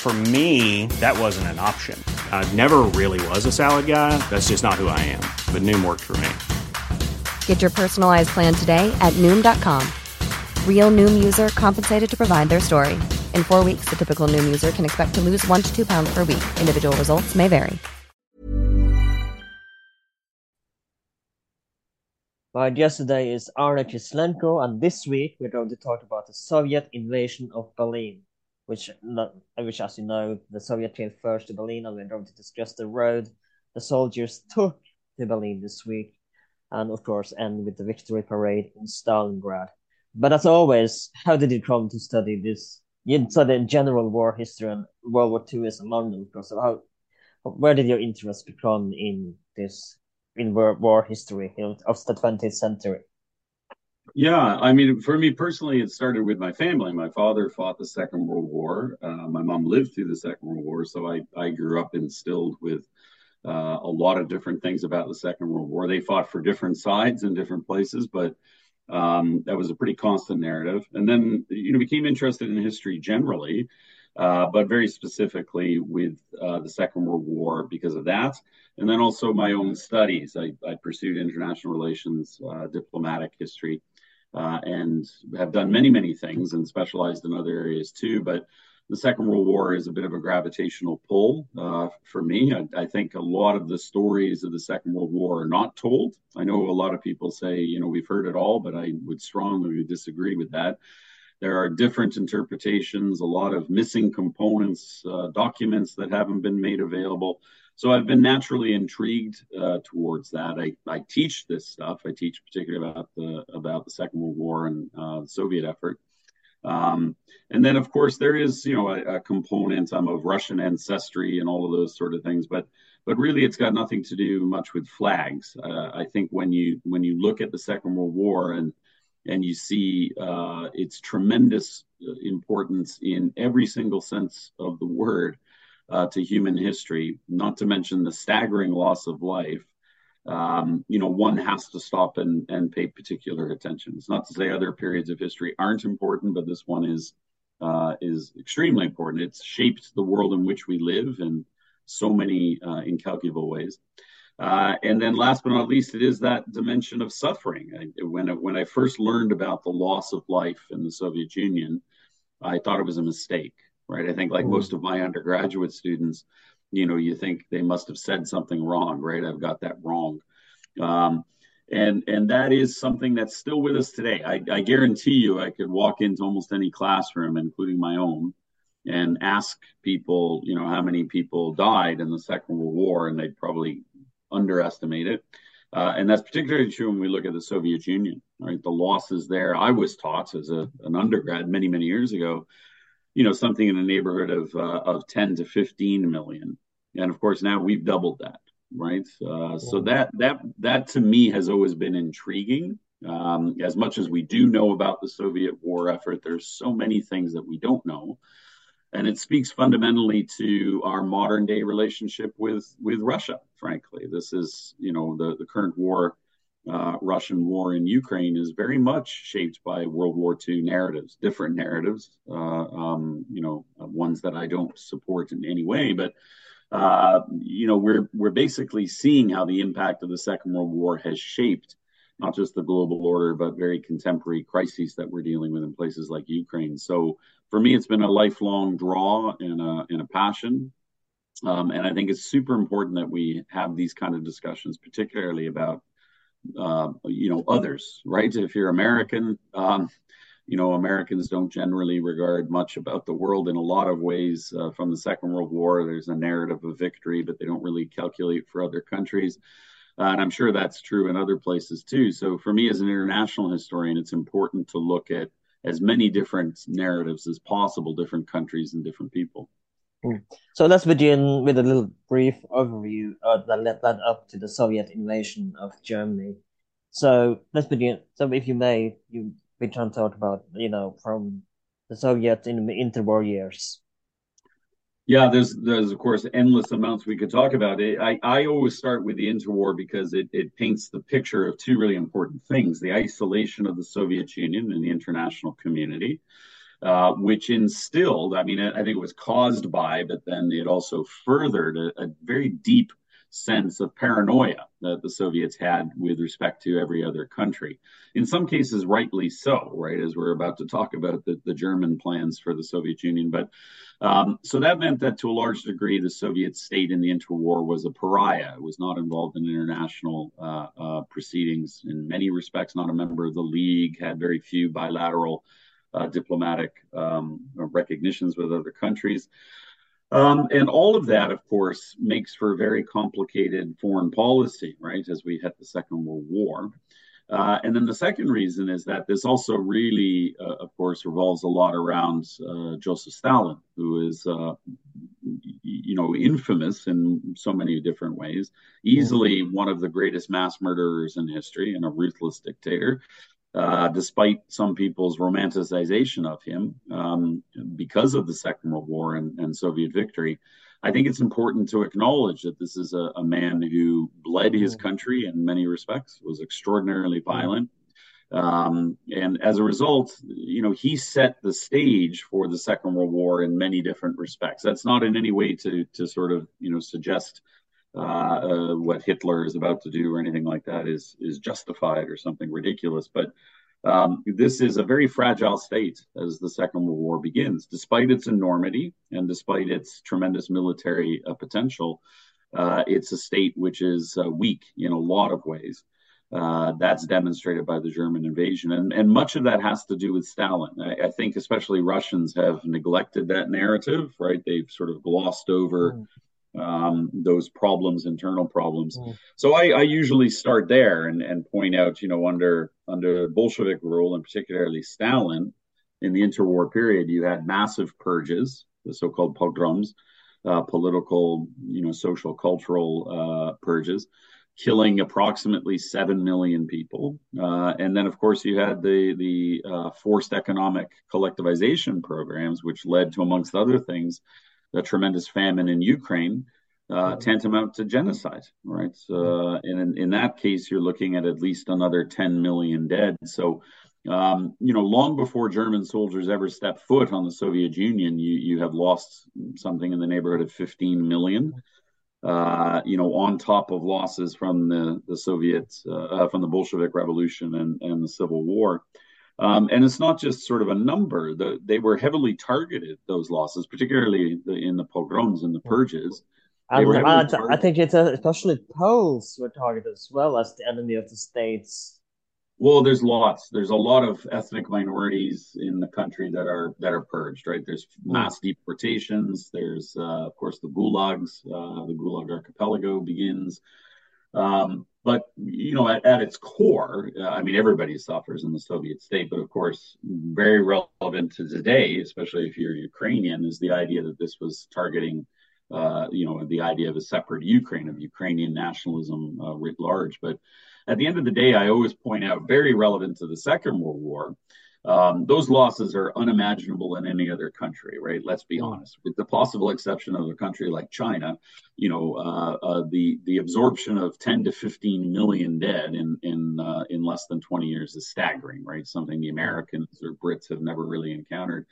For me, that wasn't an option. I never really was a salad guy. That's just not who I am. But Noom worked for me. Get your personalized plan today at Noom.com. Real Noom user compensated to provide their story. In four weeks, the typical Noom user can expect to lose one to two pounds per week. Individual results may vary. My guest today is Arne Kislenko, and this week we're going to talk about the Soviet invasion of Berlin, which, which as you know, the Soviet came first to Berlin, and we're going to discuss the road the soldiers took to Berlin this week, and of course end with the victory parade in Stalingrad. But as always, how did you come to study this? You studied general war history, and World War II is among them. Because how, where did your interest become in this in war, war history of the 20th century? Yeah, I mean, for me personally, it started with my family. My father fought the Second World War. Uh, my mom lived through the Second World War, so I, I grew up instilled with uh, a lot of different things about the Second World War. They fought for different sides in different places, but um, that was a pretty constant narrative. And then, you know, became interested in history generally, uh, but very specifically with uh, the Second World War because of that. And then also my own studies. I, I pursued international relations, uh, diplomatic history, uh, and have done many, many things and specialized in other areas too. But the Second World War is a bit of a gravitational pull uh, for me. I, I, think a lot of the stories of the Second World War are not told. I know a lot of people say, you know, we've heard it all, but I would strongly disagree with that. There are different interpretations, a lot of missing components, uh, documents that haven't been made available. So I've been naturally intrigued uh, towards that. I, I teach this stuff. I teach particularly about the about the Second World War and uh, the Soviet effort. Um, and then, of course, there is you know a, a component um, of Russian ancestry and all of those sort of things. But but really, it's got nothing to do much with flags. Uh, I think when you when you look at the Second World War and and you see uh, its tremendous uh, importance in every single sense of the word uh, to human history, not to mention the staggering loss of life, um, you know, one has to stop and, and pay particular attention. It's not to say other periods of history aren't important, but this one is uh, is extremely important. It's shaped the world in which we live in so many uh, incalculable ways. Uh, and then last but not least, it is that dimension of suffering. I, when, when I first learned about the loss of life in the Soviet Union, I thought it was a mistake, right? I think like mm. most of my undergraduate students, you know, you think they must have said something wrong, right? I've got that wrong. Um, and and that is something that's still with us today. I, I guarantee you, I could walk into almost any classroom, including my own, and ask people, you know, how many people died in the Second World War, and they'd probably underestimate it. Uh, and that's particularly true when we look at the Soviet Union, right? The losses there. I was taught as a, an undergrad many, many years ago, you know, something in the neighborhood of, uh, of 10 to 15 million. And of course, now we've doubled that, right? Uh, so that, that, that to me has always been intriguing. Um, as much as we do know about the Soviet war effort, there's so many things that we don't know and it speaks fundamentally to our modern day relationship with with Russia. Frankly, this is you know the the current war, uh, Russian war in Ukraine is very much shaped by World War II narratives, different narratives, uh, um, you know, ones that I don't support in any way, but. Uh, you know, we're we're basically seeing how the impact of the Second World War has shaped not just the global order, but very contemporary crises that we're dealing with in places like Ukraine. So for me, it's been a lifelong draw and a, and a passion. Um, and I think it's super important that we have these kind of discussions, particularly about, uh, you know, others, right? If you're American, um, you know, Americans don't generally regard much about the world in a lot of ways. Uh, from the Second World War, there's a narrative of victory, but they don't really calculate for other countries. Uh, and I'm sure that's true in other places too. So for me as an international historian, it's important to look at as many different narratives as possible, different countries and different people. Mm. So let's begin with a little brief overview uh, that led that up to the Soviet invasion of Germany. So let's begin. So if you may, you we can talk about you know from the Soviet in the interwar years. Yeah, there's there's of course endless amounts we could talk about. It, I I always start with the interwar because it it paints the picture of two really important things: the isolation of the Soviet Union and the international community, uh, which instilled. I mean, I think it was caused by, but then it also furthered a, a very deep sense of paranoia that the Soviets had with respect to every other country. In some cases, rightly so, right? As we're about to talk about the, the German plans for the Soviet Union. But um, so that meant that to a large degree, the Soviet state in the interwar was a pariah. It was not involved in international uh, uh, proceedings in many respects, not a member of the League, had very few bilateral uh, diplomatic um, recognitions with other countries. Um, and all of that, of course, makes for a very complicated foreign policy, right, as we hit the Second World War. Uh, and then the second reason is that this also really, uh, of course, revolves a lot around uh, Joseph Stalin, who is, uh, you know, infamous in so many different ways, easily one of the greatest mass murderers in history and a ruthless dictator uh, despite some people's romanticization of him um, because of the Second World War and, and, Soviet victory. I think it's important to acknowledge that this is a, a, man who bled his mm. country in many respects, was extraordinarily mm. violent. Um, and as a result, you know, he set the stage for the Second World War in many different respects. That's not in any way to, to sort of, you know, suggest uh, uh, what Hitler is about to do or anything like that is is justified or something ridiculous. But um, this is a very fragile state as the Second World War begins, despite its enormity and despite its tremendous military uh, potential. Uh, it's a state which is uh, weak in a lot of ways. Uh, that's demonstrated by the German invasion. And, and much of that has to do with Stalin. I, I, think, especially Russians, have neglected that narrative, right? They've sort of glossed over mm um, those problems, internal problems. Mm. So I, I, usually start there and, and point out, you know, under under Bolshevik rule and particularly Stalin, in the interwar period, you had massive purges, the so-called pogroms, uh, political, you know, social, cultural uh, purges, killing approximately seven million people. Uh, and then, of course, you had the the uh, forced economic collectivization programs, which led to, amongst other things, a tremendous famine in Ukraine, uh, tantamount to genocide, right? Uh, and in, in, that case, you're looking at at least another 10 million dead. So, um, you know, long before German soldiers ever stepped foot on the Soviet Union, you, you have lost something in the neighborhood of 15 million. Uh, you know, on top of losses from the the Soviets, uh, uh, from the Bolshevik Revolution and, and the Civil War. Um, and it's not just sort of a number. The, they were heavily targeted, those losses, particularly the, in the pogroms and the purges. And, and I think it's a, especially Poles were targeted as well as the enemy of the states. Well, there's lots. There's a lot of ethnic minorities in the country that are that are purged. Right. There's mass deportations. There's, uh, of course, the gulags. Uh, the Gulag Archipelago begins. Um, but you know, at, at its core, uh, I mean, everybody suffers in the Soviet state. But of course, very relevant to today, especially if you're Ukrainian, is the idea that this was targeting, uh, you know, the idea of a separate Ukraine, of Ukrainian nationalism uh, writ large. But at the end of the day, I always point out, very relevant to the Second World War, um, those losses are unimaginable in any other country, right? Let's be honest. With the possible exception of a country like China, you know, uh, uh, the the absorption of 10 to 15 million dead in in uh, in less than 20 years is staggering, right? Something the Americans or Brits have never really encountered.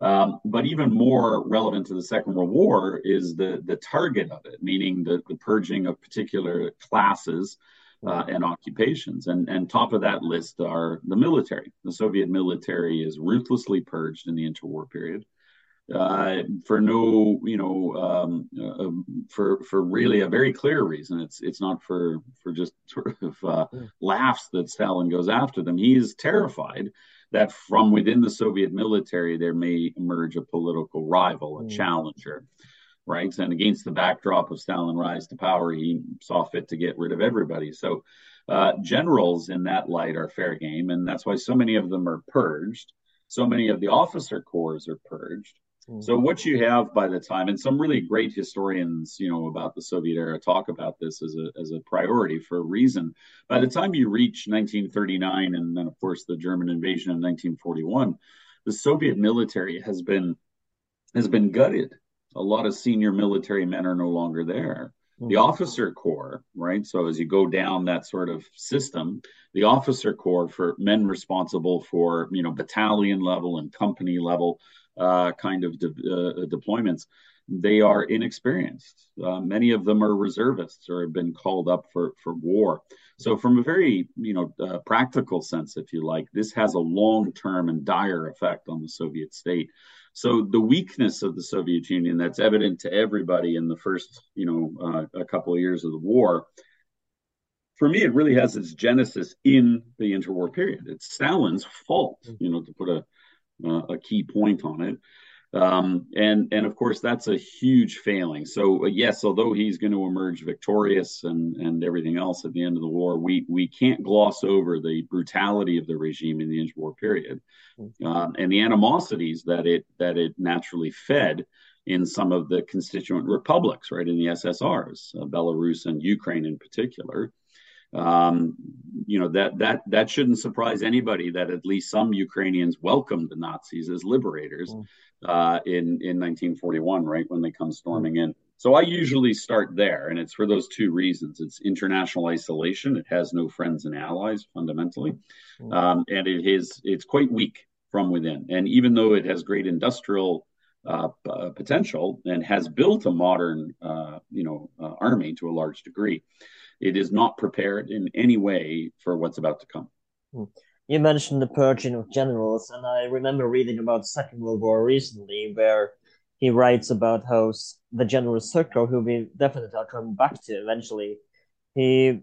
Um, but even more relevant to the Second World War is the the target of it, meaning the, the purging of particular classes uh, and occupations. And, and top of that list are the military. The Soviet military is ruthlessly purged in the interwar period. Uh, for no, you know, um, uh, for for really a very clear reason. It's it's not for for just sort of uh, laughs that Stalin goes after them. He is terrified that from within the Soviet military there may emerge a political rival, a mm. challenger right? And against the backdrop of Stalin rise to power, he saw fit to get rid of everybody. So uh, generals in that light are fair game, and that's why so many of them are purged. So many of the officer corps are purged. Mm-hmm. So what you have by the time, and some really great historians, you know, about the Soviet era talk about this as a as a priority for a reason. By the time you reach 1939, and then of course the German invasion in 1941, the Soviet military has been has been gutted. A lot of senior military men are no longer there. The mm-hmm. officer corps, right? So as you go down that sort of system, the officer corps for men responsible for you know battalion level and company level uh, kind of de- uh, deployments, they are inexperienced. Uh, many of them are reservists or have been called up for for war. So from a very you know uh, practical sense, if you like, this has a long term and dire effect on the Soviet state. So the weakness of the Soviet Union that's evident to everybody in the first, you know, uh, a couple of years of the war, for me, it really has its genesis in the interwar period. It's Stalin's fault, you know, to put a uh, a key point on it. Um, and and of course that's a huge failing. So uh, yes, although he's going to emerge victorious and and everything else at the end of the war, we we can't gloss over the brutality of the regime in the interwar period, um, and the animosities that it that it naturally fed in some of the constituent republics, right in the SSRs, uh, Belarus and Ukraine in particular. Um, you know that that that shouldn't surprise anybody that at least some Ukrainians welcomed the Nazis as liberators mm. uh, in in 1941, right when they come storming in. So I usually start there, and it's for those two reasons: it's international isolation; it has no friends and allies fundamentally, mm. um, and it is it's quite weak from within. And even though it has great industrial uh, uh, potential and has built a modern, uh, you know, uh, army to a large degree it is not prepared in any way for what's about to come. Hmm. You mentioned the purging of generals, and I remember reading about Second World War recently, where he writes about how the General Zhukov, who we definitely are coming back to eventually, he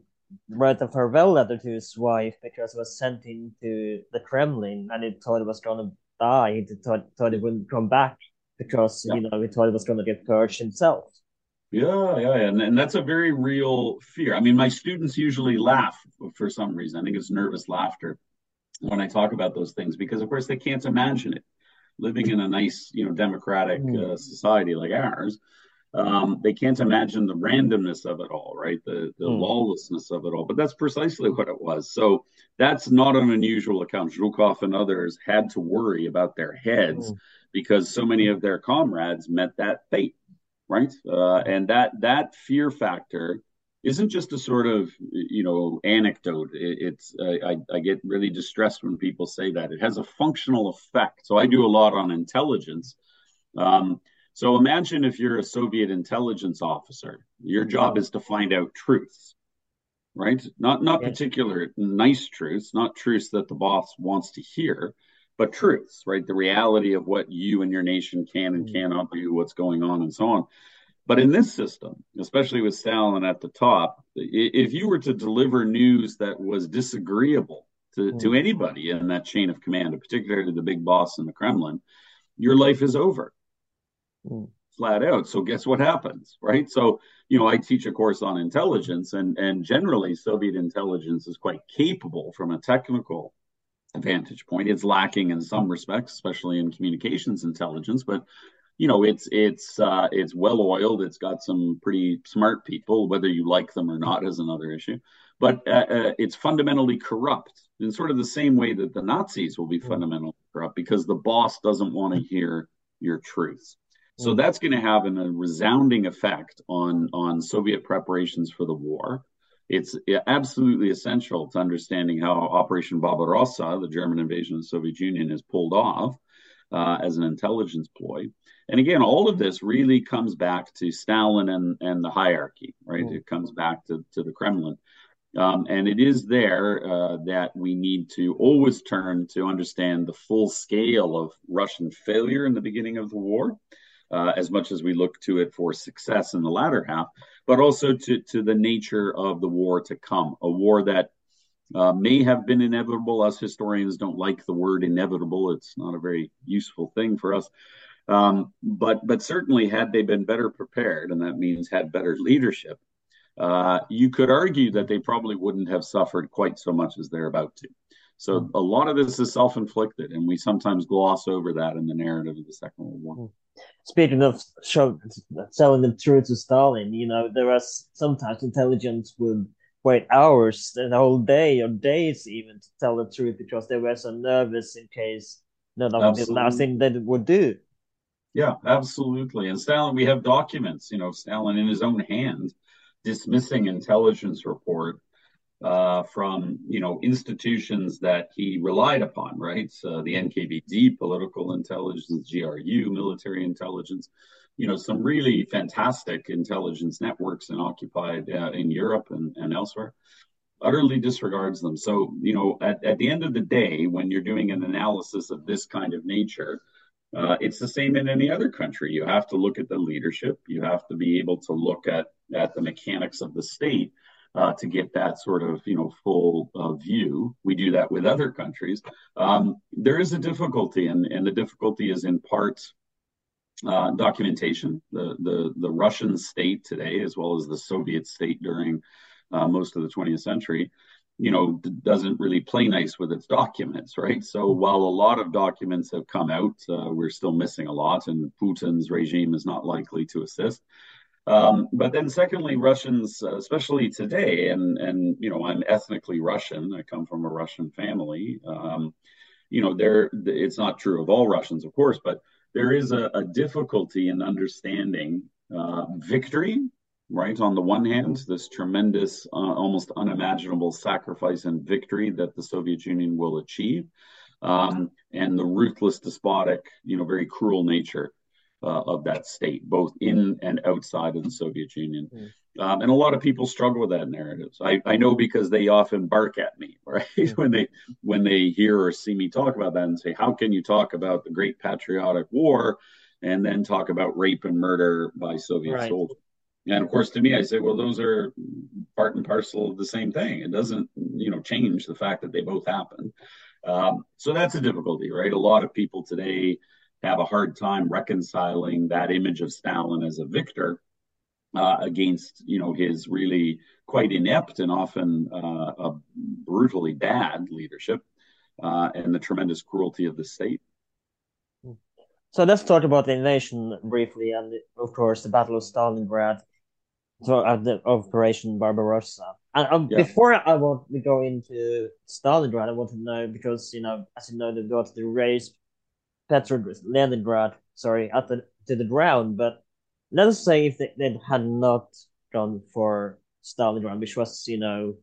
wrote a farewell letter to his wife because he was sent into the Kremlin and he thought he was going to die. He thought, thought he wouldn't come back because, yeah. you know, he thought he was going to get purged himself. Yeah, yeah, and, and that's a very real fear. I mean, my students usually laugh for some reason. I think it's nervous laughter when I talk about those things because, of course, they can't imagine it. Living in a nice, you know, democratic mm. uh, society like ours, um, they can't imagine the randomness of it all, right? The the mm. lawlessness of it all. But that's precisely what it was. So that's not an unusual account. Zhukov and others had to worry about their heads mm. because so many of their comrades met that fate right? Uh, and that that fear factor isn't just a sort of you know anecdote. It, it's I, I get really distressed when people say that it has a functional effect. So I do a lot on intelligence. Um, so imagine if you're a Soviet intelligence officer, your job is to find out truths, right? Not not particular nice truths, not truths that the boss wants to hear, but truths, right? The reality of what you and your nation can and mm. cannot do, what's going on, and so on. But in this system, especially with Stalin at the top, if you were to deliver news that was disagreeable to, to mm. anybody in that chain of command, particularly the big boss in the Kremlin, your life is over. Mm. Flat out. So guess what happens, right? So, you know, I teach a course on intelligence and and generally Soviet intelligence is quite capable from a technical vantage point. It's lacking in some respects, especially in communications intelligence, but you know it's it's uh, it's well oiled. It's got some pretty smart people. Whether you like them or not is another issue. But uh, uh, it's fundamentally corrupt in sort of the same way that the Nazis will be mm. fundamentally corrupt because the boss doesn't want to hear your truths. So that's going to have an, a resounding effect on on Soviet preparations for the war it's absolutely essential to understanding how Operation Barbarossa, the German invasion of the Soviet Union, is pulled off uh, as an intelligence ploy. And again, all of this really comes back to Stalin and, and the hierarchy, right? Mm. It comes back to, to the Kremlin. Um, and it is there uh, that we need to always turn to understand the full scale of Russian failure in the beginning of the war uh, as much as we look to it for success in the latter half, but also to, to the nature of the war to come, a war that uh, may have been inevitable. Us historians don't like the word inevitable. It's not a very useful thing for us. Um, but but certainly, had they been better prepared, and that means had better leadership, uh, you could argue that they probably wouldn't have suffered quite so much as they're about to. So a lot of this is self-inflicted, and we sometimes gloss over that in the narrative of the Second World War. Hmm. Speaking of show, telling the truth to Stalin, you know, there was sometimes intelligence would wait hours, and a whole day or days even to tell the truth because they were so nervous in case no, that was the last thing they would do. Yeah, absolutely. And Stalin, we have documents, you know, Stalin in his own hand dismissing intelligence report uh, from, you know, institutions that he relied upon, right? So the NKVD, political intelligence, GRU, military intelligence, you know, some really fantastic intelligence networks and occupied uh, in Europe and, and elsewhere utterly disregards them. So, you know, at, at the end of the day, when you're doing an analysis of this kind of nature, uh, it's the same in any other country. You have to look at the leadership. You have to be able to look at at the mechanics of the state uh, to get that sort of you know full uh, view. We do that with other countries. Um, there is a difficulty, and and the difficulty is in part uh, documentation. The the the Russian state today, as well as the Soviet state during uh, most of the 20th century, you know, doesn't really play nice with its documents, right? So while a lot of documents have come out, uh, we're still missing a lot, and Putin's regime is not likely to assist. Um, but then, secondly, Russians, uh, especially today, and and you know, I'm ethnically Russian. I come from a Russian family. Um, you know, there it's not true of all Russians, of course, but there is a, a difficulty in understanding uh, victory right? On the one hand, this tremendous, uh, almost unimaginable sacrifice and victory that the Soviet Union will achieve, um, and the ruthless, despotic, you know, very cruel nature uh, of that state, both in and outside of the Soviet Union. Mm. Um, and a lot of people struggle with that narrative. I, I know because they often bark at me, right? Mm. when they when they hear or see me talk about that and say, "How can you talk about the Great Patriotic War?" and then talk about rape and murder by Soviet right. soldiers? And of course, to me, I say, well, those are part and parcel of the same thing. It doesn't, you know, change the fact that they both happen. Um, so that's a difficulty, right? A lot of people today have a hard time reconciling that image of Stalin as a victor uh, against, you know, his really quite inept and often uh, brutally bad leadership uh, and the tremendous cruelty of the state. So let's talk about the invasion briefly, and of course the Battle of Stalingrad so at the Operation Barbarossa. And um, yeah. before I want to go into Stalingrad, I want to know because you know, as you know, they've got the raise Petrograd, Leningrad, sorry, at the to the ground. But let us say if they, they had not gone for Stalingrad, which was you know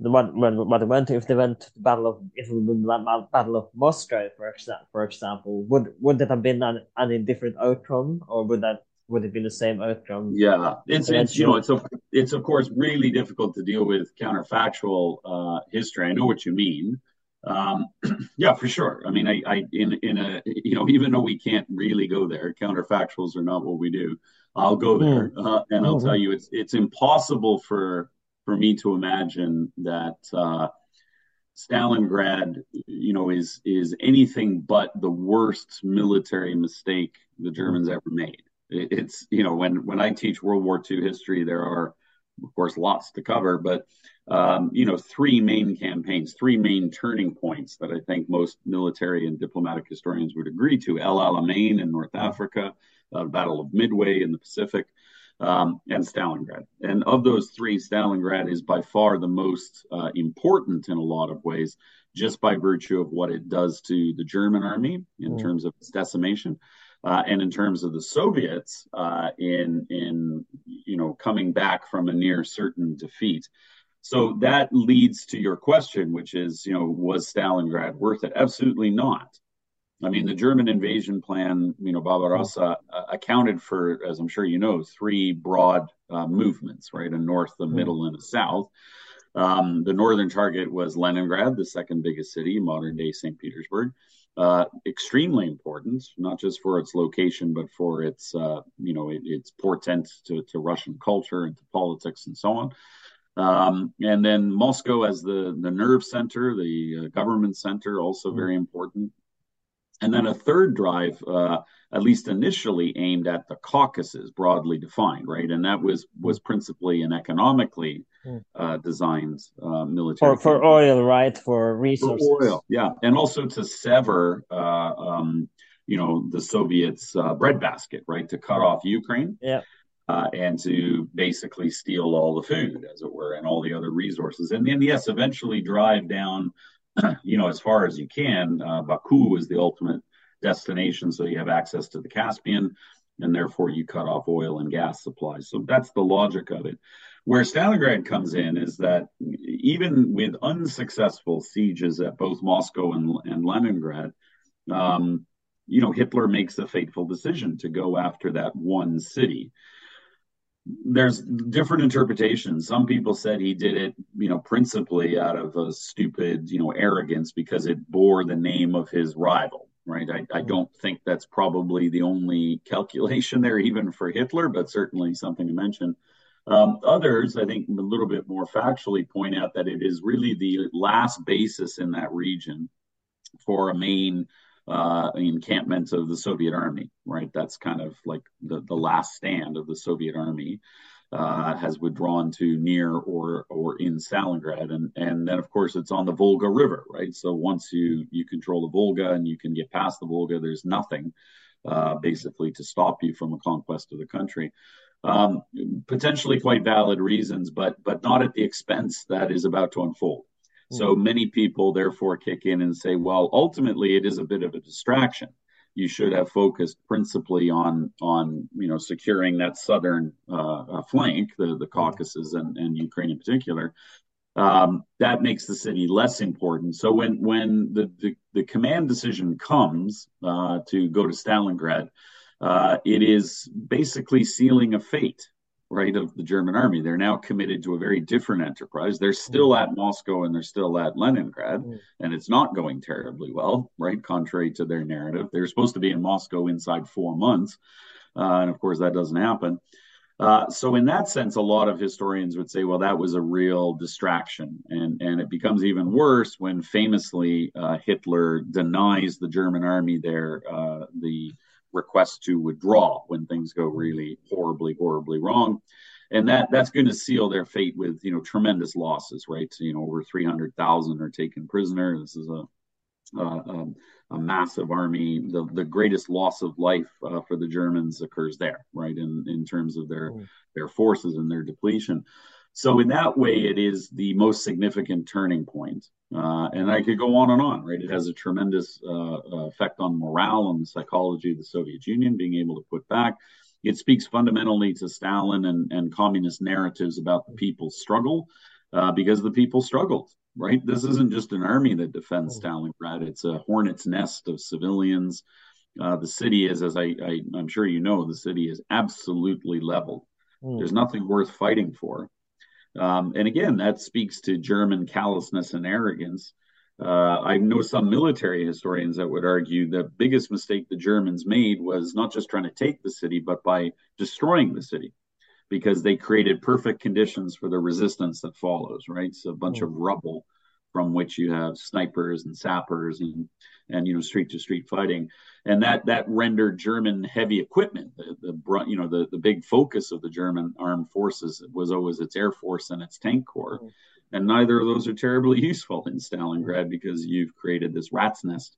the one when what they went to, if they went to the battle of if it would the battle of Moscow, for example, for example, would would that have been an, any different outcome, or would that would have been the same outcome. Yeah, it's, it's you know it's a, it's of course really difficult to deal with counterfactual uh, history. I know what you mean. Um, yeah, for sure. I mean, I, I in in a you know even though we can't really go there, counterfactuals are not what we do. I'll go hmm. there, mm. uh, and I'll mm-hmm. tell you it's it's impossible for for me to imagine that. Uh, Stalingrad, you know, is is anything but the worst military mistake the Germans ever made it's you know when when I teach World War II history, there are of course lots to cover, but um, you know three main campaigns, three main turning points that I think most military and diplomatic historians would agree to: El Alamein in North Africa, uh, Battle of Midway in the Pacific. Um, and Stalingrad. And of those three, Stalingrad is by far the most uh, important in a lot of ways, just by virtue of what it does to the German army in mm. terms of its decimation. Uh, and in terms of the Soviets, uh, in in you know coming back from a near certain defeat, so that leads to your question, which is you know was Stalingrad worth it? Absolutely not. I mean, the German invasion plan, you know, Barbarossa uh, accounted for, as I'm sure you know, three broad uh, movements, right? A north, a middle, and a south. Um, the northern target was Leningrad, the second biggest city, modern day St. Petersburg uh, extremely important, not just for its location, but for its, uh, you know, it, its portent to, to Russian culture and to politics and so on. Um, and then Moscow as the, the nerve center, the uh, government center, also mm. very important. And then a third drive, uh, at least initially aimed at the Caucasus, broadly defined, right? And that was was principally and economically. Uh, designed uh, military for, for oil, right? For resources, for oil, yeah, and also to sever, uh, um, you know, the Soviets' uh, breadbasket, right? To cut off Ukraine, yeah. Uh, and to basically steal all the food, as it were, and all the other resources, and then yes, eventually drive down, you know, as far as you can. Uh, Baku is the ultimate destination, so you have access to the Caspian, and therefore you cut off oil and gas supplies. So that's the logic of it. Where Stalingrad comes in is that even with unsuccessful sieges at both Moscow and, and Leningrad, um, you know, Hitler makes a fateful decision to go after that one city. There's different interpretations. Some people said he did it, you know, principally out of a stupid, you know, arrogance because it bore the name of his rival right? I, I, don't think that's probably the only calculation there, even for Hitler, but certainly something to mention. Um, others, I think, a little bit more factually point out that it is really the last basis in that region for a main uh, encampment of the Soviet army, right? That's kind of like the, the last stand of the Soviet army uh, has withdrawn to near or or in Stalingrad, and and then of course it's on the Volga River, right? So once you you control the Volga and you can get past the Volga, there's nothing uh, basically to stop you from a conquest of the country. Um, potentially quite valid reasons, but but not at the expense that is about to unfold. So hmm. many people therefore kick in and say, well, ultimately it is a bit of a distraction you should have focused principally on on you know securing that southern uh, uh, flank, the the Caucasus and, and Ukraine in particular. Um, that makes the city less important. So when when the the, the command decision comes uh, to go to Stalingrad, uh, it is basically sealing a fate right, of the German army. They're now committed to a very different enterprise. They're still at Moscow and they're still at Leningrad, mm. and it's not going terribly well, right, contrary to their narrative. They're supposed to be in Moscow inside four months, uh, and of course, that doesn't happen. Uh, so, in that sense, a lot of historians would say, well, that was a real distraction. And, and it becomes even worse when famously uh, Hitler denies the German army their, uh, the request to withdraw when things go really horribly, horribly wrong. And that that's going to seal their fate with you know tremendous losses, right? So, you know, over three hundred thousand are taken prisoner. This is a a, um, a massive army. The the greatest loss of life uh, for the Germans occurs there, right? In in terms of their mm. their forces and their depletion. So in that way, it is the most significant turning point. Uh, and I could go on and on, right? It has a tremendous uh, uh, effect on morale and the psychology of the Soviet Union, being able to put back. It speaks fundamentally to Stalin and, and communist narratives about the people's struggle, uh, because the people struggled, right? This isn't just an army that defends mm. Stalingrad; it's a hornet's nest of civilians. Uh, the city is, as I, I, am sure you know, the city is absolutely leveled. Mm. There's nothing worth fighting for. Um, and again, that speaks to German callousness and arrogance. Uh, I know some military historians that would argue the biggest mistake the Germans made was not just trying to take the city, but by destroying the city, because they created perfect conditions for the resistance that follows. Right, so a bunch mm. of rubble from which you have snipers and sappers and and you know street to street fighting and that that rendered german heavy equipment the, the you know the the big focus of the german armed forces was always its air force and its tank corps mm-hmm. and neither of those are terribly useful in stalingrad because you've created this rat's nest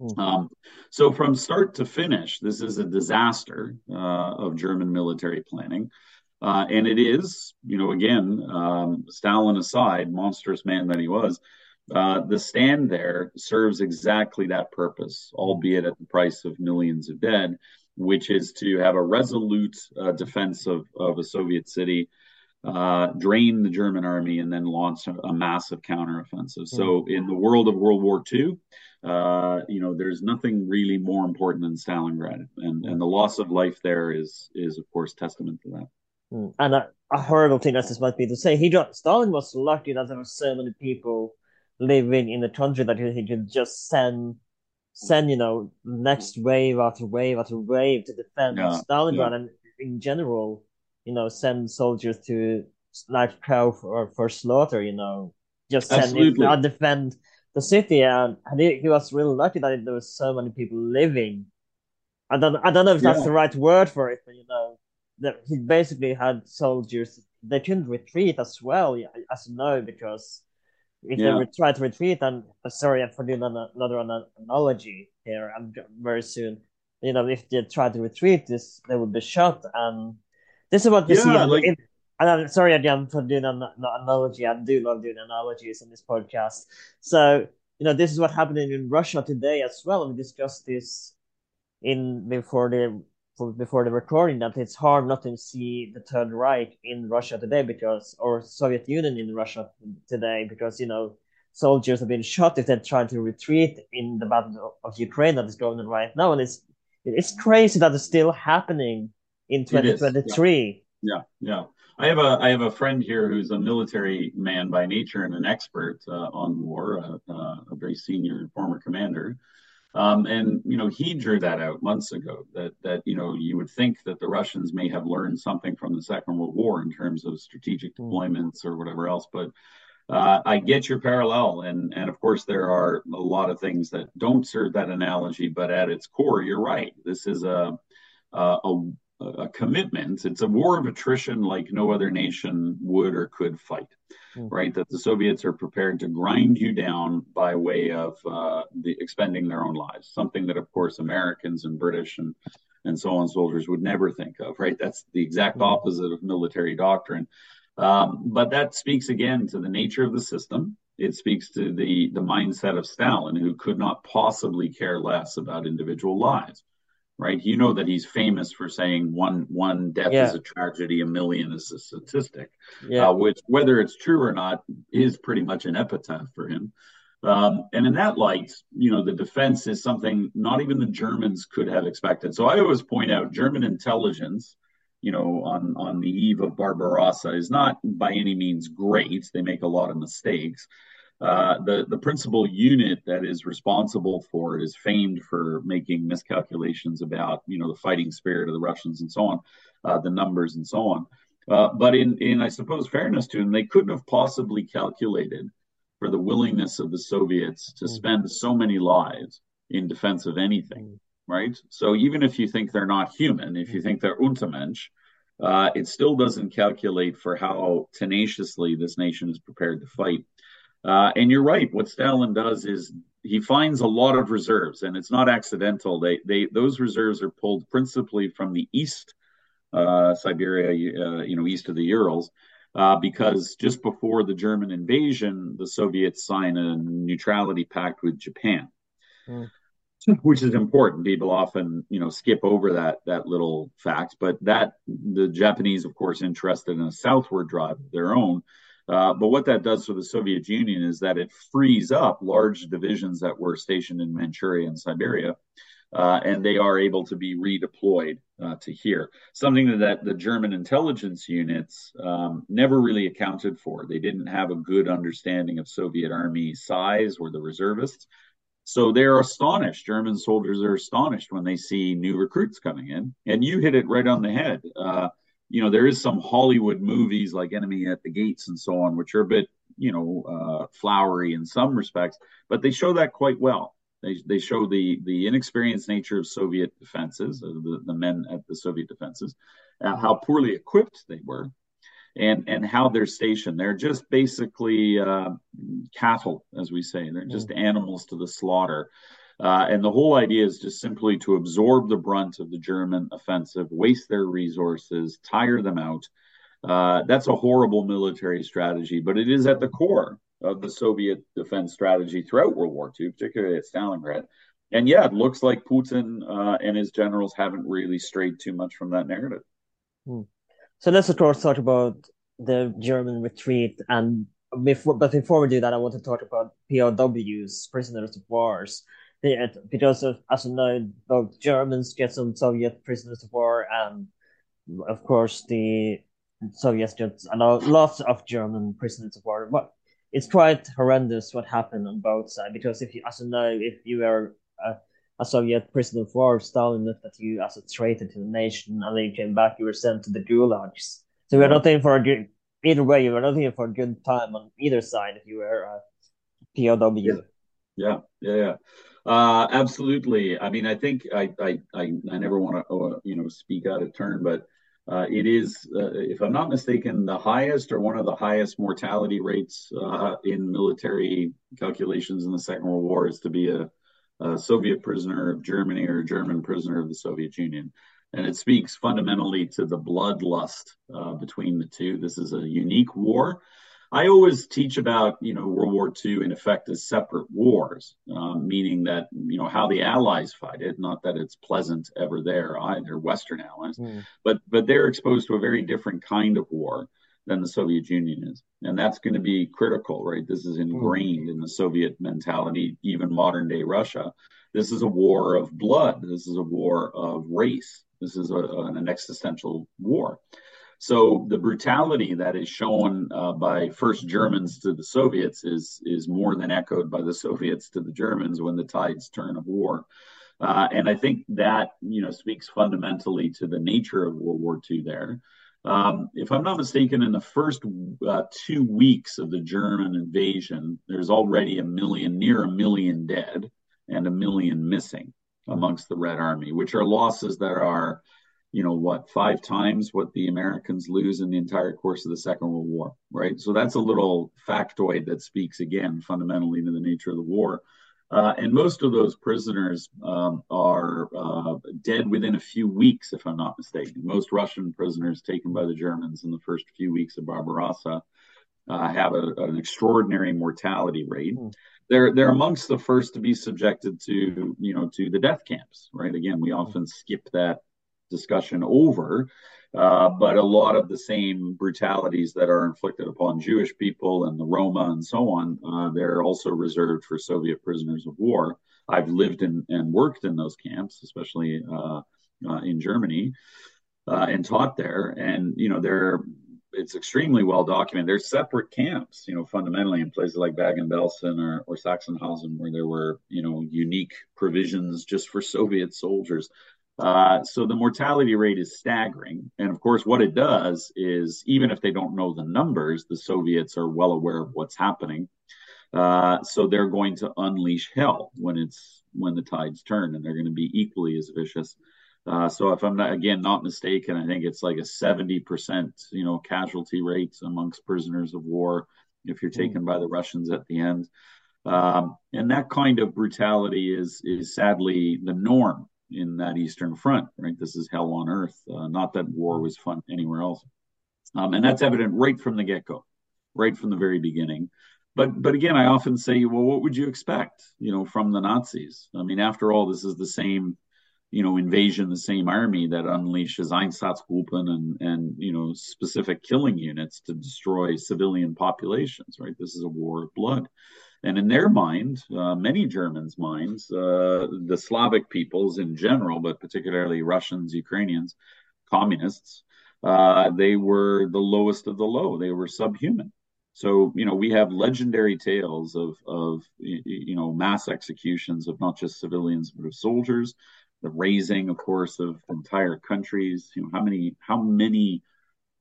mm-hmm. um, so from start to finish this is a disaster uh, of german military planning uh, and it is, you know, again, um, Stalin aside, monstrous man that he was, uh, the stand there serves exactly that purpose, albeit at the price of millions of dead, which is to have a resolute uh, defense of, of a Soviet city, uh, drain the German army, and then launch a, a massive counteroffensive. So, hmm. in the world of World War II, uh, you know, there's nothing really more important than Stalingrad, and, and the loss of life there is is of course testament to that. Mm. And a, a, horrible thing that this might be to say, he just, Stalin was lucky that there were so many people living in the country that he, he could just send send you know next wave after wave after wave to defend yeah, Stalingrad yeah. and in general, you know, send soldiers to like cow for, for slaughter, you know, just send defend the city. And, and he, he was really lucky that there was so many people living I don't I don't know if that's Yeah. the right word for it, but you know, that he basically had soldiers. They couldn't retreat as well, as you know, because if Yeah. they would try to retreat, and uh, sorry, I'm for doing another analogy here. I'm very soon. You know, if they try to retreat, this they would be shot, and this is what you see. Yeah, in- like- in- and I'm sorry again for doing an, an analogy. I do love doing analogies in this podcast. So you know, this is what happening in Russia today as well. We discussed this in before the before the recording that it's hard not to see the Third Reich in Russia today because or Soviet Union in Russia today because you know soldiers have been shot if they're trying to retreat in the battle of Ukraine that is going on right now, and it's it's crazy that it's still happening in It is, yeah. 2023. Yeah, yeah. I have a I have a friend here who's a military man by nature and an expert uh, on war, uh, uh, a very senior former commander. Um, and you know he drew that out months ago that that you know you would think that the Russians may have learned something from the Second World War in terms of strategic Mm. deployments or whatever else, but uh, I get your parallel, and and of course there are a lot of things that don't serve that analogy, but at its core, you're right. This is a a, a, a commitment. It's a war of attrition like no other nation would or could fight, Mm. right? That the Soviets are prepared to grind you down by way of uh, the expending their own lives. Something that, of course, Americans and British and and so on soldiers would never think of, right? That's the exact Mm. opposite of military doctrine. Um, but that speaks again to the nature of the system. It speaks to the the mindset of Stalin, who could not possibly care less about individual lives, right? You know that he's famous for saying one one death Yeah. is a tragedy, a million is a statistic, Yeah, uh, which whether it's true or not is pretty much an epitaph for him. Um, and in that light, you know, the defense is something not even the Germans could have expected. So I always point out German intelligence, you know, on, on the eve of Barbarossa is not by any means great. They make a lot of mistakes. Uh, the, the principal unit that is responsible for it is famed for making miscalculations about, you know, the fighting spirit of the Russians and so on, uh, the numbers and so on. Uh, but in, in, I suppose, fairness to them, they couldn't have possibly calculated for the willingness of the Soviets to Mm. spend so many lives in defense of anything, right? So even if you think they're not human, if you think they're Untermensch, uh, it still doesn't calculate for how tenaciously this nation is prepared to fight. Uh, and you're right. What Stalin does is he finds a lot of reserves, and it's not accidental. They, they, those reserves are pulled principally from the east, uh, Siberia, uh, you know, east of the Urals, uh, because just before the German invasion, the Soviets sign a neutrality pact with Japan, Mm. which is important. People often, you know, skip over that that little fact, but that the Japanese, of course, interested in a southward drive of their own. Uh, but what that does for the Soviet Union is that it frees up large divisions that were stationed in Manchuria and Siberia, uh, and they are able to be redeployed uh, to here. Something that the German intelligence units um, never really accounted for. They didn't have a good understanding of Soviet army size or the reservists. So they're astonished. German soldiers are astonished when they see new recruits coming in. And you hit it right on the head. Uh, you know, there is some Hollywood movies like Enemy at the Gates and so on, which are a bit, you know, uh, flowery in some respects, but they show that quite well. They, they show the, the inexperienced nature of Soviet defenses, uh, the, the men at the Soviet defenses, uh, how poorly equipped they were, and and how they're stationed. They're just basically uh, cattle, as we say. They're just animals to the slaughter. Uh, and the whole idea is just simply to absorb the brunt of the German offensive, waste their resources, tire them out. Uh, that's a horrible military strategy, but it is at the core of the Soviet defense strategy throughout World War II, particularly at Stalingrad. And yeah, it looks like Putin uh, and his generals haven't really strayed too much from that narrative. So let's of course talk about the German retreat, and before, but before we do that, I want to talk about POWs, prisoners of wars, because of, as you know, both Germans get some Soviet prisoners of war, and of course the Soviets get a lot, lots of German prisoners of war. But it's quite horrendous what happened on both sides, because if you, as you know, if you were a, a Soviet prisoner of war, Stalin looked at you as a traitor to the nation, and then you came back, you were sent to the gulags. So we're not in for a good, either way, you were not in for a good time on either side if you were a POW. Yeah. Yeah, yeah, yeah. Uh, absolutely. I mean, I think I I I, I never want to uh, you know speak out of turn, but uh, it is, uh, if I'm not mistaken, the highest or one of the highest mortality rates uh, in military calculations in the Second World War is to be a, a, Soviet prisoner of Germany or a German prisoner of the Soviet Union. And it speaks fundamentally to the bloodlust between the two. This is a unique war. I always teach about, you know, World War II in effect as separate wars, um, meaning that, you know, how the Allies fight it, not that it's pleasant ever there either, Western Allies, mm. but but they're exposed to a very different kind of war than the Soviet Union is. And that's going to be critical, right? This is ingrained mm. in the Soviet mentality, even modern day Russia. This is a war of blood. This is a war of race. This is a, an existential war. So the brutality that is shown uh, by first Germans to the Soviets is is more than echoed by the Soviets to the Germans when the tides turn of war. Uh, and I think that you know speaks fundamentally to the nature of World War II. There, um, if I'm not mistaken, in the first uh, two weeks of the German invasion, there's already a million, near a million dead, and a million missing amongst the Red Army, which are losses that are you know what five times what the Americans lose in the entire course of the Second World War, right? So that's a little factoid that speaks again fundamentally to the nature of the war. Uh, and most of those prisoners um, are uh, dead within a few weeks, if I'm not mistaken. Most Russian prisoners taken by the Germans in the first few weeks of Barbarossa uh, have a, an extraordinary mortality rate. Mm. They're they're amongst the first to be subjected to you know to the death camps, right? Again, we often skip that discussion over. Uh, but a lot of the same brutalities that are inflicted upon Jewish people and the Roma and so on, uh, they're also reserved for Soviet prisoners of war. I've lived in and worked in those camps, especially uh, uh in Germany, uh, and taught there. And you know, they're it's extremely well documented. They're separate camps, you know, fundamentally in places like Bergen-Belsen or, or Sachsenhausen, where there were, you know, unique provisions just for Soviet soldiers. Uh, so the mortality rate is staggering. And of course, what it does is even if they don't know the numbers, the Soviets are well aware of what's happening. Uh, so they're going to unleash hell when it's when the tides turn, and they're going to be equally as vicious. Uh, so if I'm not again not mistaken, I think it's like a 70% you know casualty rate amongst prisoners of war if you're hmm. taken by the Russians at the end. Um, and that kind of brutality is is sadly the norm in that Eastern Front, right? This is hell on earth. Uh, not that war was fun anywhere else, um, and that's evident right from the get go, right from the very beginning. But but again, I often say, well, what would you expect, you know, from the Nazis? I mean, after all, this is the same, you know, invasion, the same army that unleashes Einsatzgruppen and and you know specific killing units to destroy civilian populations, right? This is a war of blood. And in their mind, uh, many Germans' minds, uh, the Slavic peoples in general, but particularly Russians, Ukrainians, communists, uh, they were the lowest of the low. They were subhuman. So you know we have legendary tales of of you know mass executions of not just civilians but of soldiers, the raising, of course, of entire countries. You know how many how many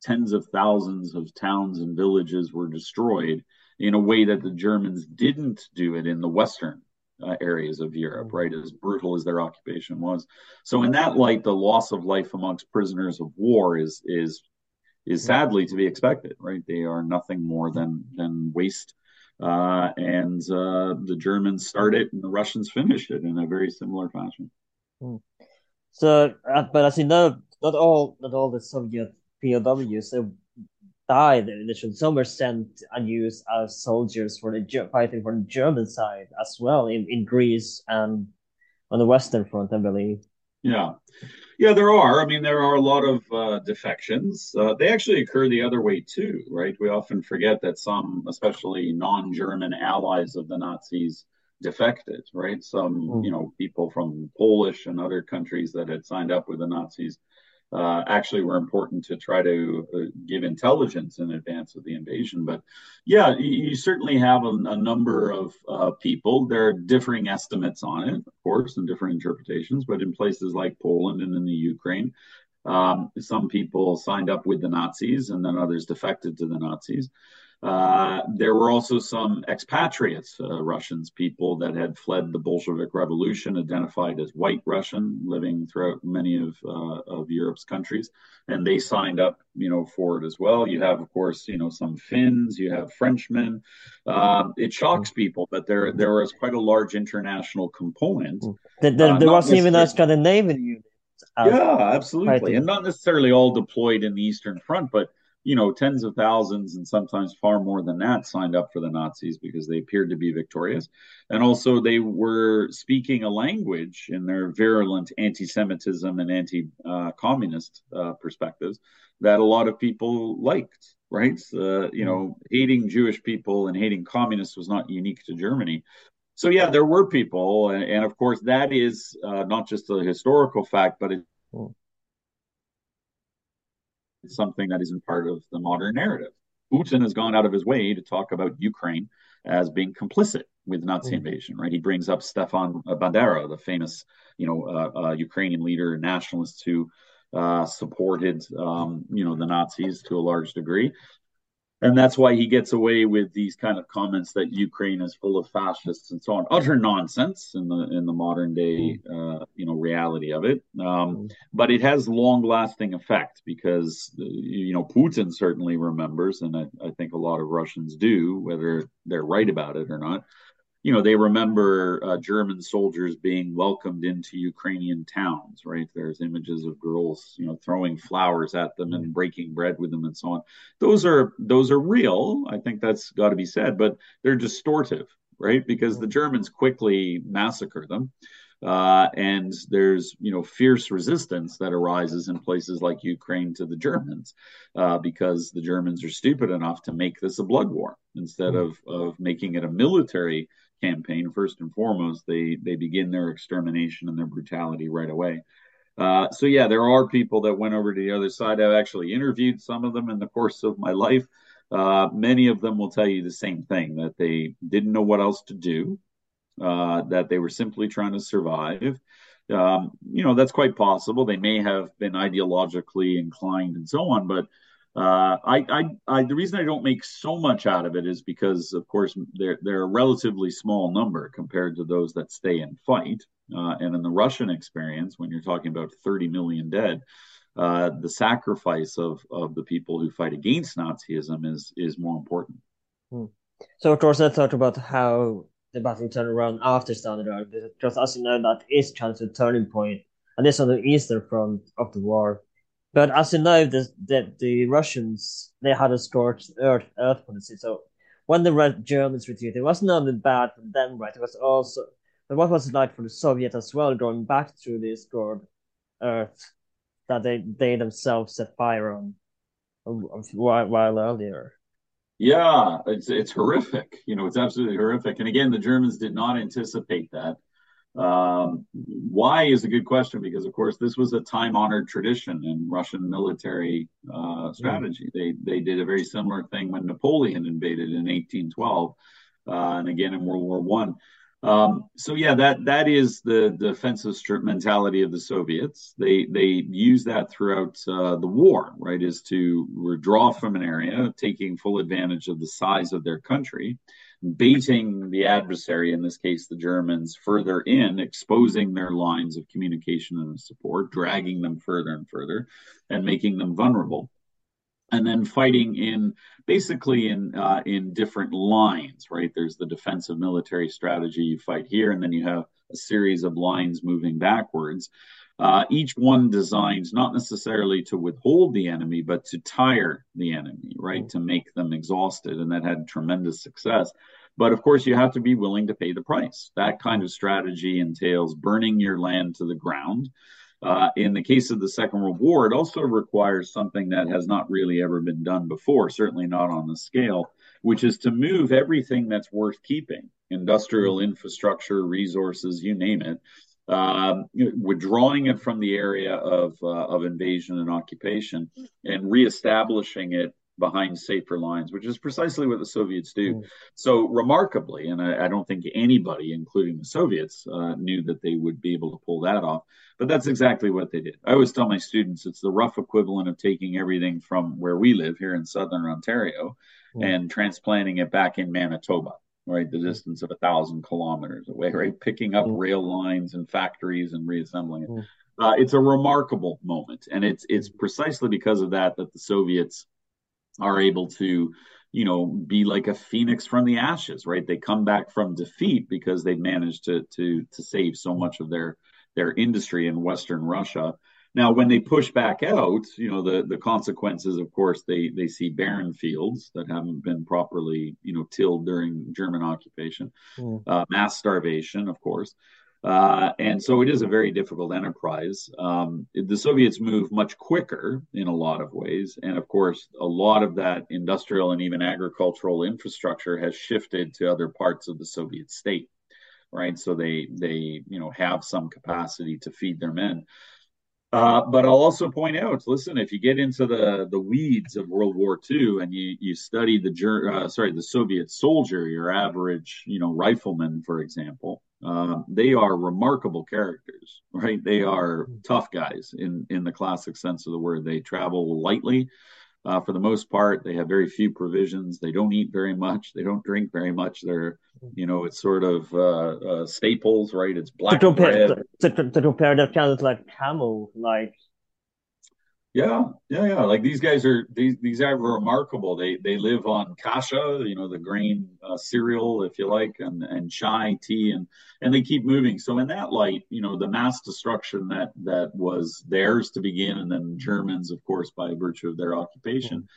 tens of thousands of towns and villages were destroyed in a way that the Germans didn't do it in the Western uh, areas of Europe, mm. right? As brutal as their occupation was. So in that light, the loss of life amongst prisoners of war is is is sadly to be expected, right? They are nothing more than than waste. Uh, and uh, the Germans start it, and the Russians finish it in a very similar fashion. Mm. So, uh, but as you know, not all not all the Soviet POWs died initially. Some were sent and used as soldiers for the fighting for the German side as well in, in Greece and on the Western Front, I believe. Yeah, yeah, there are. I mean, there are a lot of uh, defections. Uh, they actually occur the other way too, right? We often forget that some, especially non-German allies of the Nazis, defected, right? Some, mm. you know, people from Polish and other countries that had signed up with the Nazis uh, actually were important to try to uh, give intelligence in advance of the invasion. But yeah, you, you certainly have a, a number of uh, people. There are differing estimates on it, of course, and different interpretations. But in places like Poland and in the Ukraine, um, some people signed up with the Nazis, and then others defected to the Nazis. Uh, there were also some expatriates, uh, Russians, people that had fled the Bolshevik Revolution, identified as white Russian, living throughout many of uh, of Europe's countries, and they signed up, you know, for it as well. You have, of course, you know, some Finns, you have Frenchmen. Um, it shocks people, but there there was quite a large international component. There, there, there wasn't even a Scandinavian unit. Yeah, absolutely, and not necessarily all deployed in the Eastern Front, but you know, tens of thousands and sometimes far more than that signed up for the Nazis because they appeared to be victorious. And also, they were speaking a language in their virulent anti Semitism and anti communist uh, perspectives that a lot of people liked, right? Uh, you know, hating Jewish people and hating communists was not unique to Germany. So, yeah, there were people. And, and of course, that is uh, not just a historical fact, but it, something that isn't part of the modern narrative. Putin has gone out of his way to talk about Ukraine as being complicit with Nazi mm. invasion, right? He brings up Stefan Bandera, the famous, you know, uh, uh, Ukrainian leader, nationalist who uh, supported, um, you know, the Nazis to a large degree and that's why he gets away with these kind of comments that Ukraine is full of fascists and so on. Utter nonsense in the in the modern day, uh, you know, reality of it. Um, but it has long lasting effect because you know Putin certainly remembers, and I, I think a lot of Russians do, whether they're right about it or not you know, they remember uh, German soldiers being welcomed into Ukrainian towns, right? There's images of girls, you know, throwing flowers at them and breaking bread with them and so on. Those are those are real. I think that's got to be said, but they're distortive, right? Because the Germans quickly massacre them. Uh, and there's you know fierce resistance that arises in places like Ukraine to the Germans uh, because the Germans are stupid enough to make this a blood war instead of of making it a military campaign, first and foremost, they they begin their extermination and their brutality right away. Uh, so yeah, there are people that went over to the other side. I've actually interviewed some of them in the course of my life. Uh, many of them will tell you the same thing that they didn't know what else to do, uh, that they were simply trying to survive. Um, you know, that's quite possible. They may have been ideologically inclined and so on, but uh, I, I, I, the reason I don't make so much out of it is because, of course, they're they're a relatively small number compared to those that stay and fight. Uh, and in the Russian experience, when you're talking about 30 million dead, uh, the sacrifice of of the people who fight against Nazism is is more important. Hmm. So, of course, let's talk about how the battle turned around after Stalingrad, because as you know, that is kind of a turning point, and this on the eastern front of the war but as you know, the, the, the Russians, they had a scorched earth, earth policy. So when the Red Germans retreated, it wasn't only bad for them, right? It was also, but what was it like for the Soviets as well, going back through this scorched earth that they, they themselves set fire on a while, while earlier? Yeah, it's it's horrific. You know, it's absolutely horrific. And again, the Germans did not anticipate that. Um, why is a good question because, of course, this was a time-honored tradition in Russian military uh, strategy. They they did a very similar thing when Napoleon invaded in 1812, uh, and again in World War One. Um, so yeah, that that is the defensive strip mentality of the Soviets. They they use that throughout uh, the war, right? Is to withdraw from an area, taking full advantage of the size of their country, baiting the adversary, in this case the Germans, further in, exposing their lines of communication and support, dragging them further and further, and making them vulnerable. And then fighting in basically in uh, in different lines, right? There's the defensive military strategy. You fight here, and then you have a series of lines moving backwards. Uh, each one designed not necessarily to withhold the enemy, but to tire the enemy, right? To make them exhausted. And that had tremendous success. But of course, you have to be willing to pay the price. That kind of strategy entails burning your land to the ground. Uh, in the case of the Second World War, it also requires something that has not really ever been done before, certainly not on the scale, which is to move everything that's worth keeping industrial infrastructure, resources, you name it, um, withdrawing it from the area of uh, of invasion and occupation and reestablishing it behind safer lines, which is precisely what the Soviets do. Mm. So remarkably, and I, I, don't think anybody, including the Soviets, uh, knew that they would be able to pull that off. But that's exactly what they did. I always tell my students it's the rough equivalent of taking everything from where we live here in southern Ontario mm. and transplanting it back in Manitoba, right? The distance of a thousand kilometers away, right? Picking up mm. rail lines and factories and reassembling it. Mm. Uh, it's a remarkable moment, and it's it's precisely because of that that the Soviets are able to you know be like a phoenix from the ashes right they come back from defeat because they've managed to to to save so much of their their industry in western russia now when they push back out you know the the consequences of course they they see barren fields that haven't been properly you know tilled during german occupation mm. uh, mass starvation of course uh, and so it is a very difficult enterprise. Um, the Soviets move much quicker in a lot of ways. And of course, a lot of that industrial and even agricultural infrastructure has shifted to other parts of the Soviet state. Right. So they, they, you know, have some capacity to feed their men. Uh, but I'll also point out, listen, if you get into the, the weeds of World War II and you, you study the uh, sorry the Soviet soldier, your average you know rifleman, for example, uh, they are remarkable characters, right? They are tough guys in in the classic sense of the word. They travel lightly. Uh, for the most part, they have very few provisions. They don't eat very much. They don't drink very much. They're, you know, it's sort of uh, uh, staples, right? It's black to compare, bread. To, to, to compare, they're kind of like camel, like yeah, yeah, yeah. Like these guys are these these are remarkable. They they live on kasha, you know, the grain uh, cereal, if you like, and and chai tea, and and they keep moving. So in that light, you know, the mass destruction that that was theirs to begin, and then Germans, of course, by virtue of their occupation.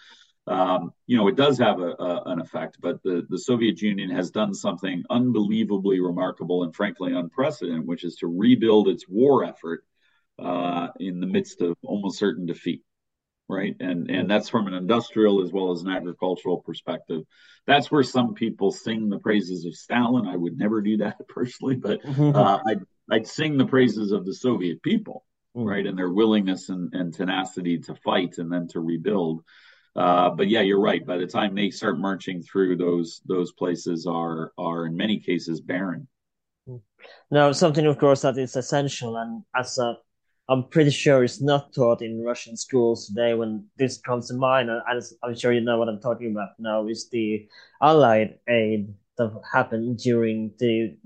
Um, you know, it does have a, a, an effect, but the, the Soviet Union has done something unbelievably remarkable and frankly unprecedented, which is to rebuild its war effort uh, in the midst of almost certain defeat right? And and that's from an industrial as well as an agricultural perspective. That's where some people sing the praises of stalin. I would never do that personally but mm-hmm. uh, I'd, I'd sing the praises of the soviet people mm-hmm. right? And their willingness and, and tenacity to fight and then to rebuild. Uh, but yeah you're right. By the time they start marching through those those places are are in many cases barren. Now something of course that is essential and as a I'm pretty sure it's not taught in Russian schools today when this comes to mind. And I'm sure you know what I'm talking about now is the Allied aid that happened during the,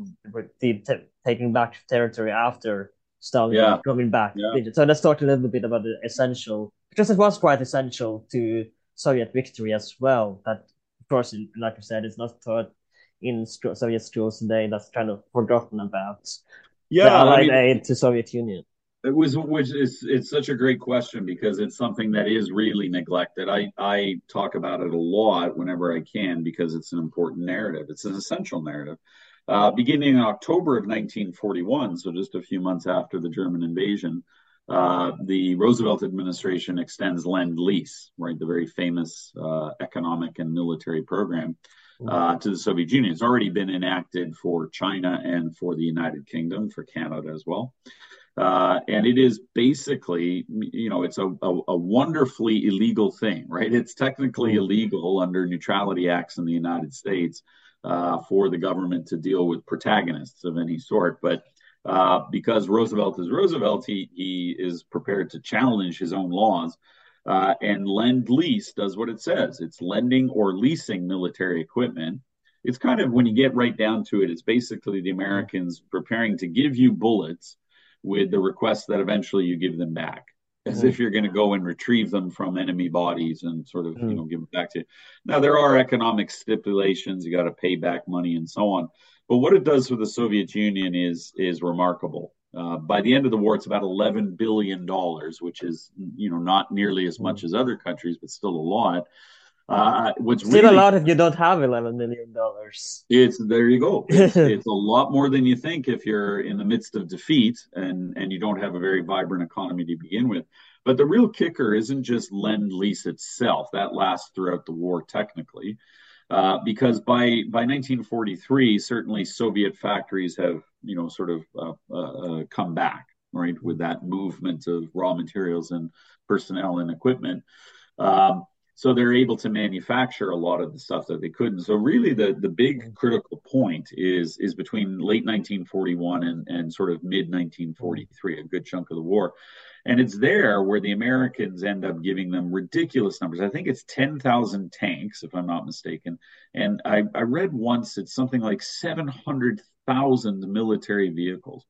the t- taking back territory after Stalin yeah. coming back. Yeah. So let's talk a little bit about the essential, because it was quite essential to Soviet victory as well. That, of course, like I said, it's not taught in Soviet schools today. That's kind of forgotten about. Yeah, the Allied I mean, aid to Soviet Union. It was, which is, it's such a great question because it's something that is really neglected. I, I talk about it a lot whenever I can because it's an important narrative. It's an essential narrative. Uh, beginning in October of 1941, so just a few months after the German invasion, uh, the Roosevelt administration extends Lend Lease, right, the very famous uh, economic and military program, uh, to the Soviet Union. It's already been enacted for China and for the United Kingdom, for Canada as well. Uh, and it is basically, you know, it's a, a, a, wonderfully illegal thing, right? It's technically mm-hmm. illegal under neutrality acts in the United States uh, for the government to deal with protagonists of any sort. But uh, because Roosevelt is Roosevelt, he, he is prepared to challenge his own laws. Uh, and Lend Lease does what it says it's lending or leasing military equipment. It's kind of, when you get right down to it, it's basically the Americans preparing to give you bullets with the request that eventually you give them back as mm. if you're going to go and retrieve them from enemy bodies and sort of mm. you know give them back to you. Now there are economic stipulations; you got to pay back money and so on. But what it does for the Soviet Union is is remarkable. Uh, by the end of the war, it's about 11 billion dollars, which is you know not nearly as much mm. as other countries, but still a lot. Uh, what's still really, a lot if you don't have eleven million dollars. It's there you go. It's, it's, a lot more than you think if you're in the midst of defeat and and you don't have a very vibrant economy to begin with. But the real kicker isn't just lend lease itself. That lasts throughout the war technically, uh, because by by 1943, certainly Soviet factories have you know sort of uh, uh, uh come back right with that movement of raw materials and personnel and equipment. Um, so they're able to manufacture a lot of the stuff that they couldn't. So really, the the big critical point is is between late 1941 and and sort of mid 1943, a good chunk of the war. And it's there where the Americans end up giving them ridiculous numbers. I think it's 10,000 tanks, if I'm not mistaken. And I, I read once it's something like 700,000 military vehicles,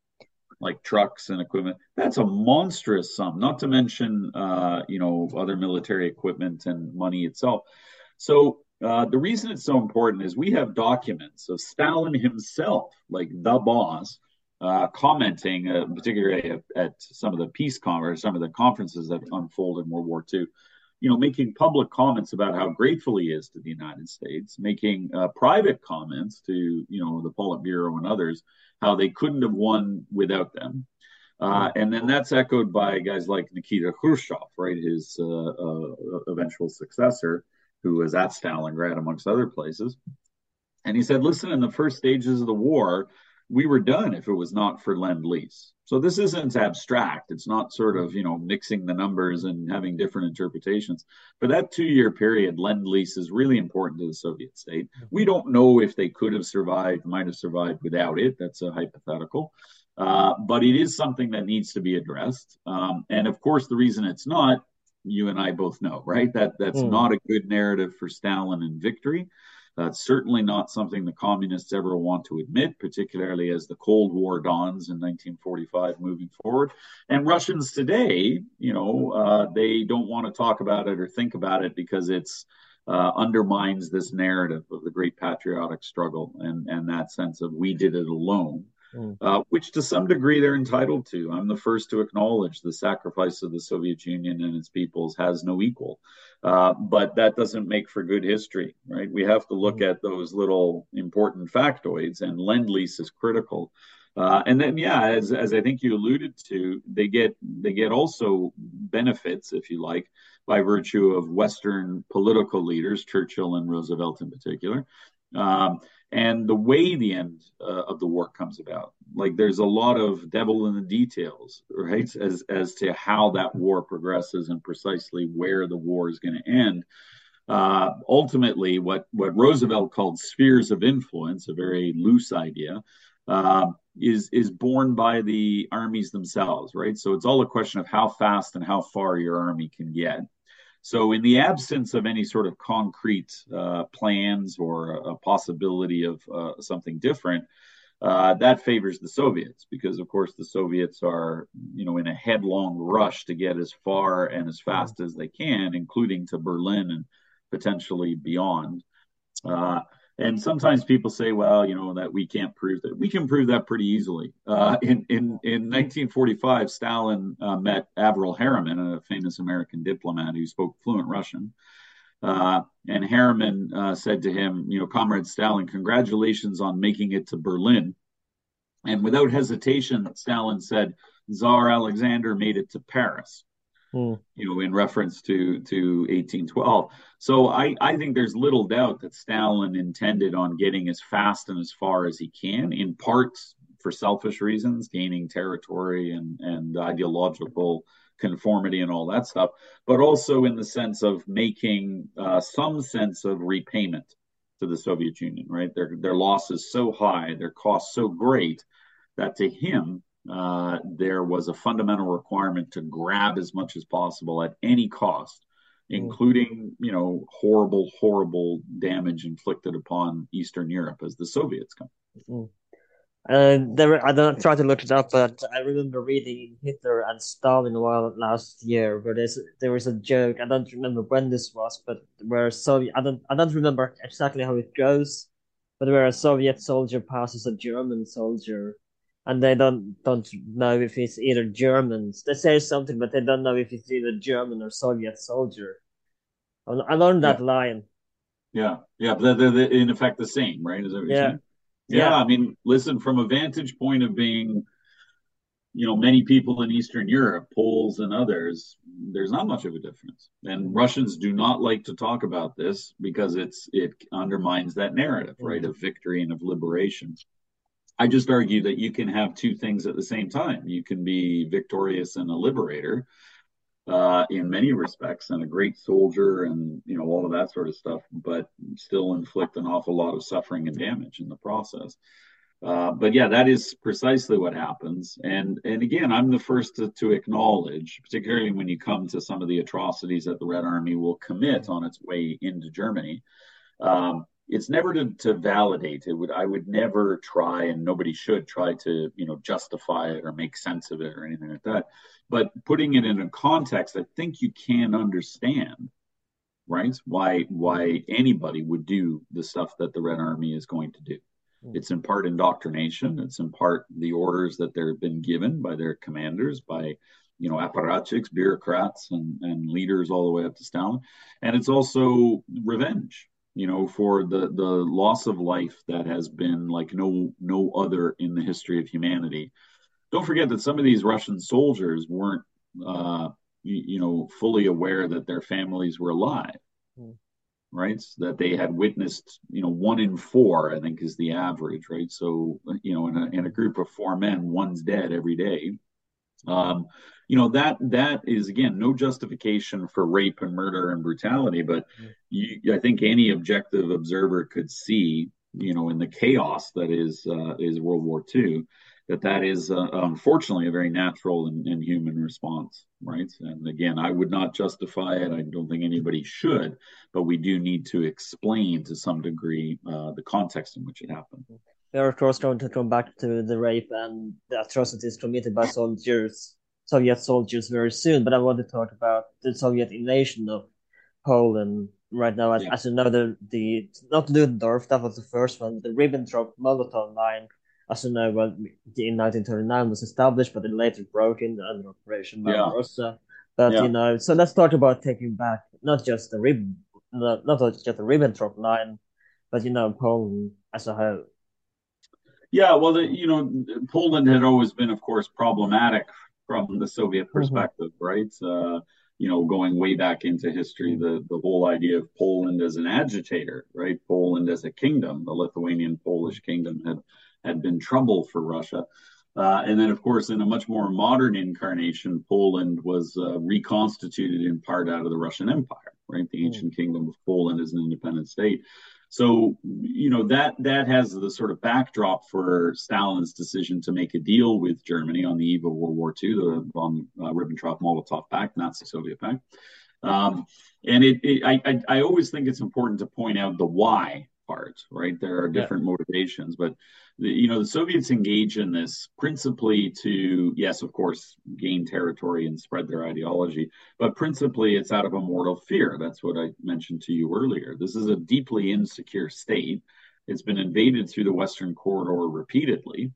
like trucks and equipment. That's a monstrous sum, not to mention, uh, you know, other military equipment and money itself. So uh, the reason it's so important is we have documents of Stalin himself, like the boss, uh, commenting, uh, particularly at, at, some of the peace conferences, some of the conferences that unfolded in World War II, you know, making public comments about how grateful he is to the United States, making uh, private comments to, you know, the Politburo and others, how they couldn't have won without them. Uh, and then that's echoed by guys like Nikita Khrushchev, right, his uh, uh, eventual successor, who was at Stalingrad, amongst other places. And he said, listen, in the first stages of the war, we were done if it was not for lend lease. So this isn't abstract. It's not sort of, you know, mixing the numbers and having different interpretations. But that two year period, lend lease is really important to the Soviet state. We don't know if they could have survived, might have survived without it. That's a hypothetical. Uh, but it is something that needs to be addressed. Um, and of course, the reason it's not, you and I both know, right? That that's mm. not a good narrative for Stalin and victory. That's certainly not something the communists ever want to admit, particularly as the Cold War dawns in 1945 moving forward. And Russians today, you know, uh, they don't want to talk about it or think about it because it's uh, undermines this narrative of the great patriotic struggle and, and that sense of we did it alone mm. uh, which to some degree they're entitled to. I'm the first to acknowledge the sacrifice of the Soviet Union and its peoples has no equal. Uh, but that doesn't make for good history, right? We have to look mm. at those little important factoids, and lend lease is critical. Uh, and then, yeah, as, as I think you alluded to, they get they get also benefits, if you like, by virtue of Western political leaders, Churchill and Roosevelt in particular, um, and the way the end uh, of the war comes about. Like there's a lot of devil in the details, right? As as to how that war progresses and precisely where the war is going to end. Uh, ultimately, what what Roosevelt called spheres of influence, a very loose idea, uh, is is borne by the armies themselves, right? So it's all a question of how fast and how far your army can get. So, in the absence of any sort of concrete uh, plans or a, possibility of uh, something different, uh, that favors the Soviets because, of course, the Soviets are, you know, in a headlong rush to get as far and as fast as they can, including to Berlin and potentially beyond. And sometimes people say, well, you know, that we can't prove that. We can prove that pretty easily. Uh, in, in, in 1945, Stalin uh, met Averell Harriman, a famous American diplomat who spoke fluent Russian. Uh, and Harriman uh, said to him, you know, Comrade Stalin, congratulations on making it to Berlin. And without hesitation, Stalin said, Tsar Alexander made it to Paris. Hmm. you know, in reference to to 1812. So I I think there's little doubt that Stalin intended on getting as fast and as far as he can, in part for selfish reasons, gaining territory and and ideological conformity and all that stuff, but also in the sense of making uh, some sense of repayment to the Soviet Union. Right, their their loss is so high, their costs so great that to him uh, there was a fundamental requirement to grab as much as possible at any cost, mm. including you know horrible, horrible damage inflicted upon Eastern Europe as the Soviets come. Mm. Uh, there, I don't try to look it up, but I remember reading Hitler and Stalin while last year, where there's there was a joke. I don't remember when this was, but where Soviet, I don't, I don't remember exactly how it goes, but where a Soviet soldier passes a German soldier, and they don't don't know if it's either Germans. They say something, but they don't know if it's either German or Soviet soldier. I learned that yeah. line. Yeah, yeah, but they're, they're, in effect the same, right? Is that what yeah. yeah, yeah. I mean, listen, from a vantage point of being, you know, many people in Eastern Europe, Poles and others, there's not much of a difference. And Russians do not like to talk about this because it's it undermines that narrative, right, mm-hmm. of victory and of liberation. I just argue that you can have two things at the same time. You can be victorious and a liberator uh, in many respects, and a great soldier, and you know all of that sort of stuff, but still inflict an awful lot of suffering and damage in the process. Uh, but yeah, that is precisely what happens. And and again, I'm the first to, to, acknowledge, particularly when you come to some of the atrocities that the Red Army will commit on its way into Germany. Um, it's never to, to validate it. Would i would never try and nobody should try to you know justify it or make sense of it or anything like that. But putting it in a context i think you can understand right why why anybody would do the stuff that the red army is going to do. Hmm. it's in part indoctrination. It's in part the orders that they've been given by their commanders by you know apparatchiks bureaucrats and, and leaders all the way up to stalin. And it's also revenge you know, for the the loss of life that has been like no no other in the history of humanity. Don't forget that some of these Russian soldiers weren't, uh, you, you know, fully aware that their families were alive, mm. right? That they had witnessed, you know, one in four, I think, is the average, right? So, you know, in a in a group of four men, one's dead every day. Um, you know that that is again no justification for rape and murder and brutality but you, i think any objective observer could see you know in the chaos that is uh, is world war ii that that is uh, unfortunately a very natural and, and, human response right? And again i would not justify it. I don't think anybody should but we do need to explain to some degree uh, the context in which it happened. We are of course going to come back to the rape and the atrocities committed by soldiers Soviet soldiers very soon, but I want to talk about the Soviet invasion of Poland right now. As, yeah. as you know, the, the not Ludendorff, that was the first one, the Ribbentrop-Molotov line, as you know, well, in 1939 was established, but it later broke in under Operation Barbarossa. Yeah. But, yeah. you know, so let's talk about taking back not just the Rib, not, not just the Ribbentrop line, but, you know, Poland as a whole. Yeah, well, the, you know, Poland had always been, of course, problematic from the Soviet mm-hmm. perspective, mm-hmm. right? Uh, you know, going way back into history, the, the whole idea of Poland as an agitator, right? Poland as a kingdom, the Lithuanian Polish kingdom had, had been trouble for Russia. Uh, and then, of course, in a much more modern incarnation, Poland was uh, reconstituted in part out of the Russian Empire, right? The mm. ancient mm-hmm. kingdom of Poland as an independent state. So, you know, that that has the sort of backdrop for Stalin's decision to make a deal with Germany on the eve of World War II, the von uh, Ribbentrop-Molotov Pact, Nazi-Soviet Pact. Um, and it, it I, I, I always think it's important to point out the why part, right? There are different yeah. motivations, but the, you know the Soviets engage in this principally to, yes, of course, gain territory and spread their ideology, but principally it's out of a mortal fear. That's what I mentioned to you earlier. This is a deeply insecure state. It's been invaded through the Western corridor repeatedly.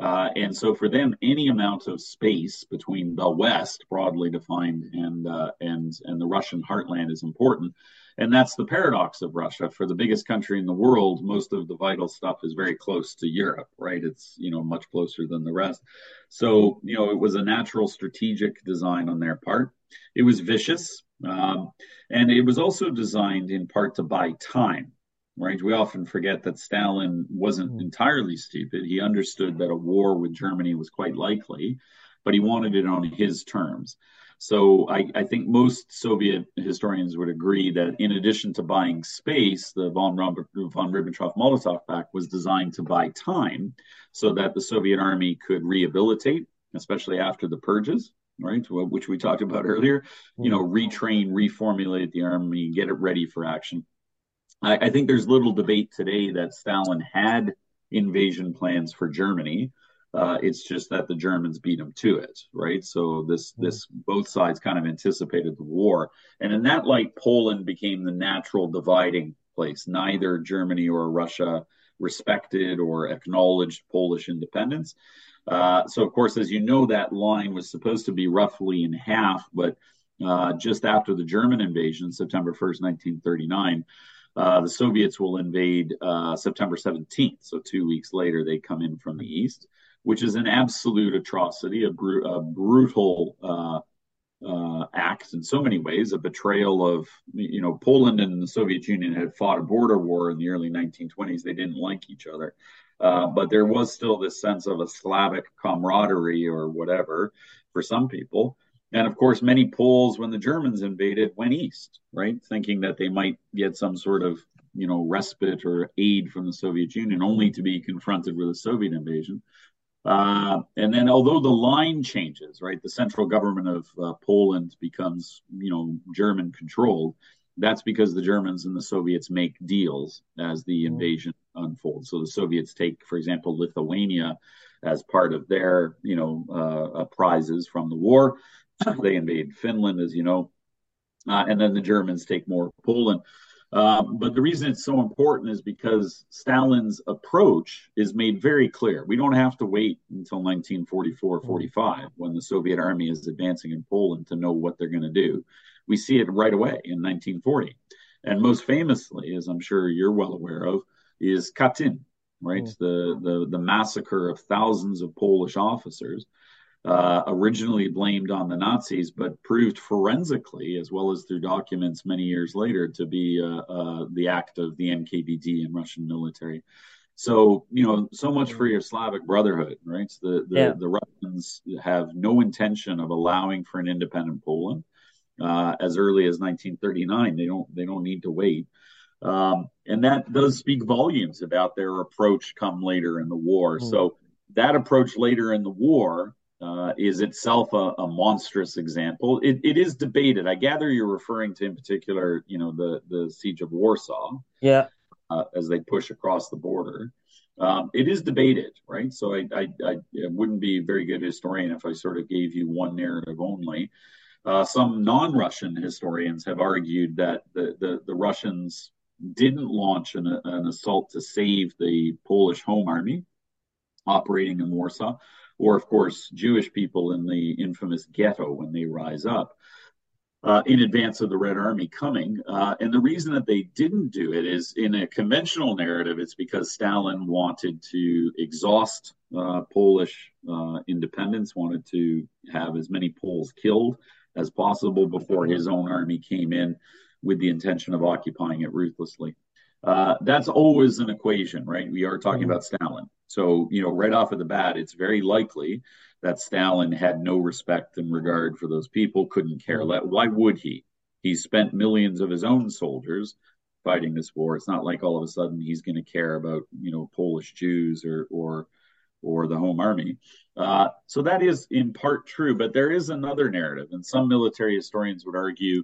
Uh, and so for them, any amount of space between the West, broadly defined, and uh, and and the Russian heartland is important. And that's the paradox of Russia. For the biggest country in the world, most of the vital stuff is very close to Europe, right? It's, you know, much closer than the rest. So, you know, it was a natural strategic design on their part. It was vicious. Um, and it was also designed in part to buy time, right? We often forget that Stalin wasn't mm. entirely stupid. He understood that a war with Germany was quite likely, but he wanted it on his terms. So I, I, think most Soviet historians would agree that in addition to buying space, the von, von Ribbentrop-Molotov Pact was designed to buy time so that the Soviet army could rehabilitate, especially after the purges, right, which we talked about earlier, you know, mm-hmm. retrain, reformulate the army, get it ready for action. I, I think there's little debate today that Stalin had invasion plans for Germany. Uh, it's just that the Germans beat them to it, right? So this this both sides kind of anticipated the war, and in that light, Poland became the natural dividing place. Neither Germany or Russia respected or acknowledged Polish independence. Uh, so, of course, as you know, that line was supposed to be roughly in half, but uh, just after the German invasion, September 1st, 1939, uh, the Soviets will invade uh, September 17th. So, two weeks later, they come in from the east which is an absolute atrocity, a, a brutal uh, uh, act in so many ways, a betrayal of, you know, Poland and the Soviet Union had fought a border war in the early 1920s. They didn't like each other. Uh, but there was still this sense of a Slavic camaraderie or whatever for some people. And of course, many Poles, when the Germans invaded, went east, right? Thinking that they might get some sort of you know, respite or aid from the Soviet Union, only to be confronted with a Soviet invasion. Uh, and then, although the line changes, right, the central government of uh, Poland becomes, you know, German controlled. That's because the Germans and the Soviets make deals as the mm-hmm. invasion unfolds. So the Soviets take, for example, Lithuania as part of their, you know, uh, uh prizes from the war. they invade Finland, as you know, uh, and then the Germans take more Poland. Um, but the reason it's so important is because Stalin's approach is made very clear. We don't have to wait until 1944 45 when the Soviet army is advancing in Poland to know what they're going to do. We see it right away in 1940. And most famously, as I'm sure you're well aware of, is Katyn, right? Mm. The, the, the massacre of thousands of Polish officers uh, originally blamed on the Nazis, but proved forensically, as well as through documents many years later, to be uh, uh, the act of the NKVD and Russian military. So you know, so much for your Slavic brotherhood, right? So the the, yeah. the Russians have no intention of allowing for an independent Poland uh, as early as 1939. They don't they don't need to wait. Um, and that does speak volumes about their approach come later in the war. Mm. So that approach later in the war uh, is itself a, a monstrous example. It, it is debated. I gather you're referring to, in particular, you know, the the siege of Warsaw. Yeah. Uh, as they push across the border, um, it is debated, right? So I, I, I wouldn't be a very good historian if I sort of gave you one narrative only. Uh, some non-Russian historians have argued that the the, the Russians didn't launch an, an assault to save the Polish Home Army operating in Warsaw or of course Jewish people in the infamous ghetto when they rise up. Uh, in advance of the Red Army coming. Uh, and the reason that they didn't do it is in a conventional narrative, it's because Stalin wanted to exhaust uh, Polish uh, independence, wanted to have as many Poles killed as possible before his own army came in with the intention of occupying it ruthlessly. Uh, that's always an equation, right? We are talking mm-hmm. about Stalin. So, you know, right off of the bat, it's very likely that Stalin had no respect and regard for those people, couldn't care. less. why would he? He spent millions of his own soldiers fighting this war. It's not like all of a sudden he's going to care about, you know, Polish Jews or, or, or the home army. Uh, so that is in part true, but there is another narrative, and some military historians would argue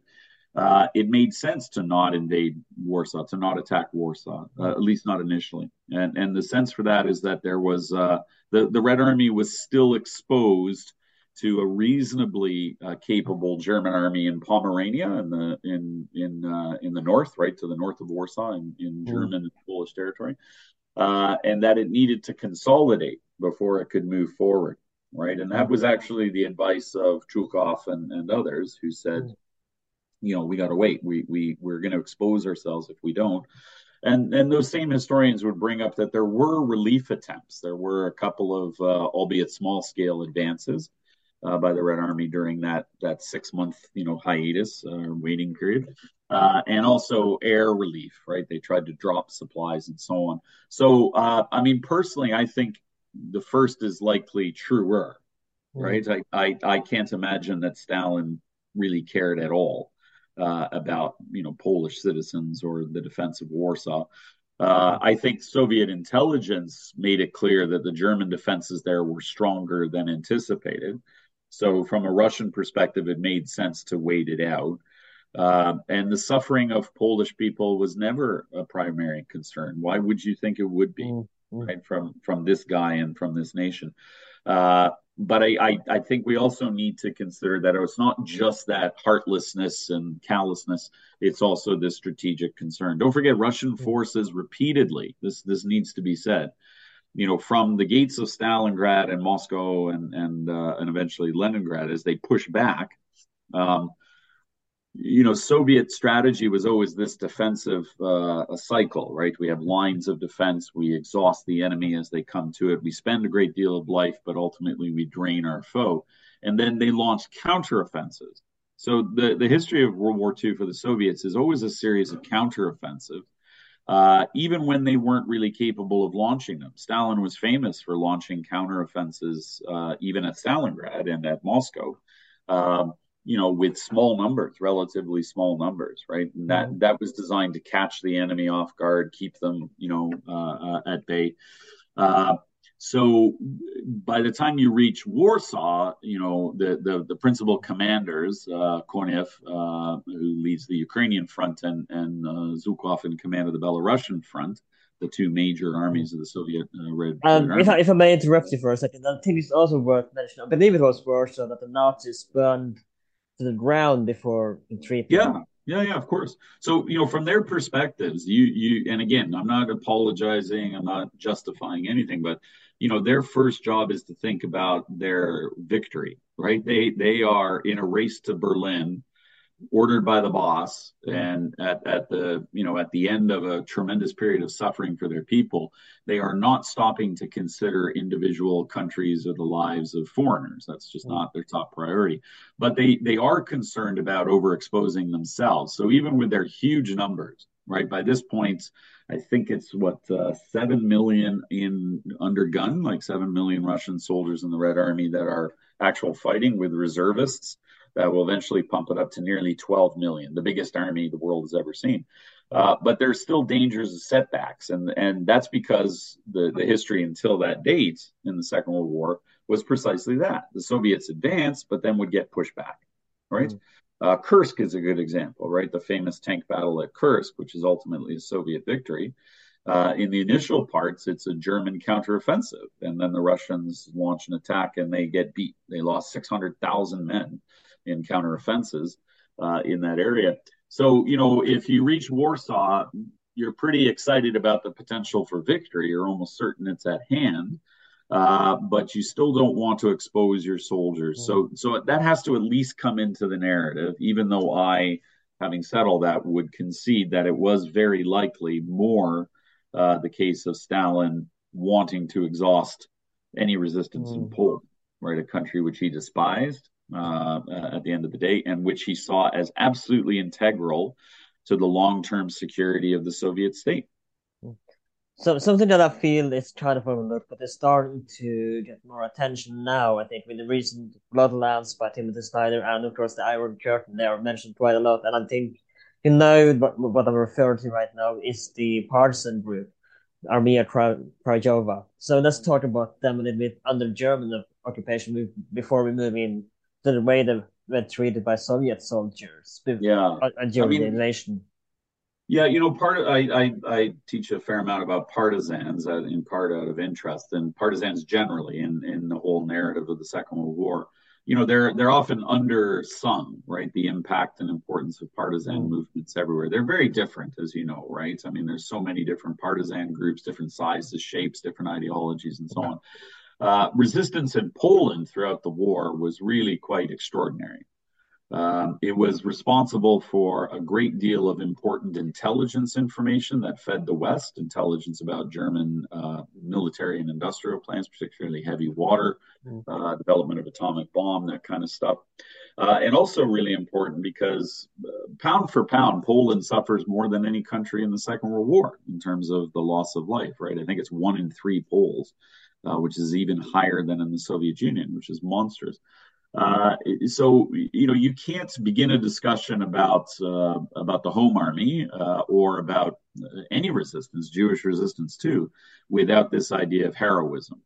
uh, it made sense to not invade Warsaw, to not attack Warsaw, uh, at least not initially. And and the sense for that is that there was uh, the the Red Army was still exposed to a reasonably uh, capable German army in Pomerania in the in in uh, in the north, right to the north of Warsaw in, in mm. German and Polish territory, uh, and that it needed to consolidate before it could move forward, right? And that was actually the advice of Zhukov and, and others who said. Mm you know we got to wait. We we we're going to expose ourselves if we don't. And and those same historians would bring up that there were relief attempts. There were a couple of uh, albeit small scale advances uh, by the red army during that that six month you know hiatus uh, waiting period. Uh, and also air relief right? They tried to drop supplies and so on. So uh, i mean personally i think the first is likely truer right? Mm. I, I i can't imagine that stalin really cared at all uh, about you know Polish citizens or the defense of Warsaw. Uh, I think Soviet intelligence made it clear that the German defenses there were stronger than anticipated. So, from a Russian perspective, it made sense to wait it out. Uh, and the suffering of Polish people was never a primary concern. Why would you think it would be, mm-hmm. right? From from this guy and from this nation. Uh, but I, I, I, think we also need to consider that it's not just that heartlessness and callousness; it's also this strategic concern. Don't forget, Russian forces repeatedly. This this needs to be said. You know, from the gates of Stalingrad and Moscow and and uh, and eventually Leningrad, as they push back, um, you know, Soviet strategy was always this defensive uh, cycle, right? We have lines of defense. We exhaust the enemy as they come to it. We spend a great deal of life, but ultimately we drain our foe. And then they launch counteroffensives. So the, the history of World War II for the Soviets is always a series of counteroffensives, uh, even when they weren't really capable of launching them. Stalin was famous for launching counteroffensives, uh, even at Stalingrad and at Moscow. Um, you know, with small numbers, relatively small numbers, right? And that mm-hmm. that was designed to catch the enemy off guard, keep them, you know, uh, uh, at bay. Uh, so by the time you reach Warsaw, you know the the, the principal commanders, uh, uh, who leads the Ukrainian front, and and uh, Zhukov in command of the Belarusian front, the two major armies of the Soviet uh, Red. Um, if, I, if I may interrupt you for a second, I think it's also worth mentioning. I believe it was Warsaw that the Nazis burned to the ground before retreating. Yeah, yeah, yeah, of course. So, you know, from their perspectives, you you and again, I'm not apologizing, I'm not justifying anything, but you know, their first job is to think about their victory, right? They they are in a race to Berlin ordered by the boss and at, at the you know at the end of a tremendous period of suffering for their people they are not stopping to consider individual countries or the lives of foreigners. That's just not their top priority. But they they are concerned about overexposing themselves. So even with their huge numbers right by this point i think it's what uh, 7 million in under gun like 7 million russian soldiers in the red army that are actual fighting with reservists that will eventually pump it up to nearly 12 million, the biggest army the world has ever seen. Uh, but there's still dangers and setbacks, and and that's because the the history until that date in the Second World War was precisely that the Soviets advanced, but then would get pushed back, right? Mm. Uh, Kursk is a good example, right? The famous tank battle at Kursk, which is ultimately a Soviet victory. Uh, in the initial parts, it's a German counteroffensive, and then the Russians launch an attack and they get beat. They lost 600,000 men in counteroffenses uh, in that area. So, you know, if you reach Warsaw, you're pretty excited about the potential for victory. You're almost certain it's at hand, uh, but you still don't want to expose your soldiers. So, so that has to at least come into the narrative. Even though I, having said all that, would concede that it was very likely more uh, the case of Stalin wanting to exhaust any resistance mm. in Poland, right? A country which he despised uh, at the end of the day, and which he saw as absolutely integral to the long term security of the Soviet state. So something that I feel is kind of overlooked, but is starting to get more attention now. I think with the recent Bloodlands by Timothy Snyder and of course the Iron Curtain, they are mentioned quite a lot. And I think you know what, what I'm referring to right now is the partisan group, Armia Krajowa. So let's talk about them a little bit under German occupation before we move in the way they were treated by Soviet soldiers yeah. during I mean, the invasion. Yeah, you know, part of, I, I, I teach a fair amount about partisans, uh, in part out of interest, and partisans generally in, in the whole narrative of the Second World War. You know, they're they're often undersung, right? The impact and importance of partisan mm. movements everywhere. They're very different, as you know, right? I mean, there's so many different partisan groups, different sizes, shapes, different ideologies, and so on. Uh, resistance in Poland throughout the war was really quite extraordinary. Um, it was responsible for a great deal of important intelligence information that fed the West, intelligence about German uh, military and industrial plans, particularly heavy water, mm. uh, development of atomic bomb, that kind of stuff. Uh, and also really important because uh, pound for pound, Poland suffers more than any country in the Second World War in terms of the loss of life, right? I think it's one in three Poles uh, which is even higher than in the Soviet Union, which is monstrous. Uh, so you know you can't begin a discussion about uh, about the Home Army uh, or about any resistance, Jewish resistance too, without this idea of heroism,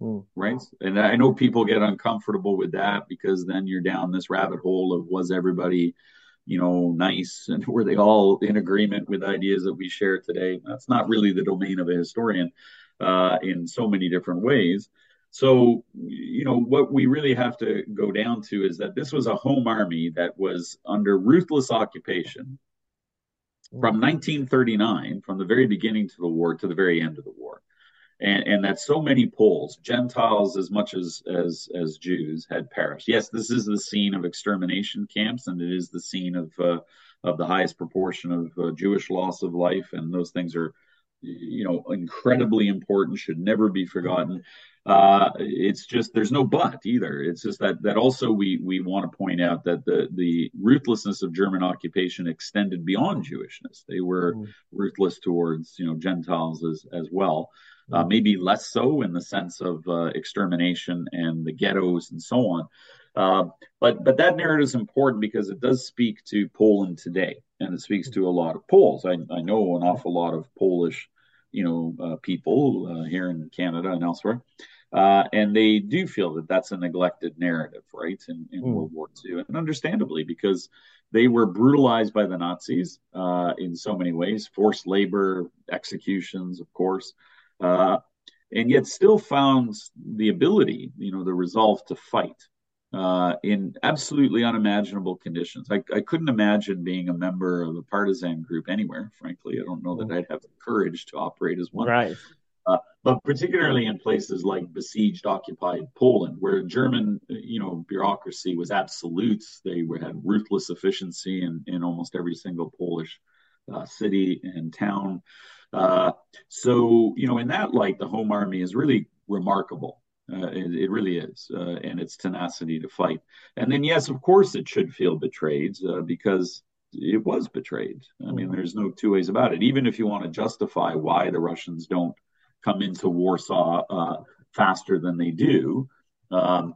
mm. right? And I know people get uncomfortable with that because then you're down this rabbit hole of was everybody you know, nice and were they all in agreement with ideas that we share today? That's not really the domain of a historian uh, in so many different ways. So, you know, what we really have to go down to is that this was a home army that was under ruthless occupation from 1939, from the very beginning to the war to the very end of the war. And, and that so many Poles, Gentiles as much as, as, as Jews, had perished. Yes, this is the scene of extermination camps, and it is the scene of, uh, of the highest proportion of uh, Jewish loss of life, and those things are you know incredibly important should never be forgotten. Uh, it's just there's no but either. It's just that that also we we want to point out that the the ruthlessness of german occupation extended beyond jewishness. They were mm. ruthless towards you know gentiles as as well. Uh, mm. maybe less so in the sense of uh, extermination and the ghettos and so on. Uh, but but that narrative is important because it does speak to Poland today, and it speaks to a lot of Poles. I, I know an awful lot of Polish, you know, uh, people uh, here in Canada and elsewhere, uh, and they do feel that that's a neglected narrative, right, in, in mm. World War II, and understandably because they were brutalized by the Nazis uh, in so many ways, forced labor, executions, of course, uh, and yet still found the ability, you know, the resolve to fight uh, in absolutely unimaginable conditions. I, I, couldn't imagine being a member of a partisan group anywhere, frankly. I don't know that. I'd have the courage to operate as one. Right. Uh, but particularly in places like besieged, occupied Poland, where German, you know, bureaucracy was absolute. They had ruthless efficiency in, in almost every single Polish uh, city and town. Uh, so, you know, in that light, the Home Army is really remarkable. Uh, it, it, really is, uh, and its tenacity to fight. And then, yes, of course, it should feel betrayed uh, because it was betrayed. I mean, mm-hmm. there's no two ways about it. Even if you want to justify why the Russians don't come into Warsaw uh, faster than they do. Um,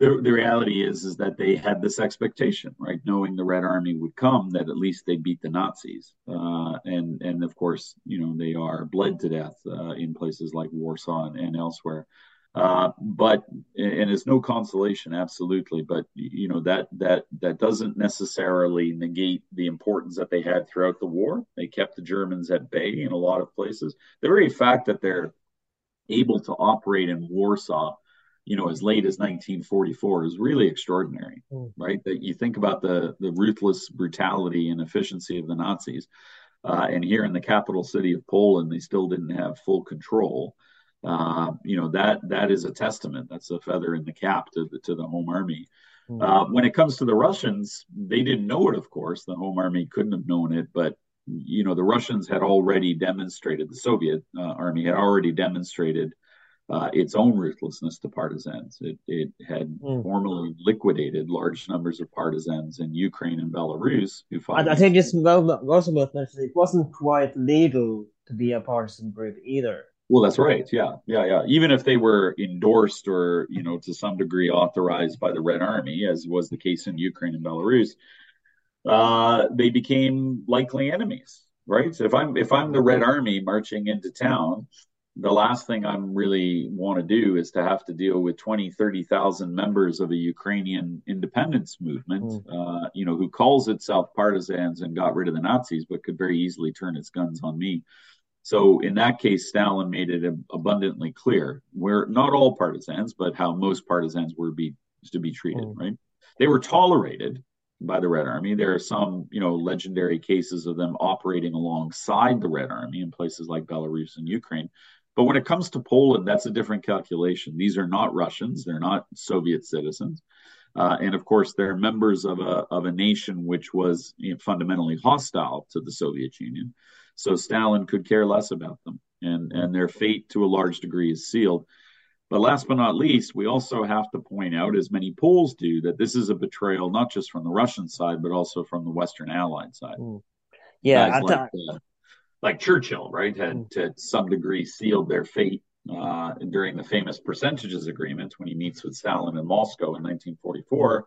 the, the reality is is that they had this expectation, right, knowing the Red Army would come, that at least they beat the Nazis, uh, and and of course, you know, they are bled to death uh, in places like Warsaw and, and elsewhere. Uh, but and it's no consolation, absolutely. But you know that that that doesn't necessarily negate the importance that they had throughout the war. They kept the Germans at bay in a lot of places. The very fact that they're able to operate in Warsaw, you know, as late as 1944 is really extraordinary, mm. right? That you think about the the ruthless brutality and efficiency of the Nazis, uh, and here in the capital city of Poland, they still didn't have full control uh, you know that that is a testament. That's a feather in the cap to the to the Home Army. Mm-hmm. Uh, when it comes to the Russians, they didn't know it. Of course, the Home Army couldn't have known it, but you know the Russians had already demonstrated. The Soviet uh, army had already demonstrated uh, its own ruthlessness to partisans. It, it had mm. formally liquidated large numbers of partisans in Ukraine and Belarus who fought. I, I think it's also worth mentioning it wasn't quite legal to be a partisan group either. Well, that's right. Yeah, yeah, yeah. Even if they were endorsed or, you know, to some degree authorized by the Red Army, as was the case in Ukraine and Belarus, uh, they became likely enemies, right? So if I'm if I'm the Red Army marching into town, the last thing I'm really want to do is to have to deal with 20, 30,000 members of a Ukrainian independence movement, mm. uh, you know, who calls itself partisans and got rid of the Nazis, but could very easily turn its guns on me. So in that case, Stalin made it abundantly clear where not all partisans, but how most partisans were be to be treated. Mm. Right? They were tolerated by the Red Army. There are some, you know, legendary cases of them operating alongside the Red Army in places like Belarus and Ukraine. But when it comes to Poland, that's a different calculation. These are not Russians; they're not Soviet citizens, uh, and of course, they're members of a of a nation which was you know, fundamentally hostile to the Soviet Union. So Stalin could care less about them, and and their fate to a large degree is sealed. But last but not least, we also have to point out, as many Poles do, that this is a betrayal not just from the Russian side, but also from the Western Allied side. Mm. Yeah, like, uh, like, Churchill, right, had mm. to some degree sealed their fate uh, during the famous percentages agreement when he meets with Stalin in Moscow in 1944,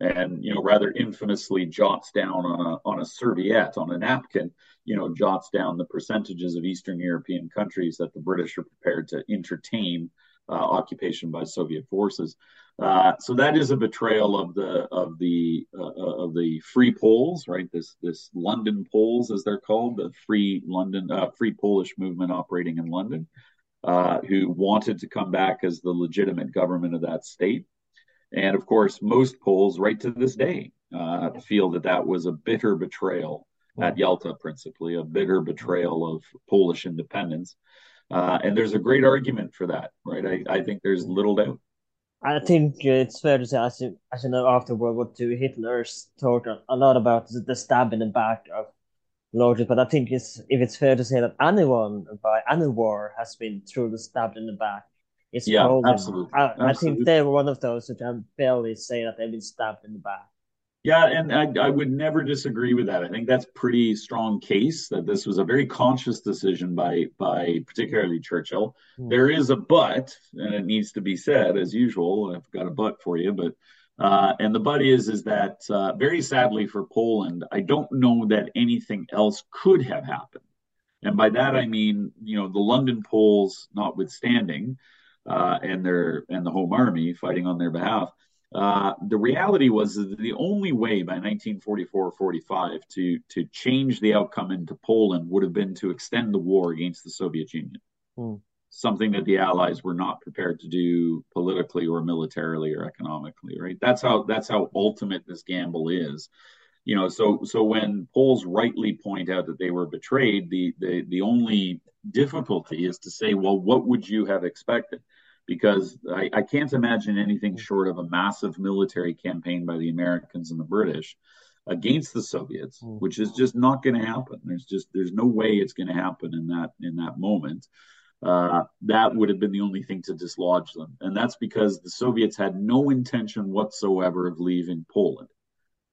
and you know rather infamously jots down on a on a serviette on a napkin you know, jots down the percentages of Eastern European countries that the British are prepared to entertain uh, occupation by Soviet forces. Uh, so that is a betrayal of the of the uh, of the free Poles, right? This this London Poles, as they're called, the free London uh, free Polish movement operating in London, uh, who wanted to come back as the legitimate government of that state. And of course, most Poles, right to this day, feel that that was a bitter betrayal at Yalta, principally, a bitter betrayal of Polish independence. Uh, and there's a great argument for that, right? I, I think there's little doubt. I think it's fair to say, as you, as you know, after World War II, Hitler talked a lot about the stab in the back of logic, but I think it's if it's fair to say that anyone by any war has been truly stabbed in the back. It's yeah, absolutely. I, absolutely. I think they were one of those who can barely say that they've been stabbed in the back. Yeah, and I, I, would never disagree with that. I think that's pretty strong case that this was a very conscious decision by by particularly Churchill. Mm. There is a but, and it needs to be said as usual. I've got a but for you, but uh, and the but is is that uh, very sadly for Poland, I don't know that anything else could have happened. And by that I mean, you know, the London Poles notwithstanding, uh, and their and the Home Army fighting on their behalf uh, the reality was that the only way by 1944 45 to, to change the outcome into Poland would have been to extend the war against the Soviet Union. Mm. Something that the Allies were not prepared to do politically or militarily or economically, right? That's how that's how ultimate this gamble is. You know, so so when Poles rightly point out that they were betrayed, the the the only difficulty is to say, well, what would you have expected? Because I, I, can't imagine anything mm. short of a massive military campaign by the Americans and the British against the Soviets, mm. which is just not going to happen. There's just there's no way it's going to happen in that in that moment. Uh, that would have been the only thing to dislodge them, and that's because the Soviets had no intention whatsoever of leaving Poland.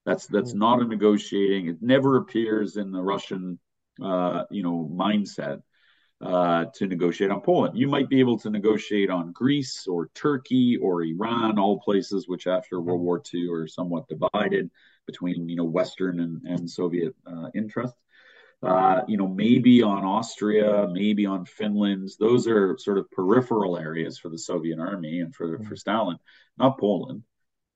That's that's mm. not a negotiating. It never appears in the Russian, uh, you know, mindset uh, to negotiate on Poland. You might be able to negotiate on Greece or Turkey or Iran, all places which after World War II are somewhat divided between you know Western and, and Soviet uh, interests. Uh, you know, maybe on Austria, maybe on Finland. Those are sort of peripheral areas for the Soviet army and for, for Stalin, not Poland.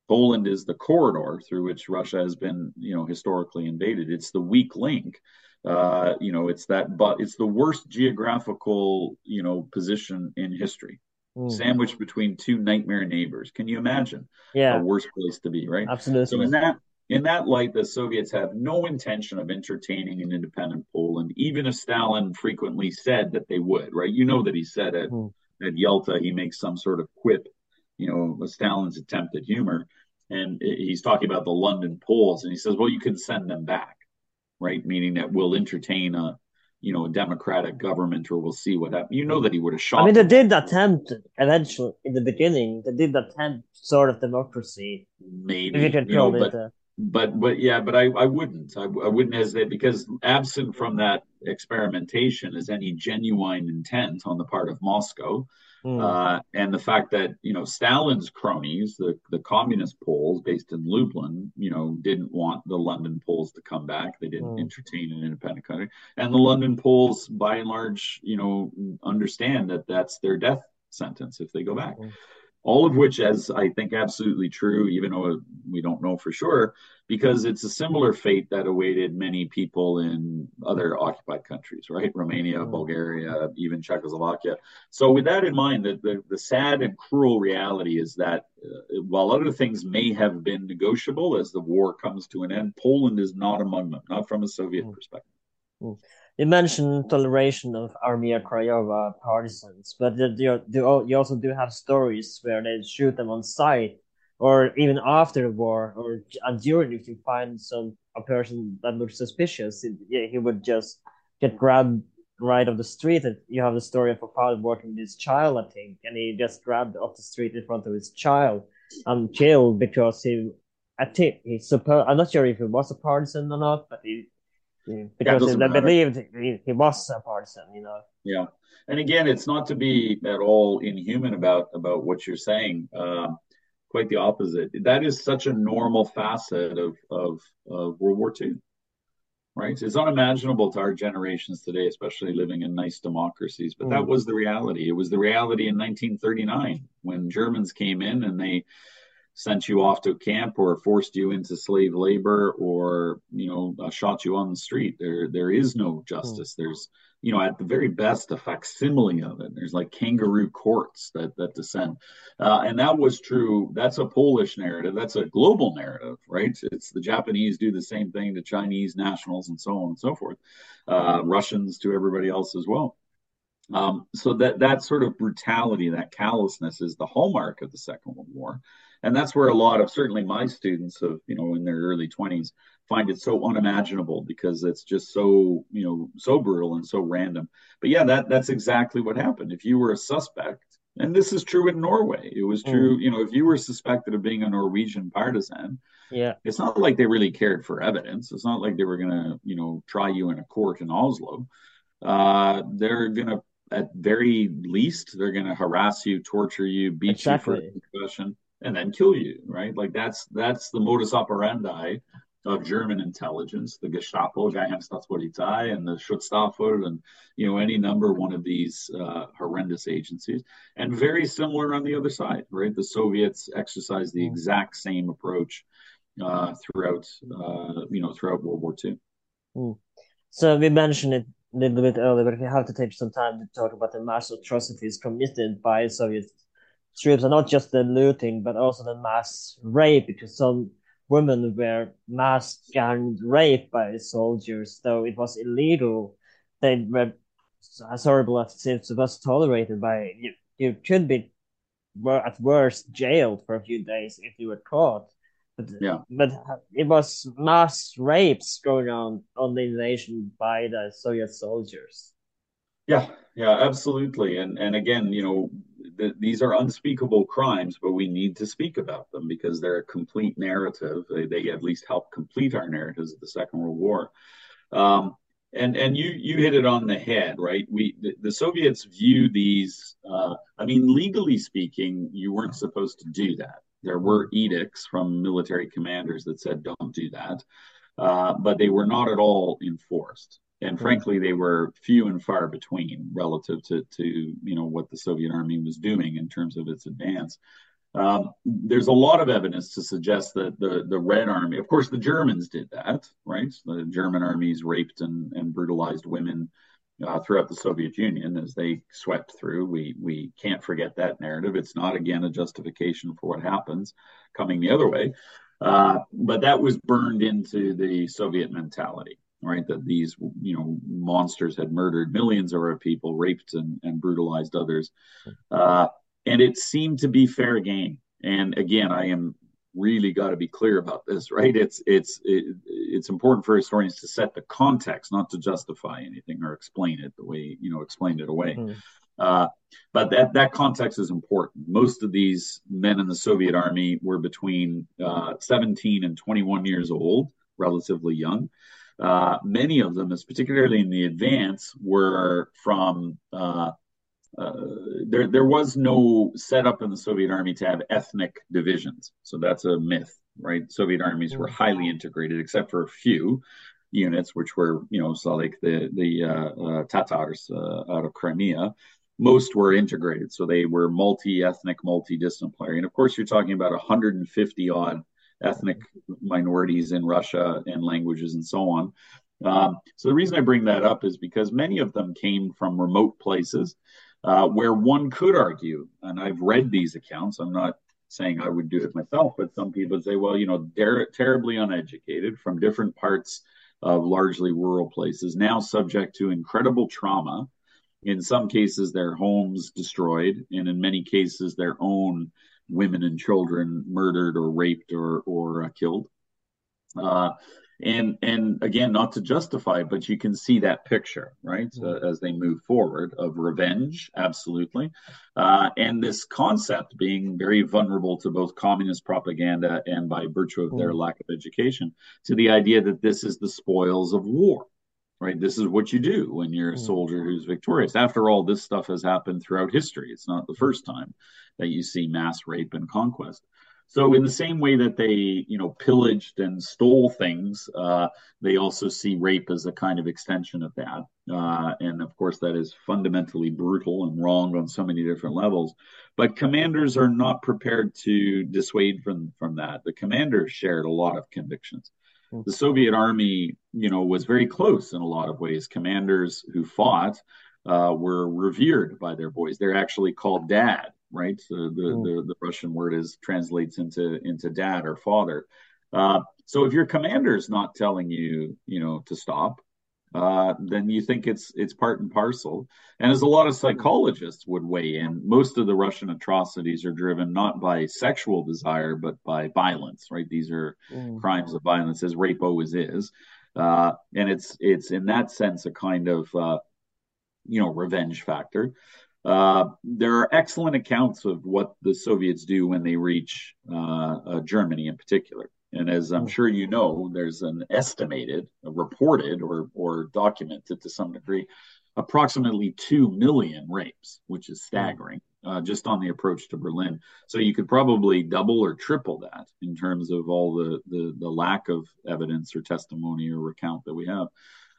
Poland is the corridor through which Russia has been, you know, historically invaded. It's the weak link uh, you know, it's that, but it's the worst geographical, you know, position in history, mm. sandwiched between two nightmare neighbors. Can you imagine? Yeah, a worse place to be, right? Absolutely. So in that in that light, the Soviets have no intention of entertaining an independent Poland, even if Stalin frequently said that they would, right? You know that he said at, mm. at Yalta, he makes some sort of quip, you know, Stalin's attempt at humor. And he's talking about the London Poles, and he says, well, you can send them back right? Meaning that we'll entertain a, you know, a democratic government, or we'll see what happens. You know that he would have shot. I mean, they did attempt eventually in the beginning. They did attempt sort of democracy. Maybe you can call it. But, but but yeah, but I I wouldn't I, I wouldn't as hesitate because absent from that experimentation is any genuine intent on the part of Moscow Mm. Uh, and the fact that you know Stalin's cronies, the the communist Poles based in Lublin, you know, didn't want the London Poles to come back. They didn't mm. entertain an independent country, and the London Poles, by and large, you know, understand that that's their death sentence if they go back. Mm all of which as I think absolutely true, even though we don't know for sure, because it's a similar fate that awaited many people in other occupied countries, right? Romania, mm. Bulgaria, even Czechoslovakia. So, with that in mind, the, the, the sad and cruel reality is that uh, while other things may have been negotiable as the war comes to an end, Poland is not among them, not from a Soviet mm. perspective. You mentioned toleration of Armia Krajowa partisans, but you, also do have stories where they shoot them on sight, or even after the war, or during. If you find some a person that looks suspicious, he, he would just get grabbed right off the street. And you have the story of a father working with his child, I think, and he just grabbed off the street in front of his child and killed because he. I think he supposed. I'm not sure if he was a partisan or not, but he because yeah, they believed he, he was a partisan, you know. Yeah, and again, it's not to be at all inhuman about about what you're saying. Uh, quite the opposite. That is such a normal facet of of, of World War II. Right, it's unimaginable to our generations today, especially living in nice democracies. But mm. that was the reality. It was the reality in 1939 when Germans came in and they sent you off to camp or forced you into slave labor or you know uh, shot you on the street. There there is no justice. Mm. there's you know at the very best a facsimile of it. There's like kangaroo courts that that descend. Uh, and that was true. That's a polish narrative. That's a global narrative right? It's the japanese do the same thing to chinese nationals and so on and so forth. Uh, russians to everybody else as well. Um, so that that sort of brutality that callousness is the hallmark of the second world war and that's where a lot of certainly my students of you know in their early 20s find it so unimaginable because it's just so you know so brutal and so random but yeah that that's exactly what happened if you were a suspect And this is true in Norway. It was true, mm. you know, if you were suspected of being a Norwegian partisan, yeah, it's not like they really cared for evidence. It's not like they were going to, you know, try you in a court in Oslo. Uh, they're going to, at very least, they're going to harass you, torture you, beat exactly. you for confession, and then kill you. Right? Like that's that's the modus operandi of German intelligence, the Gestapo, Geheimstaatspolizei, and the Schutzstaffel, and you know any number one of these uh, horrendous agencies, and very similar on the other side, right? The Soviets exercised the exact same approach uh, throughout, uh, you know, throughout World War II. Mm. So we mentioned it a little bit earlier, but we have to take some time to talk about the mass atrocities committed by Soviet troops, and not just the looting, but also the mass rape, because some women were mass gang raped by soldiers, though it was illegal. They were as horrible as it was tolerated by you. You could be were at worst jailed for a few days if you were caught. But, yeah. but it was mass rapes going on on the nation by the Soviet soldiers. Yeah, yeah, absolutely. And and again, you know, th- these are unspeakable crimes, but we need to speak about them because they're a complete narrative. They, they at least help complete our narratives of the Second World War. Um, and and you you hit it on the head, right? We the, the Soviets view these. Uh, I mean, legally speaking, you weren't supposed to do that. There were edicts from military commanders that said don't do that, uh, but they were not at all enforced and frankly they were few and far between relative to to you know what the Soviet army was doing in terms of its advance. Um, there's a lot of evidence to suggest that the the Red Army, of course, the Germans did that, right? The German armies raped and, and brutalized women uh, throughout the Soviet Union as they swept through. We we can't forget that narrative. It's not again a justification for what happens coming the other way, uh, but that was burned into the Soviet mentality right? That these, you know, monsters had murdered millions of people, raped and, and brutalized others. Uh, and it seemed to be fair game. And again, I am really got to be clear about this, right? It's it's it, it's important for historians to set the context, not to justify anything or explain it the way you know explain it away. Mm-hmm. Uh, but that that context is important. Most of these men in the Soviet army were between uh, 17 and 21 years old, relatively young. Uh, many of them, as particularly in the advance, were from uh, uh, there. There was no setup in the Soviet army to have ethnic divisions, so that's a myth, right? Soviet armies were highly integrated, except for a few units, which were, you know, so like the the uh, uh, Tatars uh, out of Crimea. Most were integrated, so they were multi-ethnic, multidisciplinary, and of course, you're talking about 150 odd ethnic minorities in Russia and languages and so on. Um, so the reason I bring that up is because many of them came from remote places uh, where one could argue, and I've read these accounts. I'm not saying I would do it myself, but some people say, well, you know, they're terribly uneducated from different parts of largely rural places, now subject to incredible trauma. In some cases, their homes destroyed, and in many cases, their own women and children murdered or raped or or uh, killed. Uh, and and again, not to justify, but you can see that picture, right, uh, mm-hmm. as they move forward of revenge, absolutely, uh, and this concept being very vulnerable to both communist propaganda and by virtue of their mm-hmm. lack of education, to the idea that this is the spoils of war, right? This is what you do when you're a mm. soldier who's victorious. After all, this stuff has happened throughout history. It's not the first time that you see mass rape and conquest. So, in the same way that they, you know, pillaged and stole things, uh, they also see rape as a kind of extension of that. Uh, and of course, that is fundamentally brutal and wrong on so many different levels. But commanders are not prepared to dissuade from from that. The commanders shared a lot of convictions the Soviet army, you know, was very close in a lot of ways. Commanders who fought uh, were revered by their boys. They're actually called dad, right? So the, mm. the, the Russian word is translates into into dad or father. Uh, so if your commander is not telling you, you know, to stop, uh, then you think it's it's part and parcel. And as a lot of psychologists would weigh in, most of the Russian atrocities are driven not by sexual desire but by violence. Right? These are mm. crimes of violence, as rape always is, uh, and it's it's in that sense a kind of uh, you know revenge factor. Uh, there are excellent accounts of what the Soviets do when they reach uh, uh, Germany in particular. And as I'm sure you know, there's an estimated, reported, or, or documented to some degree, approximately 2 million rapes, which is staggering uh, just on the approach to Berlin. So you could probably double or triple that in terms of all the, the, the lack of evidence or testimony or recount that we have.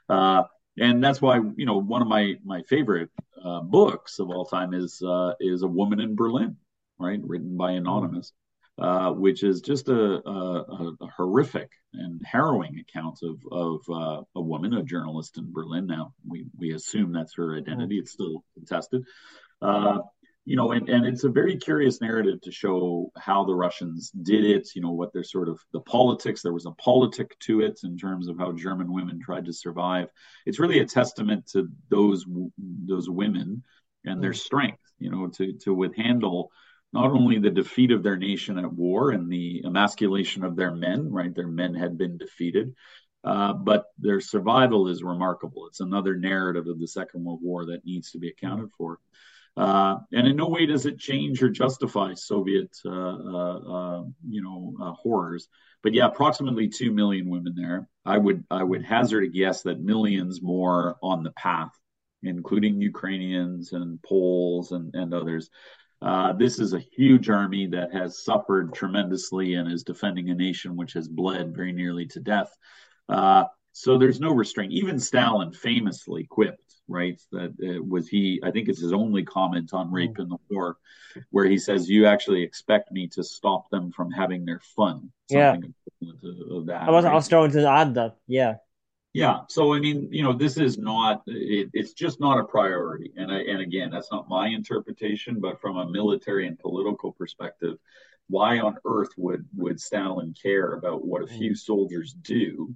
Uh, and that's why you know one of my my favorite uh, books of all time is uh, is a woman in Berlin, right, written by anonymous, uh, which is just a, a, a, horrific and harrowing account of of uh, a woman, a journalist in Berlin. Now we we assume that's her identity; it's still contested. Uh, you know, and, and it's a very curious narrative to show how the Russians did it, you know, what their sort of the politics, there was a politic to it in terms of how German women tried to survive. It's really a testament to those those women and their mm. strength, you know, to to withhandle not only the defeat of their nation at war and the emasculation of their men, right? Their men had been defeated, uh, but their survival is remarkable. It's another narrative of the Second World War that needs to be accounted for. Uh, and in no way does it change or justify Soviet, uh, uh, uh you know, uh, horrors. But yeah, approximately two million women there. I would I would hazard a guess that millions more on the path, including Ukrainians and Poles and and others. This is a huge army that has suffered tremendously and is defending a nation which has bled very nearly to death. so there's no restraint. Even Stalin famously quipped right? That uh, was he, I think it's his only comment on rape mm. in the war, where he says, You actually expect me to stop them from having their fun. Something yeah. Of that, I was, right? I was trying to add that. Yeah. Yeah. So, I mean, you know, this is not, it, it's just not a priority. And, I, and again, that's not my interpretation, but from a military and political perspective, why on earth would, would Stalin care about what a mm. few soldiers do?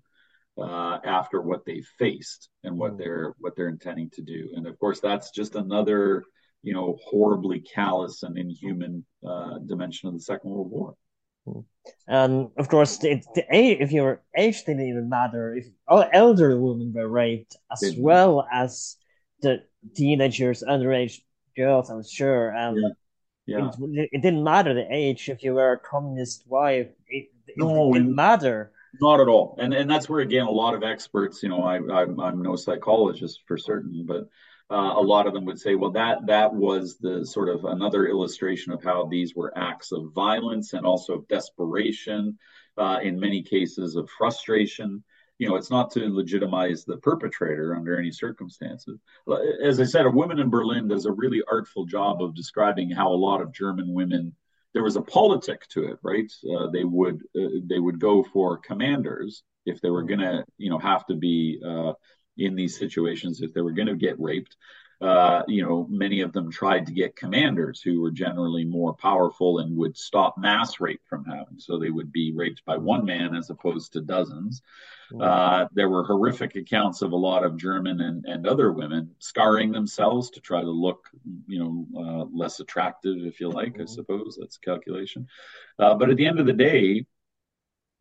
uh, after what they faced and what mm. they're what they're intending to do. And of course, that's just another you know horribly callous and inhuman uh, dimension of the Second World War. And of course, the, the age, if your age didn't even matter, if all elderly women were raped, as well as the teenagers, underage girls, I'm sure. Um, yeah. Yeah. It, it, didn't matter the age if you were a communist wife. It, it, no, it didn't matter. Not at all, and and that's where again a lot of experts, you know, I, I'm I'm no psychologist for certain, but uh, a lot of them would say, well, that that was the sort of another illustration of how these were acts of violence and also of desperation, uh, in many cases of frustration. You know, it's not to legitimize the perpetrator under any circumstances. As I said, a woman in Berlin does a really artful job of describing how a lot of German women there was a politic to it, right? Uh, they would uh, they would go for commanders if they were going to, you know, have to be uh, in these situations if they were going to get raped uh, you know, many of them tried to get commanders who were generally more powerful and would stop mass rape from happening. So they would be raped by one man as opposed to dozens. Uh, there were horrific accounts of a lot of German and, and other women scarring themselves to try to look, you know, uh, less attractive, if you like. I suppose that's a calculation. Uh, but at the end of the day,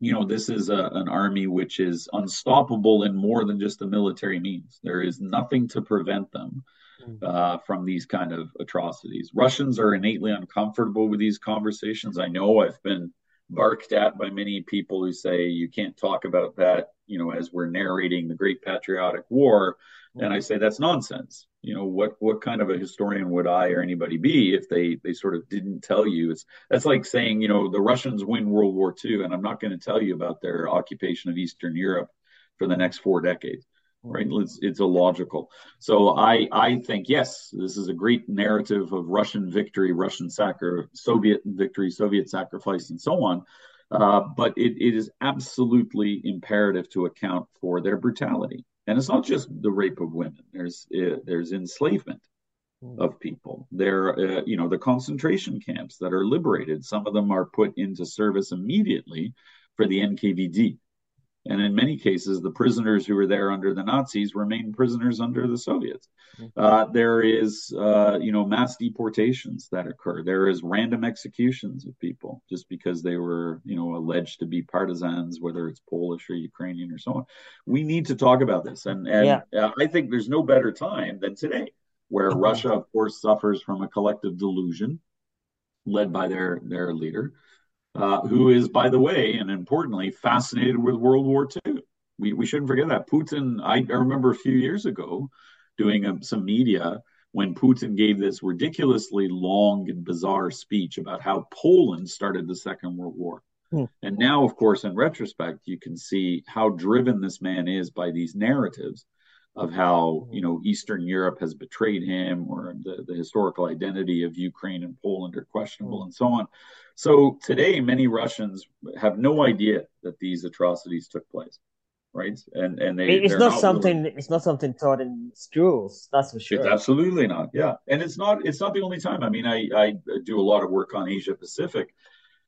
you know, this is a, an army which is unstoppable in more than just the military means. There is nothing to prevent them Mm-hmm. uh, from these kind of atrocities. Russians are innately uncomfortable with these conversations. I know I've been barked at by many people who say you can't talk about that, you know, as we're narrating the Great Patriotic War. And I say that's nonsense. You know, what what kind of a historian would I or anybody be if they they sort of didn't tell you? It's that's like saying, you know, the Russians win World War II, and I'm not going to tell you about their occupation of Eastern Europe for the next four decades right? It's, it's illogical. So i i think yes this is a great narrative of russian victory russian sacri- soviet victory soviet sacrifice and so on uh, but it, it is absolutely imperative to account for their brutality and it's not just the rape of women. There's uh, there's enslavement hmm. of people. There uh, you know the concentration camps that are liberated some of them are put into service immediately for the nkvd and in many cases, the prisoners who were there under the Nazis remain prisoners under the Soviets. Mm-hmm. Uh, there is, uh, you know, mass deportations that occur. There is random executions of people just because they were, you know, alleged to be partisans, whether it's Polish or Ukrainian or so on. We need to talk about this, and and yeah. uh, I think there's no better time than today where mm-hmm. Russia, of course, suffers from a collective delusion led by their their leader, uh, who is, by the way, and importantly, fascinated with World War II. We we shouldn't forget that Putin. I, I remember a few years ago doing a, some media when Putin gave this ridiculously long and bizarre speech about how Poland started the Second World War. Hmm. And now, of course, in retrospect, you can see how driven this man is by these narratives of how you know Eastern Europe has betrayed him, or the, the historical identity of Ukraine and Poland are questionable, mm. and so on. So today, many Russians have no idea that these atrocities took place, right? And and they it's not, not something it's not something taught in schools. That's for sure. It's absolutely not. Yeah, and it's not it's not the only time. I mean, I I do a lot of work on Asia Pacific.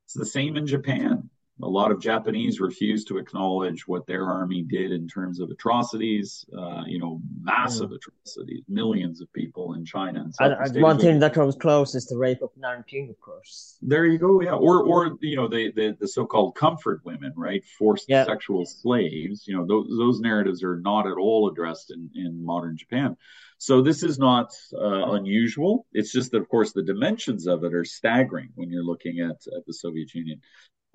It's the same in Japan a lot of Japanese refuse to acknowledge what their army did in terms of atrocities, uh, you know, massive mm. atrocities, millions of people in China. And, and one thing that comes close is the rape of Nanking, of course. There you go, yeah. Or, or you know, the, the, the so-called comfort women, right? Forced yeah. sexual slaves. You know, those, those narratives are not at all addressed in, in modern Japan. So this is not uh, unusual. It's just that, of course, the dimensions of it are staggering when you're looking at, at the Soviet Union.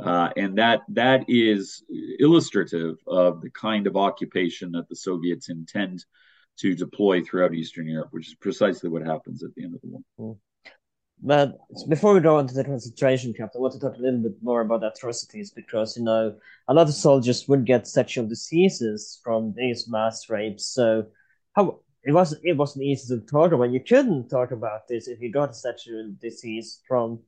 Uh, and that that is illustrative of the kind of occupation that the Soviets intend to deploy throughout Eastern Europe, which is precisely what happens at the end of the war. But before we go on to the concentration camp, I want to talk a little bit more about atrocities because you know a lot of soldiers would get sexual diseases from these mass rapes. So how it wasn't it wasn't easy to talk about. You couldn't talk about this if you got a sexual disease from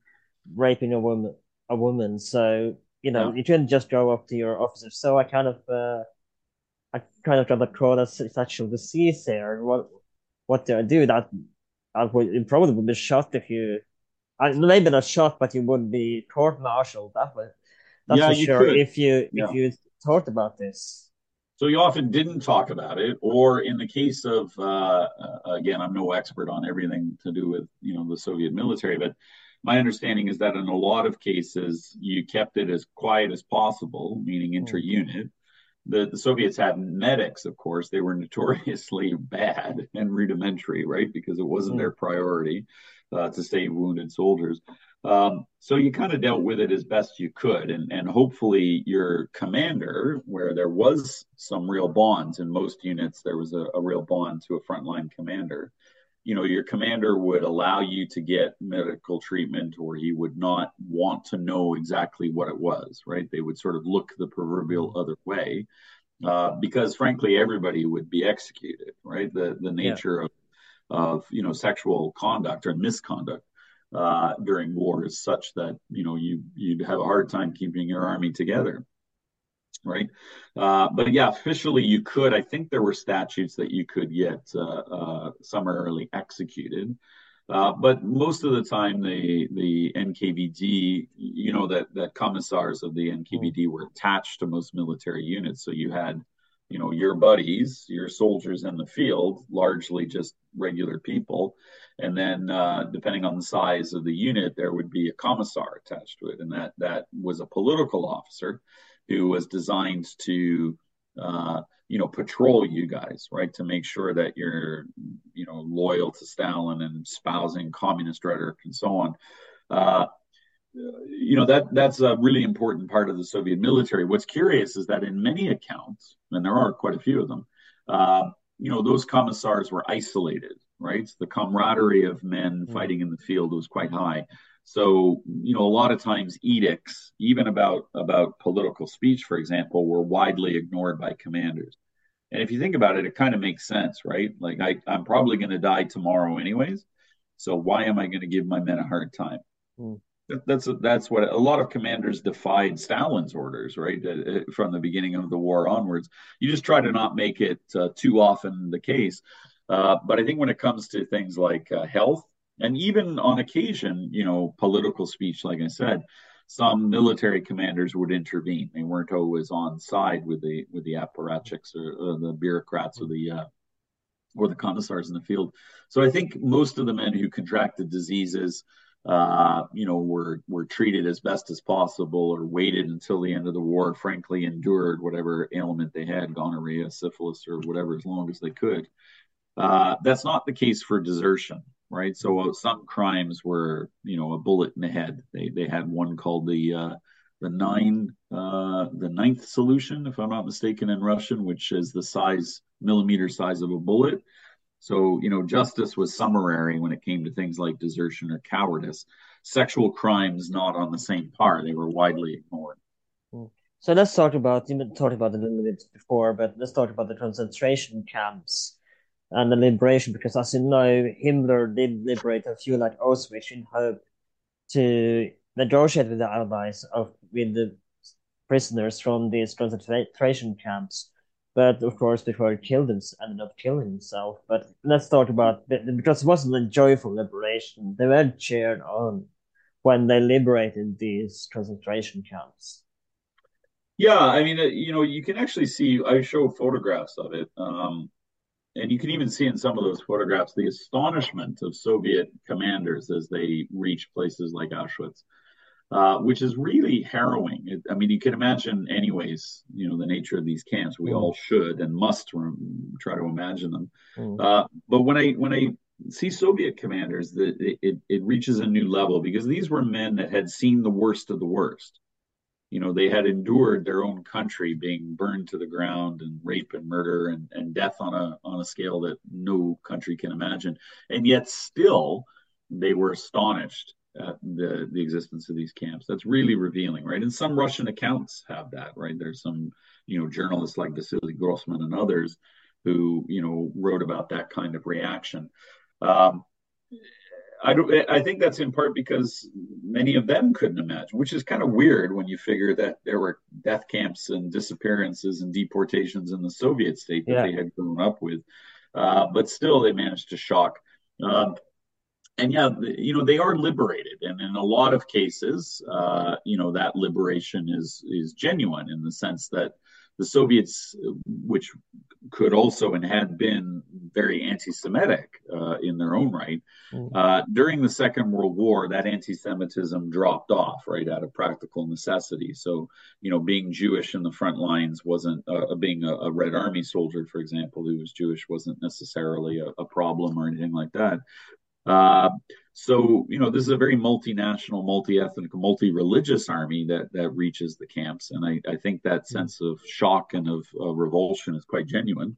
raping a woman a woman. So you know, yeah. you couldn't just go up to your officer. So I kind of, uh, I kind of got the quote sexual disease there. What, what do I do? That, that would probably would be shot if you, I, maybe not shot, but you would be court-martialed. That way, that's yeah, for sure. Could. If you yeah. if you talked about this. So you often didn't talk about it, or in the case of, uh, again, I'm no expert on everything to do with you know the Soviet military, but my understanding is that in a lot of cases, you kept it as quiet as possible, meaning hmm. inter-unit. The, the Soviets had medics, of course. They were notoriously bad and rudimentary, right? Because it wasn't mm. their priority uh, to save wounded soldiers. Um, so you kind of dealt with it as best you could, and, and hopefully your commander, where there was some real bonds in most units, there was a, a real bond to a frontline commander you know your commander would allow you to get medical treatment or he would not want to know exactly what it was right? They would sort of look the proverbial other way uh, because frankly everybody would be executed right? The the nature yeah. of of you know sexual conduct or misconduct uh, during war is such that you know you you'd have a hard time keeping your army together right? Uh, but yeah, officially you could. I think there were statutes that you could get uh, uh, summarily executed. Uh, but most of the time, the the NKVD, you know, that that commissars of the NKVD were attached to most military units. So you had, you know, your buddies, your soldiers in the field, largely just regular people, and then uh, depending on the size of the unit, there would be a commissar attached to it, and that that was a political officer who was designed to uh, you know patrol you guys right to make sure that you're you know loyal to Stalin and espousing communist rhetoric and so on. Uh, you know that that's a really important part of the Soviet military. What's curious is that in many accounts, and there are quite a few of them, uh, you know those commissars were isolated. Right, the camaraderie of men mm. fighting in the field was quite high. So, you know, a lot of times edicts, even about about political speech, for example, were widely ignored by commanders. And if you think about it, it kind of makes sense, right? Like I, I'm probably going to die tomorrow anyways. So why am I going to give my men a hard time? Mm. That's that's what a lot of commanders defied Stalin's orders, right? Uh, from the beginning of the war onwards, you just try to not make it uh, too often the case. Uh, but I think when it comes to things like uh, health and even on occasion, you know, political speech, like I said, some military commanders would intervene. They weren't always on side with the with the apparatchiks or, or the bureaucrats or the uh, or the commissars in the field. So I think most of the men who contracted diseases, uh, you know, were were treated as best as possible, or waited until the end of the war. Frankly, endured whatever ailment they had, gonorrhea, syphilis, or whatever, as long as they could. Uh, that's not the case for desertion, right? So uh, some crimes were, you know, a bullet in the head. They they had one called the uh, the nine uh, the ninth solution, if I'm not mistaken, in Russian, which is the size millimeter size of a bullet. So you know, justice was summary when it came to things like desertion or cowardice. Sexual crimes not on the same par; they were widely ignored. So let's talk about you talked about it a little bit before, but let's talk about the concentration camps and the liberation, because as you know, Himmler did liberate a few like Auschwitz in hope to negotiate with the Allies of with the prisoners from these concentration camps. But of course, before he killed himself, ended up killing himself. But let's talk about because it wasn't a joyful liberation. They weren't cheered on when they liberated these concentration camps. Yeah, I mean, uh, you know, you can actually see. I show photographs of it. Um, and you can even see in some of those photographs the astonishment of Soviet commanders as they reach places like Auschwitz, uh, which is really harrowing. It, I mean, you can imagine, anyways, you know, the nature of these camps. We mm. all should and must try to imagine them. Mm. Uh, but when I when I see Soviet commanders, that it, it, it reaches a new level because these were men that had seen the worst of the worst you know they had endured their own country being burned to the ground and rape and murder and, and death on a on a scale that no country can imagine. And yet still they were astonished at the the existence of these camps. That's really revealing right? And some russian accounts have that right? There's some you know journalists like vasily grossman and others who you know wrote about that kind of reaction. Um, I don't. I think that's in part because many of them couldn't imagine, which is kind of weird when you figure that there were death camps and disappearances and deportations in the Soviet state that yeah. they had grown up with. Uh, but still, they managed to shock. Um, and yeah, you know, they are liberated, and in a lot of cases, uh, you know, that liberation is is genuine in the sense that the Soviets, which could also and had been very anti-Semitic uh, in their own right, mm. uh, during the Second World War, that anti-Semitism dropped off right out of practical necessity. So, you know, being Jewish in the front lines wasn't uh, being a, a, Red Army soldier, for example, who was Jewish wasn't necessarily a, a problem or anything like that. So, you know, this is a very multinational, multi-ethnic, multi-religious army that that reaches the camps, and I, I think that hmm. sense of shock and of uh, revulsion is quite genuine.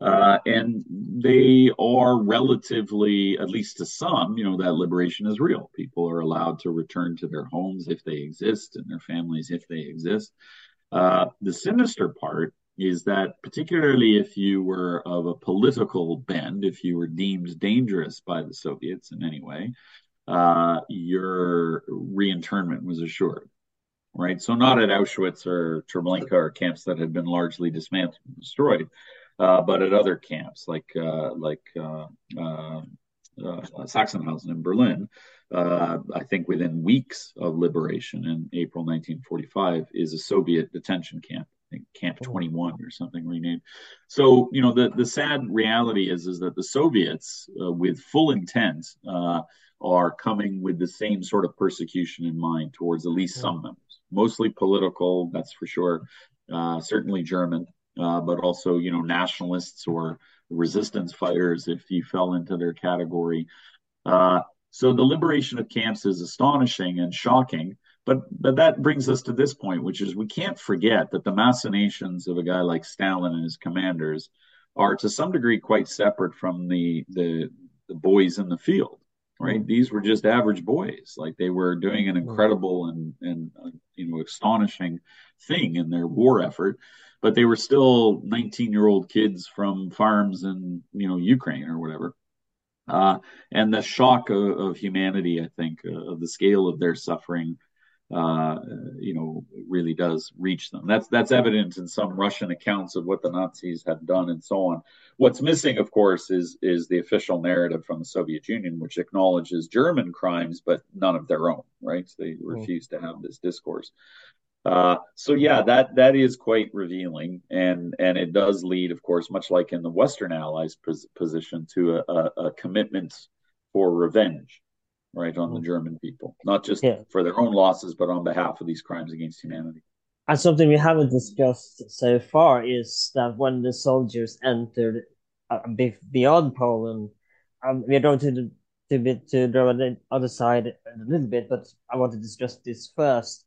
Uh, and they are relatively, at least to some, you know, that liberation is real. People are allowed to return to their homes if they exist and their families if they exist. Uh, the sinister part is that particularly if you were of a political bend, if you were deemed dangerous by the Soviets in any way, uh, your reinternment was assured. Right, so not at Auschwitz or Treblinka or camps that had been largely dismantled and destroyed, uh, but at other camps like uh, like uh, uh, uh, Sachsenhausen in Berlin. I think within weeks of liberation in April 1945 is a Soviet detention camp think Camp 21 or something renamed. So you know the the sad reality is is that the Soviets, uh, with full intent, uh, are coming with the same sort of persecution in mind towards at least some members, mostly political, that's for sure. Uh, certainly German, uh, but also you know nationalists or resistance fighters if you fell into their category. Uh, so the liberation of camps is astonishing and shocking. But but that brings us to this point, which is we can't forget that the machinations of a guy like Stalin and his commanders are to some degree quite separate from the the, the boys in the field. Right? Mm-hmm. These were just average boys. Like they were doing an incredible and and uh, you know astonishing thing in their war effort, but they were still 19 year old kids from farms in you know Ukraine or whatever. Uh, and the shock of, of humanity, I think, uh, of the scale of their suffering uh, you know, really does reach them. That's that's evident in some Russian accounts of what the Nazis had done and so on. What's missing, of course, is is the official narrative from the Soviet Union, which acknowledges German crimes but none of their own. Right? So they mm. refuse to have this discourse. Uh, so yeah, that that is quite revealing, and and it does lead, of course, much like in the Western Allies' pos- position, to a, a, a commitment for revenge right, on the mm. German people, not just yeah. for their own losses, but on behalf of these crimes against humanity. And something we haven't discussed so far is that when the soldiers entered uh, beyond Poland. Um, we're going to to bit to draw on the other side a little bit, but I want to discuss this first.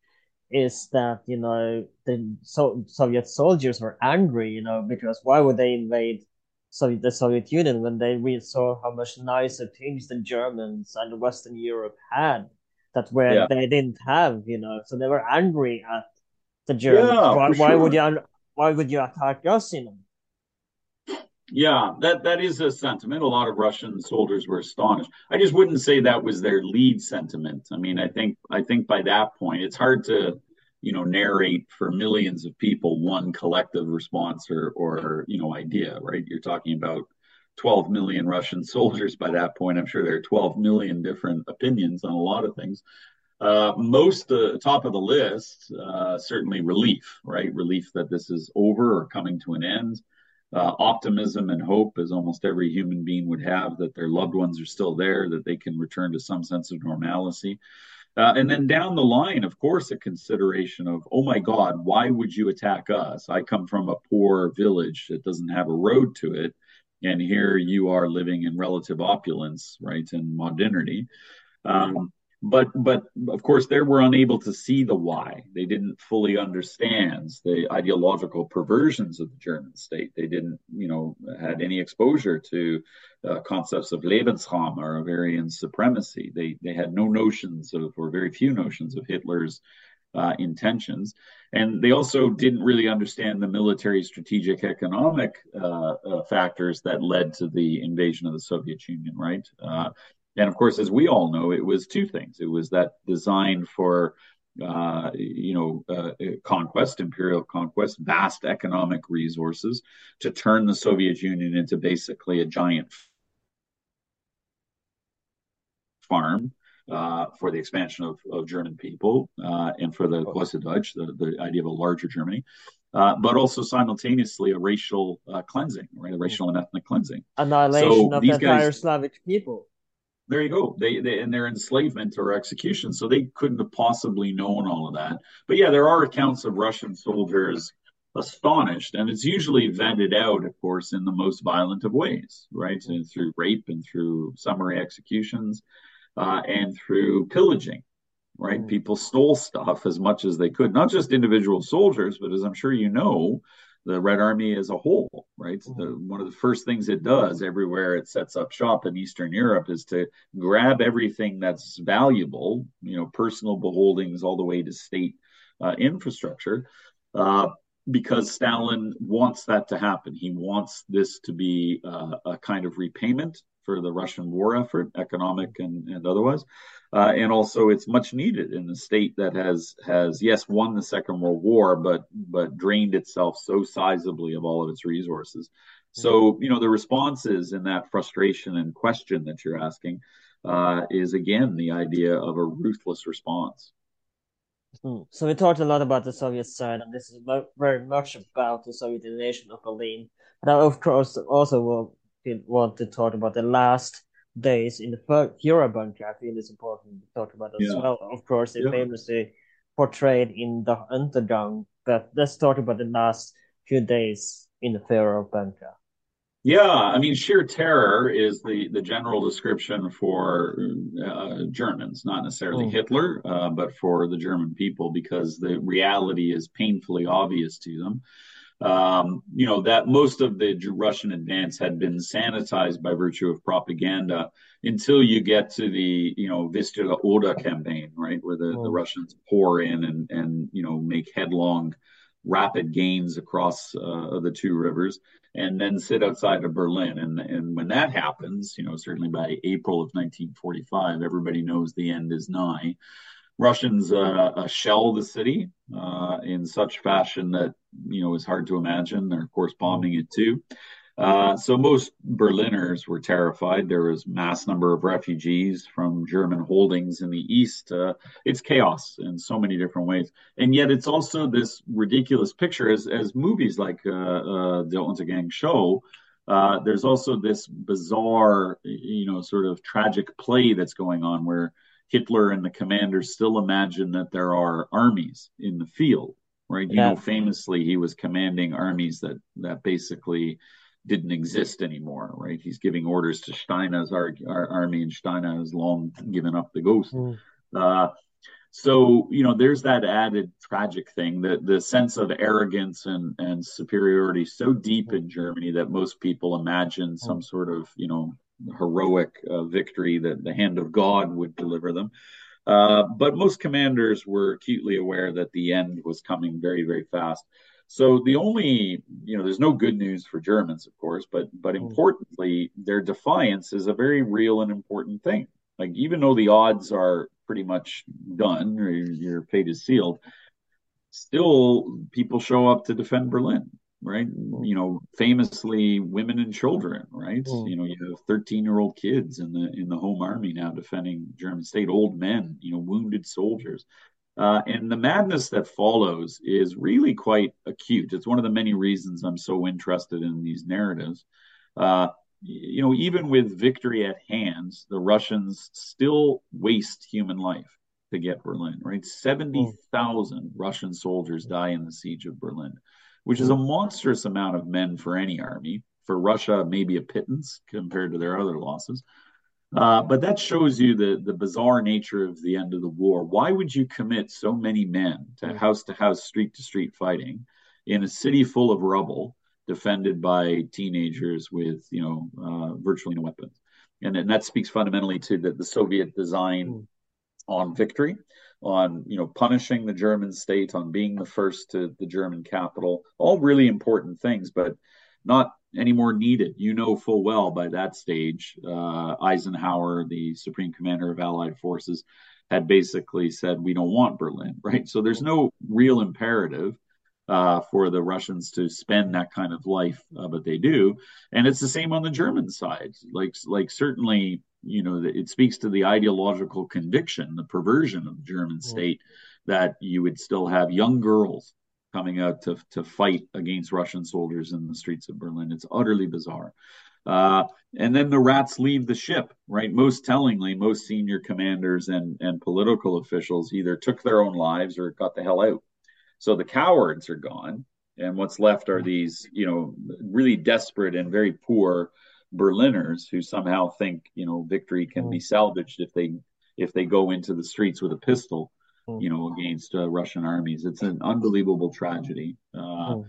Is that you know the so Soviet soldiers were angry, you know, because why would they invade Soviet the Soviet Union when they really saw how much nicer things the Germans and Western Europe had that where yeah. they didn't have, you know, so they were angry at the Germans. Yeah, why, why would you why would you attack us, you know? Yeah, that that is a sentiment. A lot of Russian soldiers were astonished. I just wouldn't say that was their lead sentiment. I mean, I think I think by that point, it's hard to, you know, narrate for millions of people one collective response or or you know idea, right? You're talking about 12 million Russian soldiers by that point. I'm sure there are 12 million different opinions on a lot of things. Uh, most uh, top of the list, uh, certainly relief, right? Relief that this is over or coming to an end uh, optimism and hope, as almost every human being would have, that their loved ones are still there, that they can return to some sense of normalcy. Uh, and then down the line, of course, a consideration of, oh my God, why would you attack us? I come from a poor village that doesn't have a road to it. And here you are living in relative opulence, right, and modernity. Um, but but of course they were unable to see the why. They didn't fully understand the ideological perversions of the german state. They didn't you know had any exposure to uh, concepts of lebensraum or Aryan supremacy. They they had no notions of or very few notions of hitler's uh, intentions. And they also didn't really understand the military strategic economic uh, uh factors that led to the invasion of the soviet union right? Uh, and of course, as we all know, it was two things. It was that design for uh, you know, uh, conquest, imperial conquest, vast economic resources to turn the Soviet Union into basically a giant farm uh, for the expansion of, of German people uh, and for the Große Deutsch, the, the idea of a larger Germany. Uh, but also simultaneously a racial uh, cleansing, right? A racial and ethnic cleansing. Annihilation so of the entire Slavic people there you go. They, they and their enslavement or execution. So they couldn't have possibly known all of that. But yeah, there are accounts of Russian soldiers astonished, and it's usually vented out, of course, in the most violent of ways, right? And through rape and through summary executions, uh, and through pillaging. Right, mm. people stole stuff as much as they could, not just individual soldiers, but as I'm sure you know, the Red Army as a whole, right? Mm-hmm. The, one of the first things it does everywhere it sets up shop in Eastern Europe is to grab everything that's valuable, you know, personal beholdings all the way to state uh, infrastructure, uh, because Stalin wants that to happen. He wants this to be uh, a kind of repayment for the Russian war effort, economic and, and otherwise. Uh, and also, it's much needed in a state that has has yes won the Second World War, but but drained itself so sizably of all of its resources. So you know the responses in that frustration and question that you're asking uh, is again the idea of a ruthless response. Hmm. So we talked a lot about the Soviet side, and this is very much about the Soviet invasion of Berlin. But I, of course, also will want to talk about the last days in the Führerbunker. I feel it's important to talk about as yeah. well. Of course, they yeah. famously portrayed in the Untergang, but let's talk about the last few days in the Führerbunker. Yeah, I mean, sheer terror is the, the general description for uh, Germans, not necessarily mm. Hitler, uh, but for the German people, because the reality is painfully obvious to them um, you know, that most of the Russian advance had been sanitized by virtue of propaganda until you get to the, you know, Vistula Oder campaign, right, where the, oh. the Russians pour in and, and, you know, make headlong, rapid gains across uh, the two rivers and then sit outside of Berlin. And, and when that happens, you know, certainly by April of 1945, everybody knows the end is nigh. Russians uh, uh, shell the city uh, in such fashion that you know is hard to imagine. They're of course bombing it too. Uh, so most Berliners were terrified. There was mass number of refugees from German holdings in the east. Uh, it's chaos in so many different ways, and yet it's also this ridiculous picture, as as movies like uh, uh, the Untergang show. Uh, there's also this bizarre, you know, sort of tragic play that's going on where Hitler and the commanders still imagine that there are armies in the field, right? Yeah. You know, famously, he was commanding armies that that basically didn't exist anymore, right? He's giving orders to Steiner's our, our army, and Steine has long given up the ghost. Mm. Uh, so you know, there's that added tragic thing, that the sense of arrogance and and superiority so deep in Germany that most people imagine mm. some sort of you know heroic uh, victory that the hand of God would deliver them. Uh, but most commanders were acutely aware that the end was coming very, very fast. So the only, you know, there's no good news for Germans, of course, but but hmm. importantly, their defiance is a very real and important thing. Like even though the odds are pretty much done, or your fate is sealed, still people show up to defend Berlin, right? Hmm. You know, famously women and children, right? Mm. You know, you have 13 year old kids in the in the home army now defending German state, old men, you know, wounded soldiers. Uh, and the madness that follows is really quite acute. It's one of the many reasons I'm so interested in these narratives. Uh, you know, even with victory at hand, the Russians still waste human life to get Berlin, right? 70,000 Russian soldiers die in the siege of Berlin, which is a monstrous amount of men for any army. For Russia, maybe a pittance compared to their other losses. Uh, but that shows you the, the bizarre nature of the end of the war. Why would you commit so many men to house to house, street to street fighting in a city full of rubble, defended by teenagers with you know uh, virtually no weapons? And, and that speaks fundamentally to the, the Soviet design mm. on victory, on you know punishing the German state, on being the first to the German capital. All really important things, but not anymore needed. You know full well by that stage, uh, Eisenhower, the supreme commander of Allied forces, had basically said, We don't want Berlin, right? So there's no real imperative uh, for the Russians to spend that kind of life, uh, but they do. And it's the same on the German side. Like, like certainly, you know, it speaks to the ideological conviction, the perversion of the German state, that you would still have young girls coming out to, to fight against Russian soldiers in the streets of Berlin. It's utterly bizarre. Uh, and then the rats leave the ship, right? Most tellingly, most senior commanders and, and political officials either took their own lives or got the hell out. So the cowards are gone. And what's left are these, you know, really desperate and very poor Berliners who somehow think, you know, victory can be salvaged if they if they go into the streets with a pistol Hmm. you know, against uh, Russian armies. It's an unbelievable tragedy, uh, mm.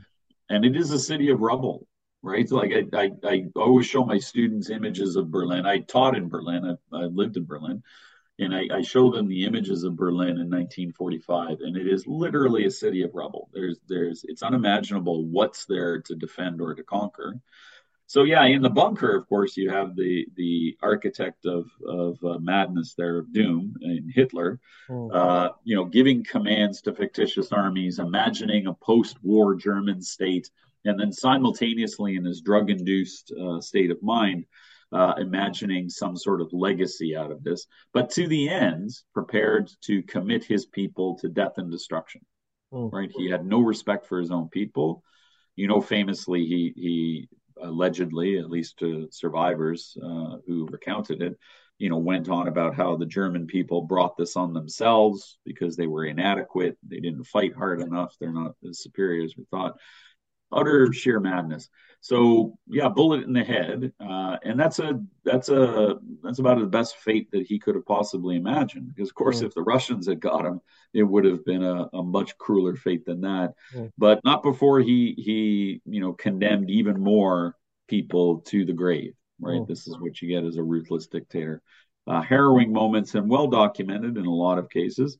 and it is a city of rubble, right? So like I, I, I, always show my students images of Berlin. I taught in Berlin. I, I lived in Berlin, and I, I show them the images of Berlin in 1945, and it is literally a city of rubble. There's, there's, it's unimaginable what's there to defend or to conquer. So yeah, in the bunker, of course, you have the the architect of of uh, madness there of doom in Hitler, mm. uh, you know, giving commands to fictitious armies, imagining a post-war German state, and then simultaneously in his drug-induced uh, state of mind, uh, imagining some sort of legacy out of this, but to the end, prepared to commit his people to death and destruction. Mm. Right? He had no respect for his own people. You know, famously, he he allegedly, at least to survivors uh, who recounted it, you know, went on about how the German people brought this on themselves because they were inadequate. They didn't fight hard enough. They're not as superior as we thought. Utter sheer madness. So yeah, bullet in the head, uh, and that's a that's a that's about the best fate that he could have possibly imagined. Because of course, if the Russians had got him, it would have been a, a much crueler fate than that. But not before he he you know condemned even more people to the grave. Right, this is what you get as a ruthless dictator. Uh, harrowing moments and well documented in a lot of cases.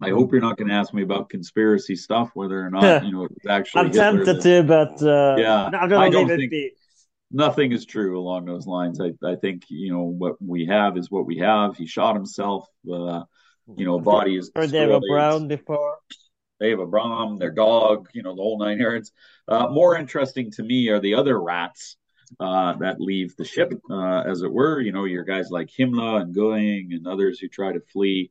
I hope you're not going to ask me about conspiracy stuff, whether or not you know it's actually. I'm tempted to, but uh, yeah, I'm going to leave it be. Nothing is true along those lines. I, I think you know what we have is what we have. He shot himself. Uh, you know, body is. Or David Brown before. They have a Brown, their dog, you know, the whole nine yards. Uh, more interesting to me are the other rats uh, that leave the ship, uh, as it were. You know, your guys like Himmler and Goering and others who try to flee.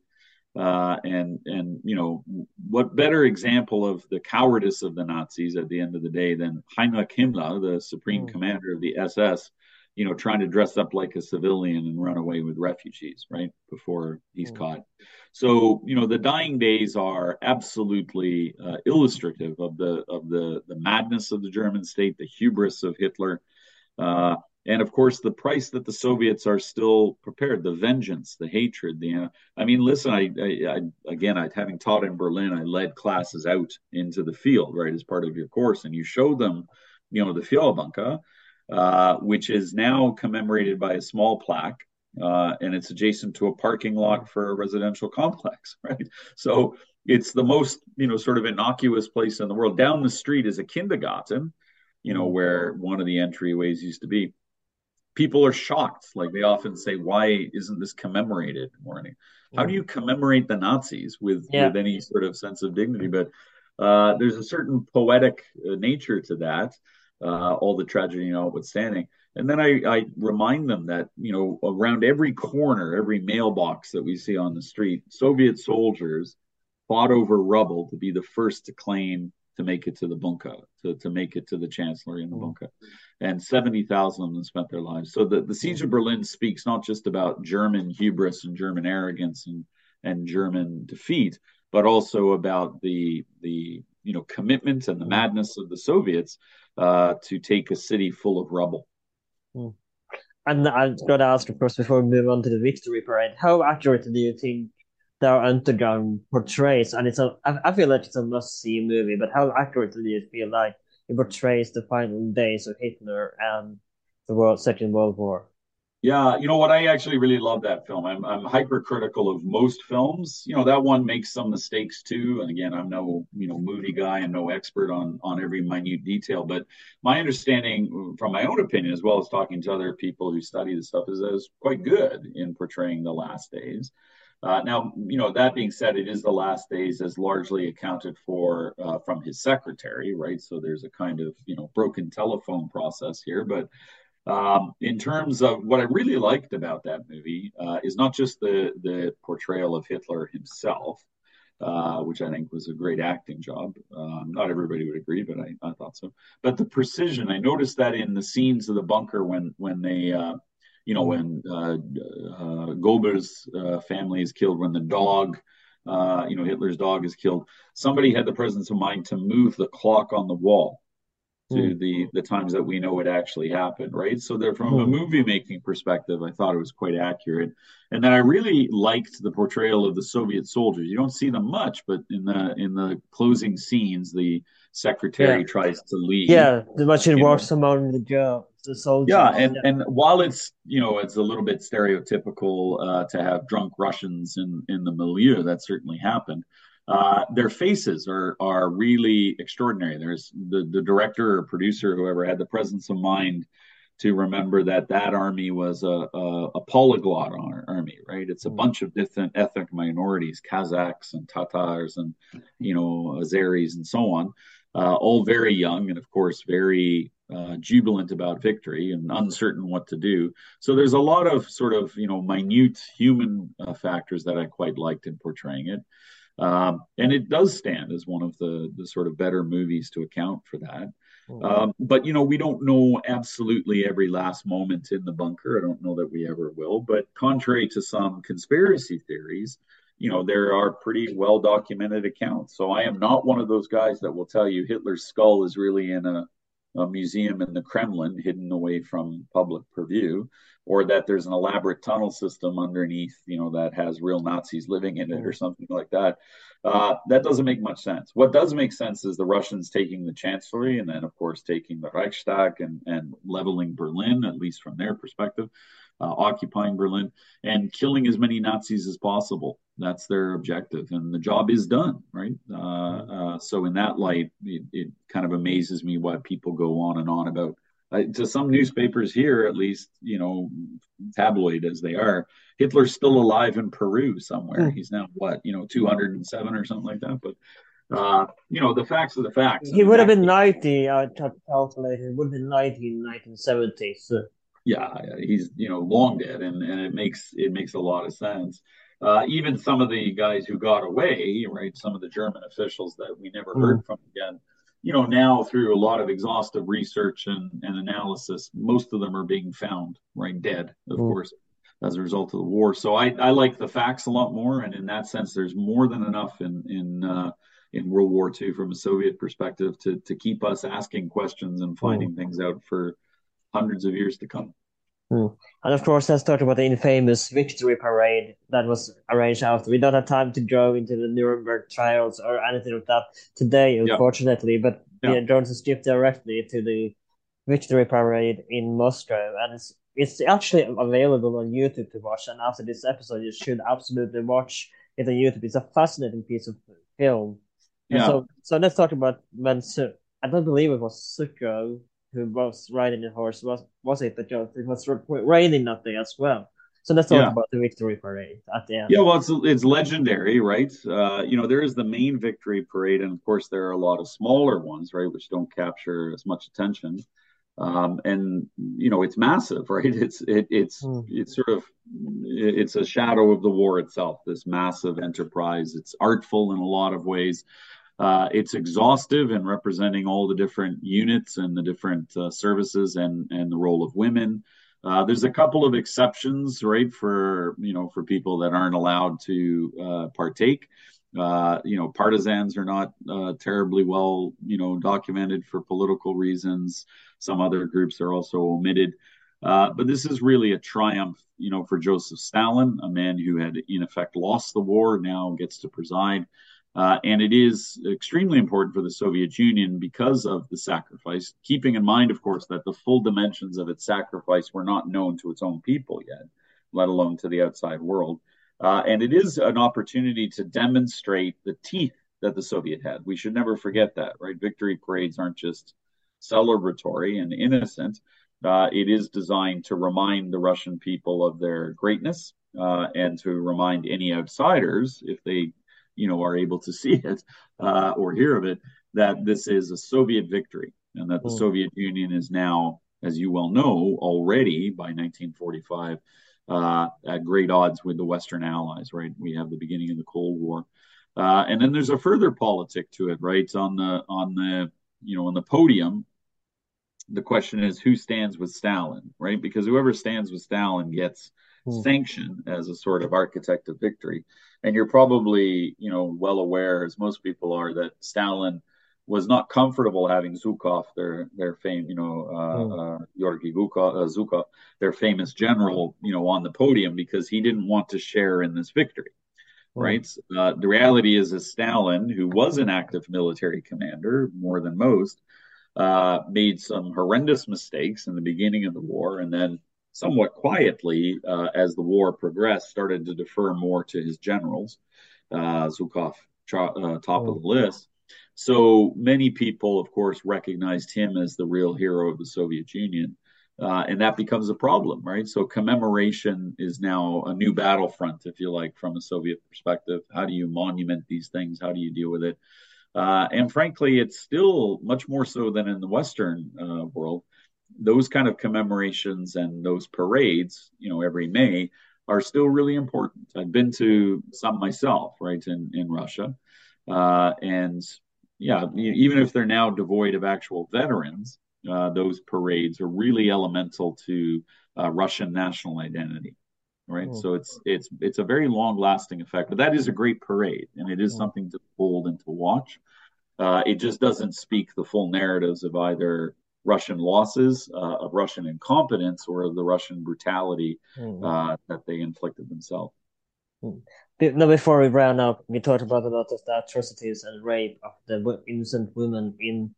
Uh, and and you know what better example of the cowardice of the Nazis at the end of the day than Heinrich Himmler, the supreme mm. commander of the SS, you know, trying to dress up like a civilian and run away with refugees, right before he's mm. caught. So you know, the dying days are absolutely uh, illustrative of the of the the madness of the German state, the hubris of Hitler, Uh, and of course, the price that the Soviets are still prepared, the vengeance, the hatred, the, I mean, listen, I, I, I again, I, having taught in Berlin, I led classes out into the field, right, as part of your course, and you show them, you know, the Führerbunker, uh, which is now commemorated by a small plaque, uh, and it's adjacent to a parking lot for a residential complex, right? So it's the most, you know, sort of innocuous place in the world. Down the street is a kindergarten, you know, where one of the entryways used to be people are shocked. Like they often say, why isn't this commemorated more? Any? How do you commemorate the Nazis with, yeah. with any sort of sense of dignity? But uh, there's a certain poetic uh, nature to that, uh, all the tragedy notwithstanding. And then I, I remind them that, you know, around every corner, every mailbox that we see on the street, Soviet soldiers fought over rubble to be the first to claim to make it to the bunker, to, to make it to the chancellery in the mm-hmm. bunker. And 70,000 of them spent their lives. So the, the siege of Berlin speaks not just about German hubris and German arrogance and, and German defeat, but also about the, the you know, commitment and the madness of the Soviets uh, to take a city full of rubble. Mm. And I've got to ask, of course, before we move on to the victory parade, how accurate do you think their underground portrays, and it's a I, feel like it's a must see movie, but how accurately do you feel like it portrays the final days of Hitler and the world Second World War? Yeah, you know what? I actually really love that film. I'm I'm hypercritical of most films. You know that one makes some mistakes too. And again, I'm no you know movie guy and no expert on on every minute detail. But my understanding, from my own opinion, as well as talking to other people who study this stuff, is that it's quite good in portraying the last days. Uh, now, you know, that being said, it is the last days as largely accounted for uh, from his secretary, right? So there's a kind of, you know, broken telephone process here. But um, in terms of what I really liked about that movie uh, is not just the, the portrayal of Hitler himself, uh, which I think was a great acting job. Um, not everybody would agree, but I, I, thought so. But the precision, I noticed that in the scenes of the bunker when when they uh, you know, when uh, uh, Goebbels' uh, family is killed, when the dog, uh, you know, Hitler's dog is killed, somebody had the presence of mind to move the clock on the wall to mm. the the times that we know it actually happened, right? So there, from mm. a hmm. movie making perspective, I thought it was quite accurate, and then I really liked the portrayal of the Soviet soldiers. You don't see them much, but in the in the closing scenes, the secretary yeah. tries to leave. Yeah, the much in works among the job the soldiers. Yeah, and and while it's you know it's a little bit stereotypical uh, to have drunk Russians in in the milieu, that certainly happened. Uh, their faces are are really extraordinary. There's the the director or producer, whoever had the presence of mind to remember that that army was a, a, a polyglot army, right? It's a mm. bunch of different ethnic minorities, Kazakhs and Tatars and you know Azeris and so on, uh, all very young and of course very uh, jubilant about victory and uncertain what to do. So there's a lot of sort of you know minute human uh, factors that I quite liked in portraying it, um, and it does stand as one of the the sort of better movies to account for that. Mm-hmm. Um, but you know we don't know absolutely every last moment in the bunker. I don't know that we ever will. But contrary to some conspiracy theories, you know there are pretty well documented accounts. So I am not one of those guys that will tell you Hitler's skull is really in a a museum in the Kremlin hidden away from public purview, or that there's an elaborate tunnel system underneath, you know, that has real Nazis living in it or something like that. Uh, that doesn't make much sense. What does make sense is the Russians taking the chancellery and then, of course, taking the Reichstag and, and leveling Berlin, at least from their perspective uh, occupying Berlin and killing as many Nazis as possible. That's their objective, and the job is done, right? Uh, uh, so, in that light, it, it, kind of amazes me why people go on and on about. Uh, to some newspapers here, at least, you know, tabloid as they are, Hitler's still alive in Peru somewhere. Hmm. He's now what, you know, 207 or something like that. But uh, you know, the facts are the facts. He would have been 90, I calculated, it would have been 90 in 1970. So yeah, he's you know long dead, and and it makes it makes a lot of sense. Uh, even some of the guys who got away, right? Some of the German officials that we never heard mm. from again. You know, now through a lot of exhaustive research and, and analysis, most of them are being found right dead, of mm. course, as a result of the war. So I, I like the facts a lot more, and in that sense, there's more than enough in in uh, in World War II from a Soviet perspective to to keep us asking questions and finding mm. things out for hundreds of years to come. Hmm. And of course, let's talk about the infamous victory parade that was arranged after. We don't have time to go into the Nuremberg trials or anything like that today, unfortunately. Yeah. But yeah. going to skip directly to the victory parade in Moscow, and it's it's actually available on YouTube to watch. And after this episode, you should absolutely watch it on YouTube. It's a fascinating piece of film. Yeah. So so let's talk about when I don't believe it was Zhukov who was riding the horse was was it that it was raining that day as well. So let's talk yeah. about the victory parade at the end. Yeah, well, it's it's legendary, right? Uh, you know, there is the main victory parade, and of course, there are a lot of smaller ones, right, which don't capture as much attention. Um, and you know, it's massive, right? It's it, it's mm. it's sort of it's a shadow of the war itself. This massive enterprise. It's artful in a lot of ways. Uh, it's exhaustive in representing all the different units and the different uh, services and and the role of women. Uh, there's a couple of exceptions, right, for you know for people that aren't allowed to uh, partake. Uh, you know, partisans are not uh, terribly well, you know, documented for political reasons. Some other groups are also omitted. but this is really a triumph, you know, for Joseph Stalin, a man who had in effect lost the war, now gets to preside. Uh, and it is extremely important for the Soviet Union because of the sacrifice, keeping in mind, of course, that the full dimensions of its sacrifice were not known to its own people yet, let alone to the outside world. Uh, and it is an opportunity to demonstrate the teeth that the Soviet had. We should never forget that, right? Victory parades aren't just celebratory and innocent. Uh, it is designed to remind the Russian people of their greatness uh, and to remind any outsiders, if they you know are able to see it uh, or hear of it that this is a Soviet victory and that the mm. Soviet Union is now, as you well know, already by 1945 uh, at great odds with the Western Allies. Right, we have the beginning of the Cold War, uh, and then there's a further politic to it. Right on the on the you know on the podium. The question is who stands with Stalin, right? Because whoever stands with Stalin gets mm. sanction as a sort of architect of victory. And you're probably, you know, well aware, as most people are, that Stalin was not comfortable having Zhukov, their their fame, you know, uh, mm. uh, Georgy Zhukov, uh, their famous general, you know, on the podium because he didn't want to share in this victory. Mm. Right. Uh, the reality is, that Stalin, who was an active military commander more than most, uh, made some horrendous mistakes in the beginning of the war, and then somewhat quietly, uh, as the war progressed, started to defer more to his generals. Uh, Zhukov, uh, top of the list. So many people, of course, recognized him as the real hero of the Soviet Union. Uh, and that becomes a problem, right? So commemoration is now a new battlefront, if you like, from a Soviet perspective. How do you monument these things? How do you deal with it? Uh, and frankly, it's still much more so than in the Western uh, world those kind of commemorations and those parades, you know, every May are still really important. I've been to some myself, right, in, in Russia. Uh, and yeah, even if they're now devoid of actual veterans, uh, those parades are really elemental to uh, Russian national identity, right? Oh. So it's it's it's a very long lasting effect. But that is a great parade, and it is oh. something to hold and to watch. Uh, it just doesn't speak the full narratives of either Russian losses, uh, of Russian incompetence, or of the Russian brutality mm. uh, that they inflicted themselves. Mm. Now, before we round up, we talked about a lot of the atrocities and rape of the innocent women in,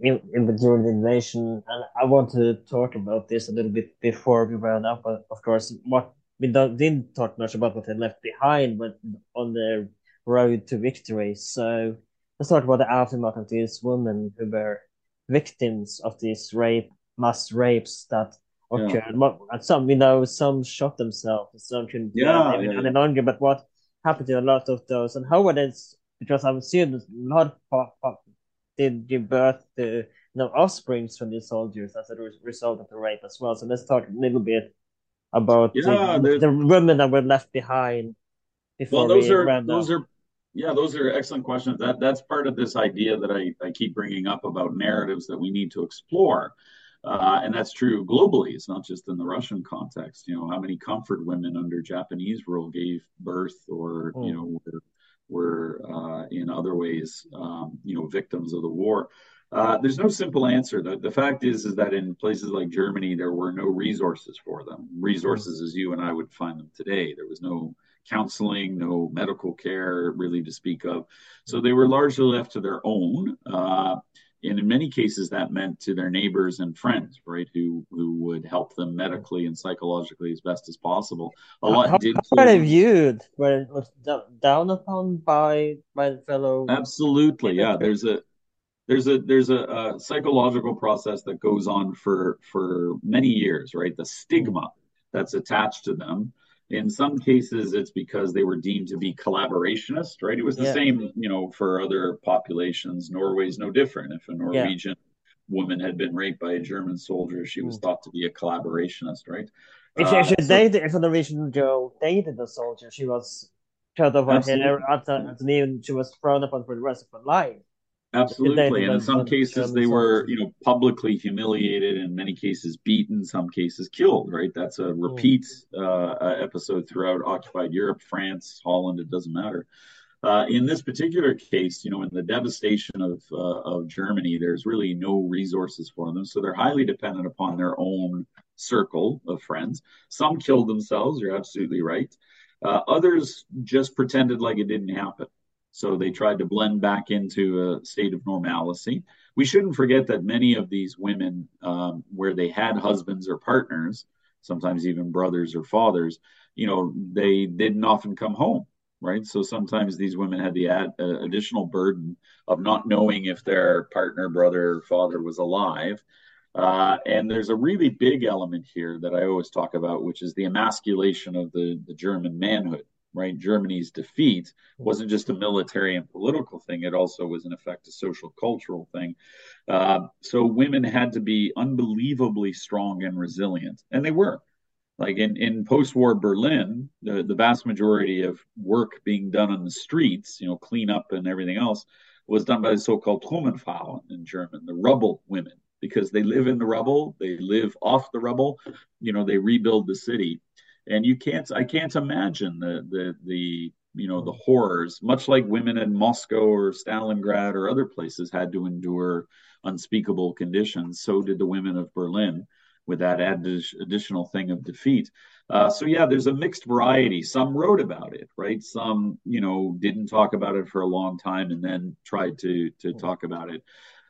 in, in during the invasion, and I want to talk about this a little bit before we round up. But of course, what we don't, didn't talk much about what they left behind, but on the road to victory. So let's talk about the aftermath of these women who were victims of these rape, mass rapes that occurred. Yeah. And some, you know, some shot themselves, some couldn't yeah, yeah, any longer. But what happened to a lot of those, and how were they? Because I've seen a lot of did give birth to you know offsprings from these soldiers as a result of the rape as well. So let's talk a little bit about yeah, the, the women that were left behind. Before well, those we are those are yeah, those are excellent questions. That that's part of this idea that I, I keep bringing up about narratives that we need to explore. Uh, and that's true globally. It's not just in the Russian context. You know, how many comfort women under Japanese rule gave birth or, you hmm. know, were, were uh, in other ways, um, you know, victims of the war. Uh, there's no simple answer. The, the fact is, is that in places like Germany, there were no resources for them. Resources as you and I would find them today. There was no counseling, no medical care really to speak of. So they were largely left to their own. Uh, and in many cases, that meant to their neighbors and friends, right, who who would help them medically and psychologically as best as possible. A lot how, did. How they viewed? Were down upon by by the fellow? Absolutely, yeah. There's a there's a there's a, a, psychological process that goes on for for many years, right? The stigma that's attached to them. In some cases, it's because they were deemed to be collaborationists, right? It was the yeah. same, you know, for other populations. Norway's no different. If a Norwegian yeah. woman had been raped by a German soldier, she was mm. thought to be a collaborationist, right? If she, uh, she so, dated, if a Norwegian girl dated a soldier, she was cut off her hair at, at the knee, and she was thrown upon for the rest of her life. Absolutely, and in some cases they were, you know, publicly humiliated. In many cases, beaten. Some cases, killed. Right. That's a hmm. repeat uh, episode throughout occupied Europe, France, Holland. It doesn't matter. Uh, in this particular case, you know, in the devastation of uh, of Germany, there's really no resources for them, so they're highly dependent upon their own circle of friends. Some killed themselves. You're absolutely right. Uh, others just pretended like it didn't happen. So they tried to blend back into a state of normalcy. We shouldn't forget that many of these women, um, where they had husbands or partners, sometimes even brothers or fathers, you know, they didn't often come home, right? So sometimes these women had the ad, uh, additional burden of not knowing if their partner, brother, father was alive. Uh, and there's a really big element here that I always talk about, which is the emasculation of the, the German manhood right? Germany's defeat wasn't just a military and political thing, it also was, in effect, a social cultural thing. Uh, so women had to be unbelievably strong and resilient, and they were. Like in, in post war Berlin, the, the vast majority of work being done on the streets, you know, cleanup and everything else, was done by the so called Trümmerfrauen in German, the rubble women, because they live in the rubble, they live off the rubble, you know, they rebuild the city and you can't i can't imagine the the the you know the horrors much like women in moscow or stalingrad or other places had to endure unspeakable conditions so did the women of berlin with that additional thing of defeat. Uh, so yeah there's a mixed variety. Some wrote about it right? Some you know didn't talk about it for a long time and then tried to to talk about it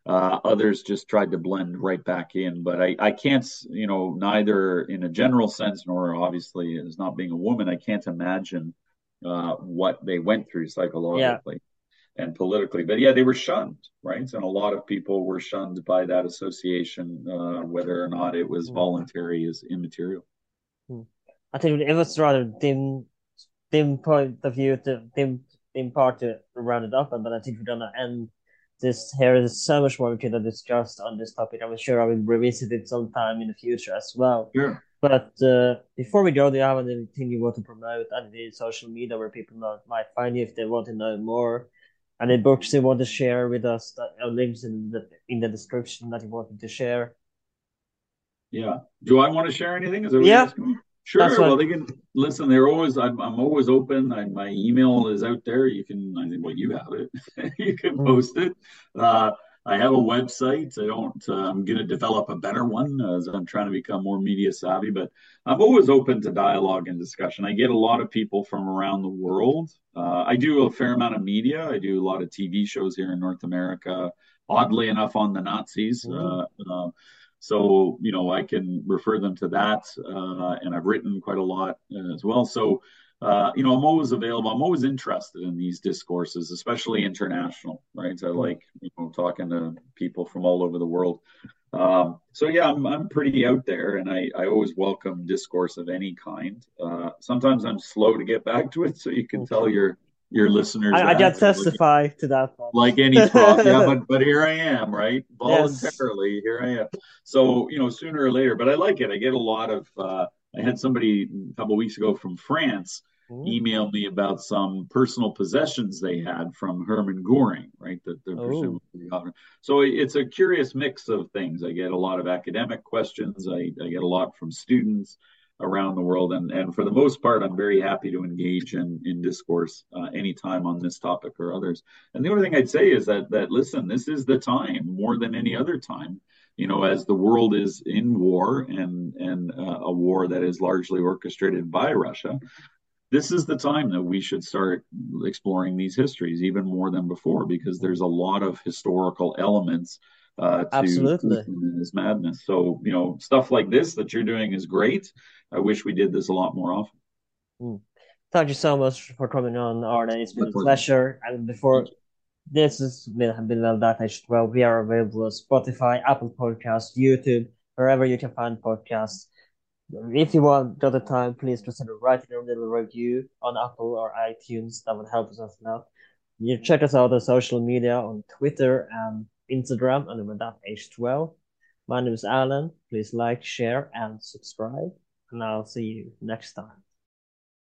uh, others just tried to blend right back in, but I, I can't, you know, neither in a general sense nor obviously as not being a woman, I can't imagine uh, what they went through psychologically yeah. and politically. But yeah, they were shunned, right? And a lot of people were shunned by that association, uh, whether or not it was hmm. voluntary is immaterial. Hmm. I think it was rather dim, dim point of view to dim, dim part to round it up, and but I think we're gonna end this here is so much more we could discuss on this topic. I'm sure I will revisit it sometime in the future as well. Sure. But uh, before we go, do you have anything you want to promote? Any social media where people might find you if they want to know more? Any books you want to share with us? That uh, links in the in the description that you wanted to share. Yeah. Do I want to share anything? Is yeah. Sure. Well, they can listen. They're always. I'm, I'm always open. I, my email is out there. You can. I think. Well, you have it. you can mm-hmm. post it. Uh, I have a website. I don't. Uh, I'm going to develop a better one as I'm trying to become more media savvy. But I'm always open to dialogue and discussion. I get a lot of people from around the world. Uh, I do a fair amount of media. I do a lot of TV shows here in North America. Oddly enough, on the Nazis. Mm-hmm. So, you know, I can refer them to that. Uh, and I've written quite a lot uh, as well. So, uh, you know, I'm always available. I'm always interested in these discourses, especially international, right? I like, you know, talking to people from all over the world. Um, so yeah, I'm, I'm pretty out there and I, I always welcome discourse of any kind. Uh, sometimes I'm slow to get back to it. So you can tell your your listeners. I, I can testify to that. Like any prof, yeah, but but here I am, right? Voluntarily, yes. here I am. So you know, sooner or later, but I like it. I get a lot of. Uh, I had somebody a couple weeks ago from France Ooh. email me about some personal possessions they had from Hermann Goering, right? That they're presumably So it's a curious mix of things. I get a lot of academic questions. I, I get a lot from students. Around the world. And, and for the most part, I'm very happy to engage in, in discourse uh, anytime on this topic or others. And the only thing I'd say is that, that listen, this is the time more than any other time, you know, as the world is in war and, and uh, a war that is largely orchestrated by Russia. This is the time that we should start exploring these histories even more than before because there's a lot of historical elements uh, to Absolutely. this madness. So you know, stuff like this that you're doing is great. I wish we did this a lot more often. Mm. Thank you so much for coming on, Arne. It's been a pleasure. And before this has been, well that well, we are available on Spotify, Apple Podcasts, YouTube, wherever you can find podcasts. If you want the time, please consider writing a little review on Apple or iTunes. That would help us out. You check us out on social media on Twitter and Instagram that H12. My name is Alan. Please like, share, and subscribe. And I'll see you next time.